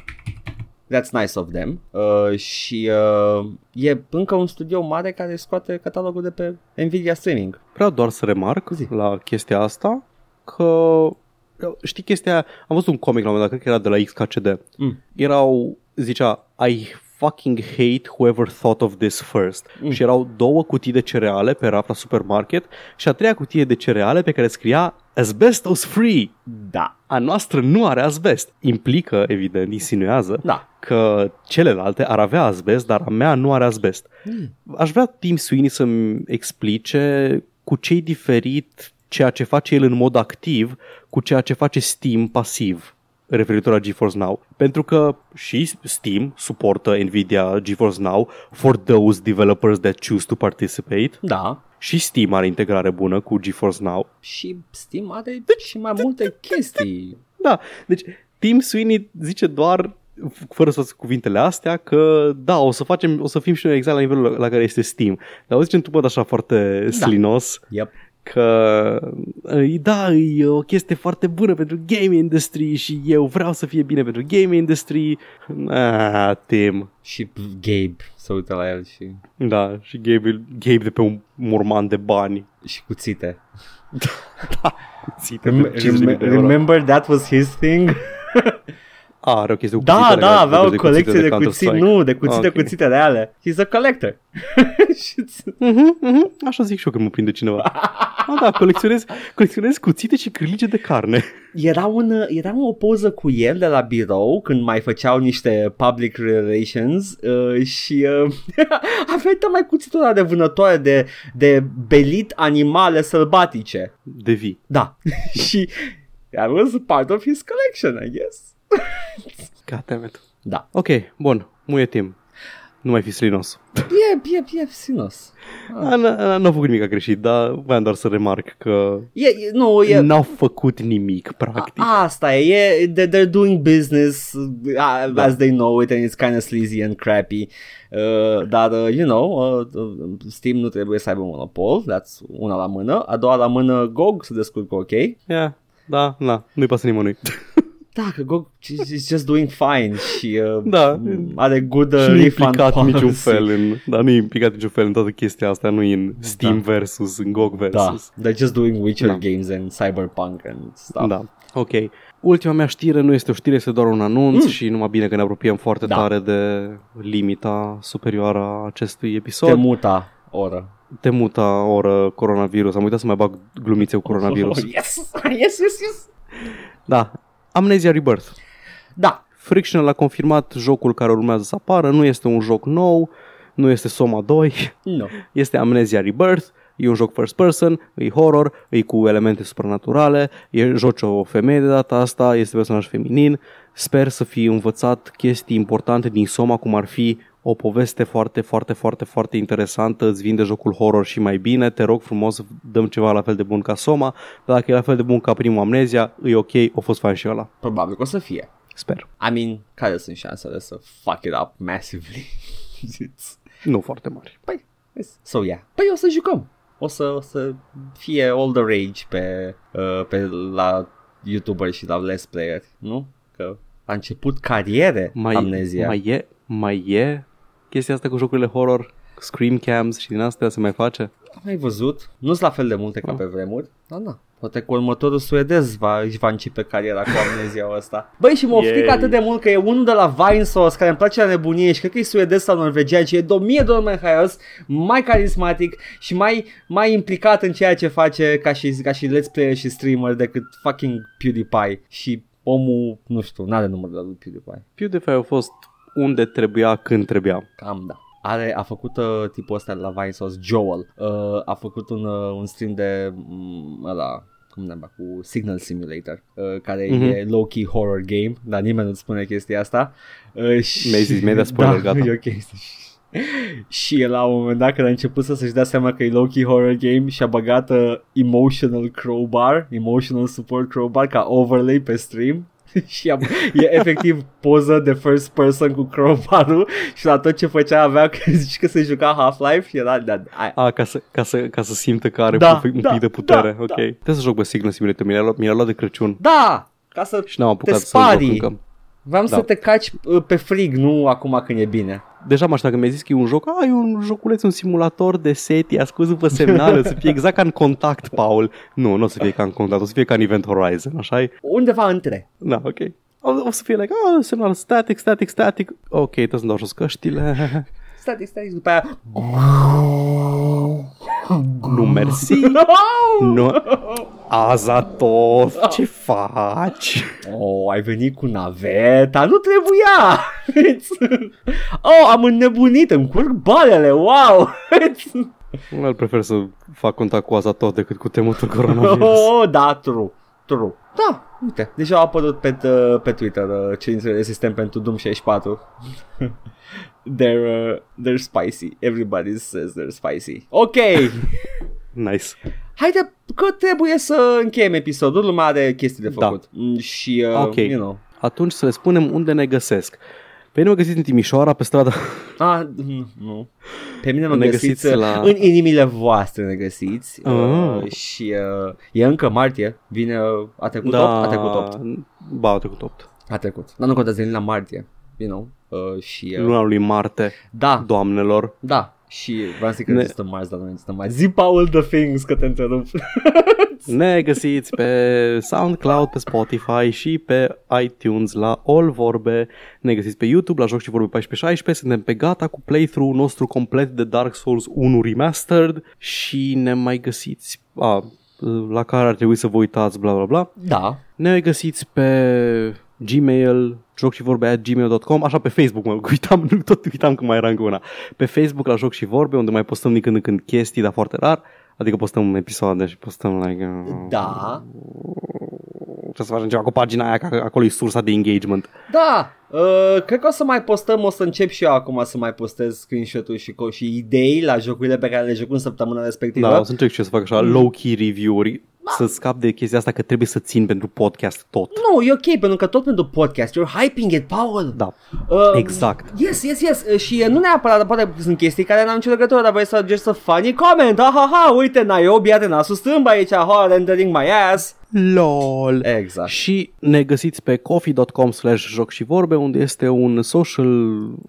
That's nice of them. Uh, și uh, e încă un studio mare care scoate catalogul de pe Nvidia Streaming. Vreau doar să remarc Zi. la chestia asta că știi chestia, am văzut un comic la un moment dat, cred că era de la XKCD. Mm. Erau, zicea, I fucking hate whoever thought of this first. Mm. Și erau două cutii de cereale pe raft la supermarket și a treia cutie de cereale pe care scria asbestos free. Da. A noastră nu are asbest. Implică, evident, insinuează Da. că celelalte ar avea asbest, dar a mea nu are asbest. Mm. Aș vrea Tim Sweeney să-mi explice cu ce e diferit ceea ce face el în mod activ cu ceea ce face Steam pasiv referitor la GeForce Now. Pentru că și Steam suportă Nvidia GeForce Now for those developers that choose to participate Da. și Steam are integrare bună cu GeForce Now. Și Steam are și mai multe chestii. Da, deci Tim Sweeney zice doar fără să cuvintele astea că da, o să facem, o să fim și noi exact la nivelul la care este Steam. Dar o zicem tu bă, așa foarte slinos Yep. Că da, e o chestie foarte bună pentru game industry și eu vreau să fie bine pentru game industry. Ah, Tim. Și Gabe se uită la el și, Da, și Gabe, Gabe de pe un morman de bani. și cuțite. Țite Rem- pe 50.000 rem- de euro. remember that was his thing? Ah, are o chestie cu Da, cuțite da, legate avea o de colecție de cuțite, Counter-Strike. nu, de cuțite, Ok. cuțite reale. He's a collector. Și- Mhm, mhm, Așa zic și eu când mă prinde cineva. Ah, da, colecționez, colecționez cuțite și cârlige de carne. era, un, era o poză cu el de la birou când mai făceau niște public relations uh, și uh, avea mai cuțitul ăla de vânătoare de, de belit animale sălbatice. De vii. Da. și that was part of his collection, I guess. God damn it. Da. Ok, bun, muie timp. Nu mai fi slinos. E, e, e sinos. Ah. Nu au făcut nimic greșit, dar voiam doar să remarc că E, e, nu, e... n-au făcut nimic, practic. A, asta e, e they- they're doing business uh, Da. as they know it and it's kind of sleazy and crappy. Uh, dar, uh, you know, uh, uh, Steam nu trebuie să aibă monopol, that's una la mână. A doua la mână, GOG se descurcă ok. Yeah, da, da, nu-i pasă nimănui. Da, că GOG is just doing fine și uh, Da. are good uh, și nu e refund implicat policy. niciun fel în, da, nu e implicat niciun fel în toată chestia asta, nu e în Steam versus, în GOG Da, versus. they're just doing Witcher Da. games and Cyberpunk and stuff. Da, ok. Ultima mea știre nu este o știre, este doar un anunț mm. și numai bine că ne apropiem foarte Da. tare de limita superioară a acestui episod. Te muta oră. Te muta oră coronavirus. Am uitat să mai bag glumițe cu coronavirus. Oh, yes, yes, yes, yes. Da, Amnesia Rebirth. Da, Frictional a confirmat jocul care urmează să apară, nu este un joc nou, nu este Soma 2, nu. este Amnesia Rebirth, e un joc first person, e horror, e cu elemente supranaturale, e joci o femeie de data asta, este personaj feminin, sper să fi învățat chestii importante din Soma, cum ar fi o poveste foarte, foarte, foarte, foarte interesantă, îți vinde jocul horror și mai bine, te rog frumos, dăm ceva la fel de bun ca Soma, dar dacă e la fel de bun ca primul Amnesia, e ok, a fost fain și ăla. Probabil că o să fie. Sper. I mean, care sunt șansele să fuck it up massively? It's- Nu foarte mari. păi, yes. so yeah. Păi o să jucăm. O să, o să fie all the rage pe, uh, pe la YouTuber și la Let's Player, nu? Că a început cariere Mai, amnezia. mai e, mai e chestia asta cu jocurile horror, scream cams și din astea se mai face? Am mai văzut. Nu sunt la fel de multe ca Ah. pe vremuri. Da, da. Poate că următorul suedez va, își va începe cariera cu amnezia ăsta. Băi, și mă Yay. oftic atât de mult că e unul de la Vinesauce care îmi place la nebunie și cred că e suedez sau norvegian și e de o mie de ori mai haios, mai carismatic și mai, mai implicat în ceea ce face ca și, ca și let's player și streamer decât fucking PewDiePie și omul, nu știu, n-are numărul lui PewDiePie. PewDiePie a fost unde trebuia când trebuia. Cam da. Are, a făcut uh, tipul ăsta la Vinesauce, Joel. Uh, a făcut un, uh, un stream de um, ăla, cum ne cu Signal Simulator, uh, care Mhm. e low-key horror game, dar nimeni nu-ți spune chestia asta. Uh, și... Mi-ai zis, mi-ai dat spoiler, da, gata. E ok. și el la un moment dat când a început să să-și dea seama că e low-key horror game și a băgat uh, emotional crowbar, emotional support crowbar ca overlay pe stream și am, e efectiv poză de first person cu crowbar și la tot ce făcea avea că zici că se juca Half-Life și era da, ai, A, ca să, ca să, ca să simtă că are Da, un pic da, de putere. da, ok. da. Trebuie să joc pe Signal Simulator. Mi l-a luat, mi l-a luat de Crăciun da, ca să și n-am apucat te să joc sparii. încă. Vreau Da. să te caci uh, pe frig, nu acum când e bine. Deja mă așteptam că mi-ai zis că e un joc, a, e un joculeț, un simulator de SETI, ascult după semnale, o să fie exact ca în contact, Paul. Nu, nu o să fie ca în contact, o să fie ca în Event Horizon, așa -i? Undeva între. Da, ok. O, o să fie like, ah, semnal static, static, static. Ok, trebuie să dau jos căștile. Static, static, după aia... nu, mersi. Nu. Azatov, ce faci? Oh, ai venit cu naveta, nu trebuia! oh, am înnebunit, îmi curg balele, wow! Îl prefer să fac contact cu Azatov decât cu temutul coronavirus. oh, da, true, true. Da, uite, deja a apărut pe, uh, pe Twitter uh, cerințele de sistem pentru Doom 64. they're, uh, they're spicy. Everybody says they're spicy. Ok, Nice. haide că trebuie să încheiem episodul, lumea are chestii de Da. făcut. Mm, Și, uh, Ok. you know, Atunci să le spunem unde ne găsesc. Pe mine mă găsiți în Timișoara, pe strada... Ah, mm, nu. Pe mine mă Ne găsiți, găsiți la- la... în inimile voastre ne găsiți Ah. uh, și uh, e încă martie, vine, uh, a trecut 8, a trecut 8, Ba, a trecut 8. a trecut, dar nu contează, e la martie, you know, uh, și uh, Luna lui Marte, da, doamnelor. da, și vreau să zic că Ne- există marți, dar nu există marți. Zi, Paul, the things, că te întrerup. Ne găsiți pe SoundCloud, pe Spotify și pe iTunes la All Vorbe. Ne găsiți pe YouTube la Joc și Vorbe 1416. Suntem pe gata cu playthrough nostru complet de Dark Souls 1 Remastered și ne mai găsiți a, la care ar trebui să vă uitați, bla bla bla. da, Ne găsiți pe Gmail, joc și vorbe at gmail.com, așa pe Facebook, mă uitam, nu tot uitam că mai era încă una. Pe Facebook la joc și vorbe, unde mai postăm din când în când chestii, dar foarte rar. Adică postăm episoade și postăm like... Uh, da, Trebuie să facem ceva cu pagina aia, că acolo e sursa de engagement. da, Uh, cred că o să mai postăm, o să încep și eu acum să mai postez screenshot-uri și, co- și idei la jocurile pe care le joc în săptămâna respectivă. Da, o să încerc și eu să fac așa low-key review-uri să scap de chestia asta că trebuie să țin pentru podcast tot. Nu, e ok, pentru că tot pentru podcast, you're hyping it, Paul. Da, Uh, exact. Yes, yes, yes. Uh, Și uh, nu neapărat, poate sunt chestii care n-au nicio legătură, dar vrei să just a funny comment. Ha, ha, ha, uite, Niobe are nasul stâmb aici, ha, rendering my ass. LOL. Exact. Și ne găsiți pe coffee.com slash joc și vorbe, unde este un social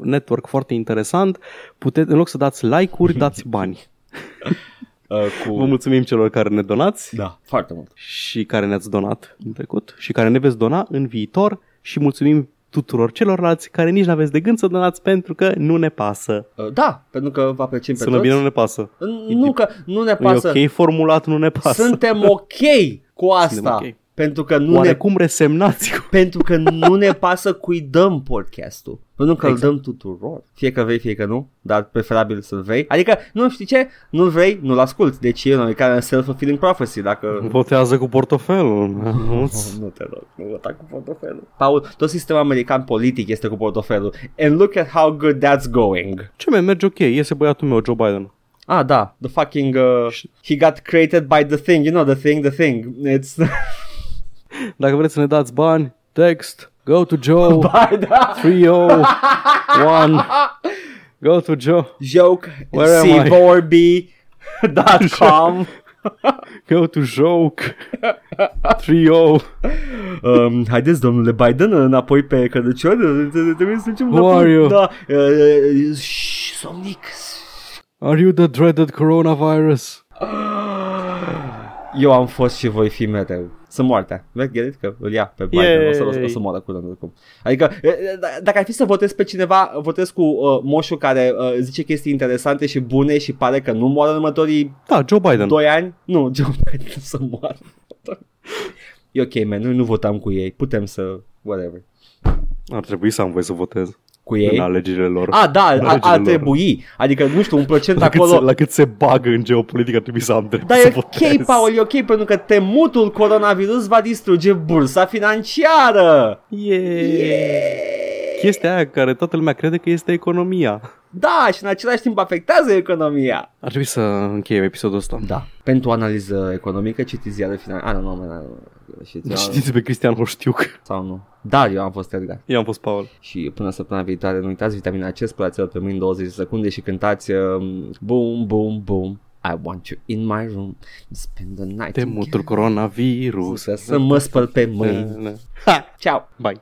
network foarte interesant. Puteți, în loc să dați like-uri, dați bani. Uh, Vă cu... mulțumim celor care ne donați Da, foarte mult. și care ne-ați donat în trecut și care ne veți dona în viitor și mulțumim tuturor celorlalți care nici n-aveți de gând să donați pentru că nu ne pasă. Uh, da, pentru că vă apreciem pe Sună toți. bine, nu ne pasă. Nu că nu ne E pasă. ok formulat, nu ne pasă. Suntem ok cu asta. Suntem ok. Pentru că nu ne Oarecum resemnați cu... pentru că nu ne pasă cui dăm podcastul. Pentru că Exact. îl dăm tuturor. Fie că vrei, fie că nu, dar preferabil să-l vrei. Adică, nu știi ce? Nu vrei, nu-l asculti. Deci e un care self-fulfilling prophecy. Dacă... Votează cu portofelul. Nu te rog, nu vota cu portofelul. Paul, tot sistemul american politic este cu portofelul. And look at how good that's going. Ce mai merge ok, iese băiatul meu, Joe Biden. Ah, da, the fucking, uh, he got created by the thing, you know, the thing, the thing. It's, Dacă vreți să ne dați bani, text, go to Joe, Ba, da. 301, go to Joe, Joke, Where am I? cvorb.com go to joke, 30. um, Haideți, domnule Biden, înapoi pe cădăcior, trebuie să zicem Who are you? Da, uh, shh, somnic. Are you the dreaded coronavirus? Eu am fost și voi fi mereu. Sunt moartea. Vezi, get it? Că îl ia pe Biden, o să, o să, o să Yay. moară curând oricum. Adică, e, e, d- dacă ar fi să votez pe cineva, votez cu uh, moșul care uh, zice chestii interesante și bune și pare că nu moară în următorii Da, Joe Biden. 2 ani. Nu, Joe Biden să moară. E ok, man, noi nu votam cu ei. Putem să, whatever. Ar trebui să am voie să votez Cu în ei? alegerile lor. A, da, În ar, alegerile ar lor. trebui. Adică, nu știu, un procent La cât, acolo... se, la cât se bagă în geopolitică ar trebui să am drept Dar să e votez. ok, Paul, e ok, pentru că temutul coronavirus va distruge bursa financiară. Yeah. Chestia aia care toată lumea crede că este economia. Da, și în același timp afectează economia. Ar trebui să încheiem episodul ăsta. Da. Pentru analiză economică, citiți ziare final. Ah, nu, nu, nu, nu. Știți, Știți pe Cristian Hoștiuc. sau nu. Dar eu am fost Edgar. Eu am fost Paul. Și până săptămâna viitoare, nu uitați vitamina C, spălați-o pe mâini 20 de secunde și cântați um, Boom, boom, boom. I want you in my room. Spend the night Temutul coronavirus. Să, să mă spăl pe mâini. Ha! Ciao. Bye.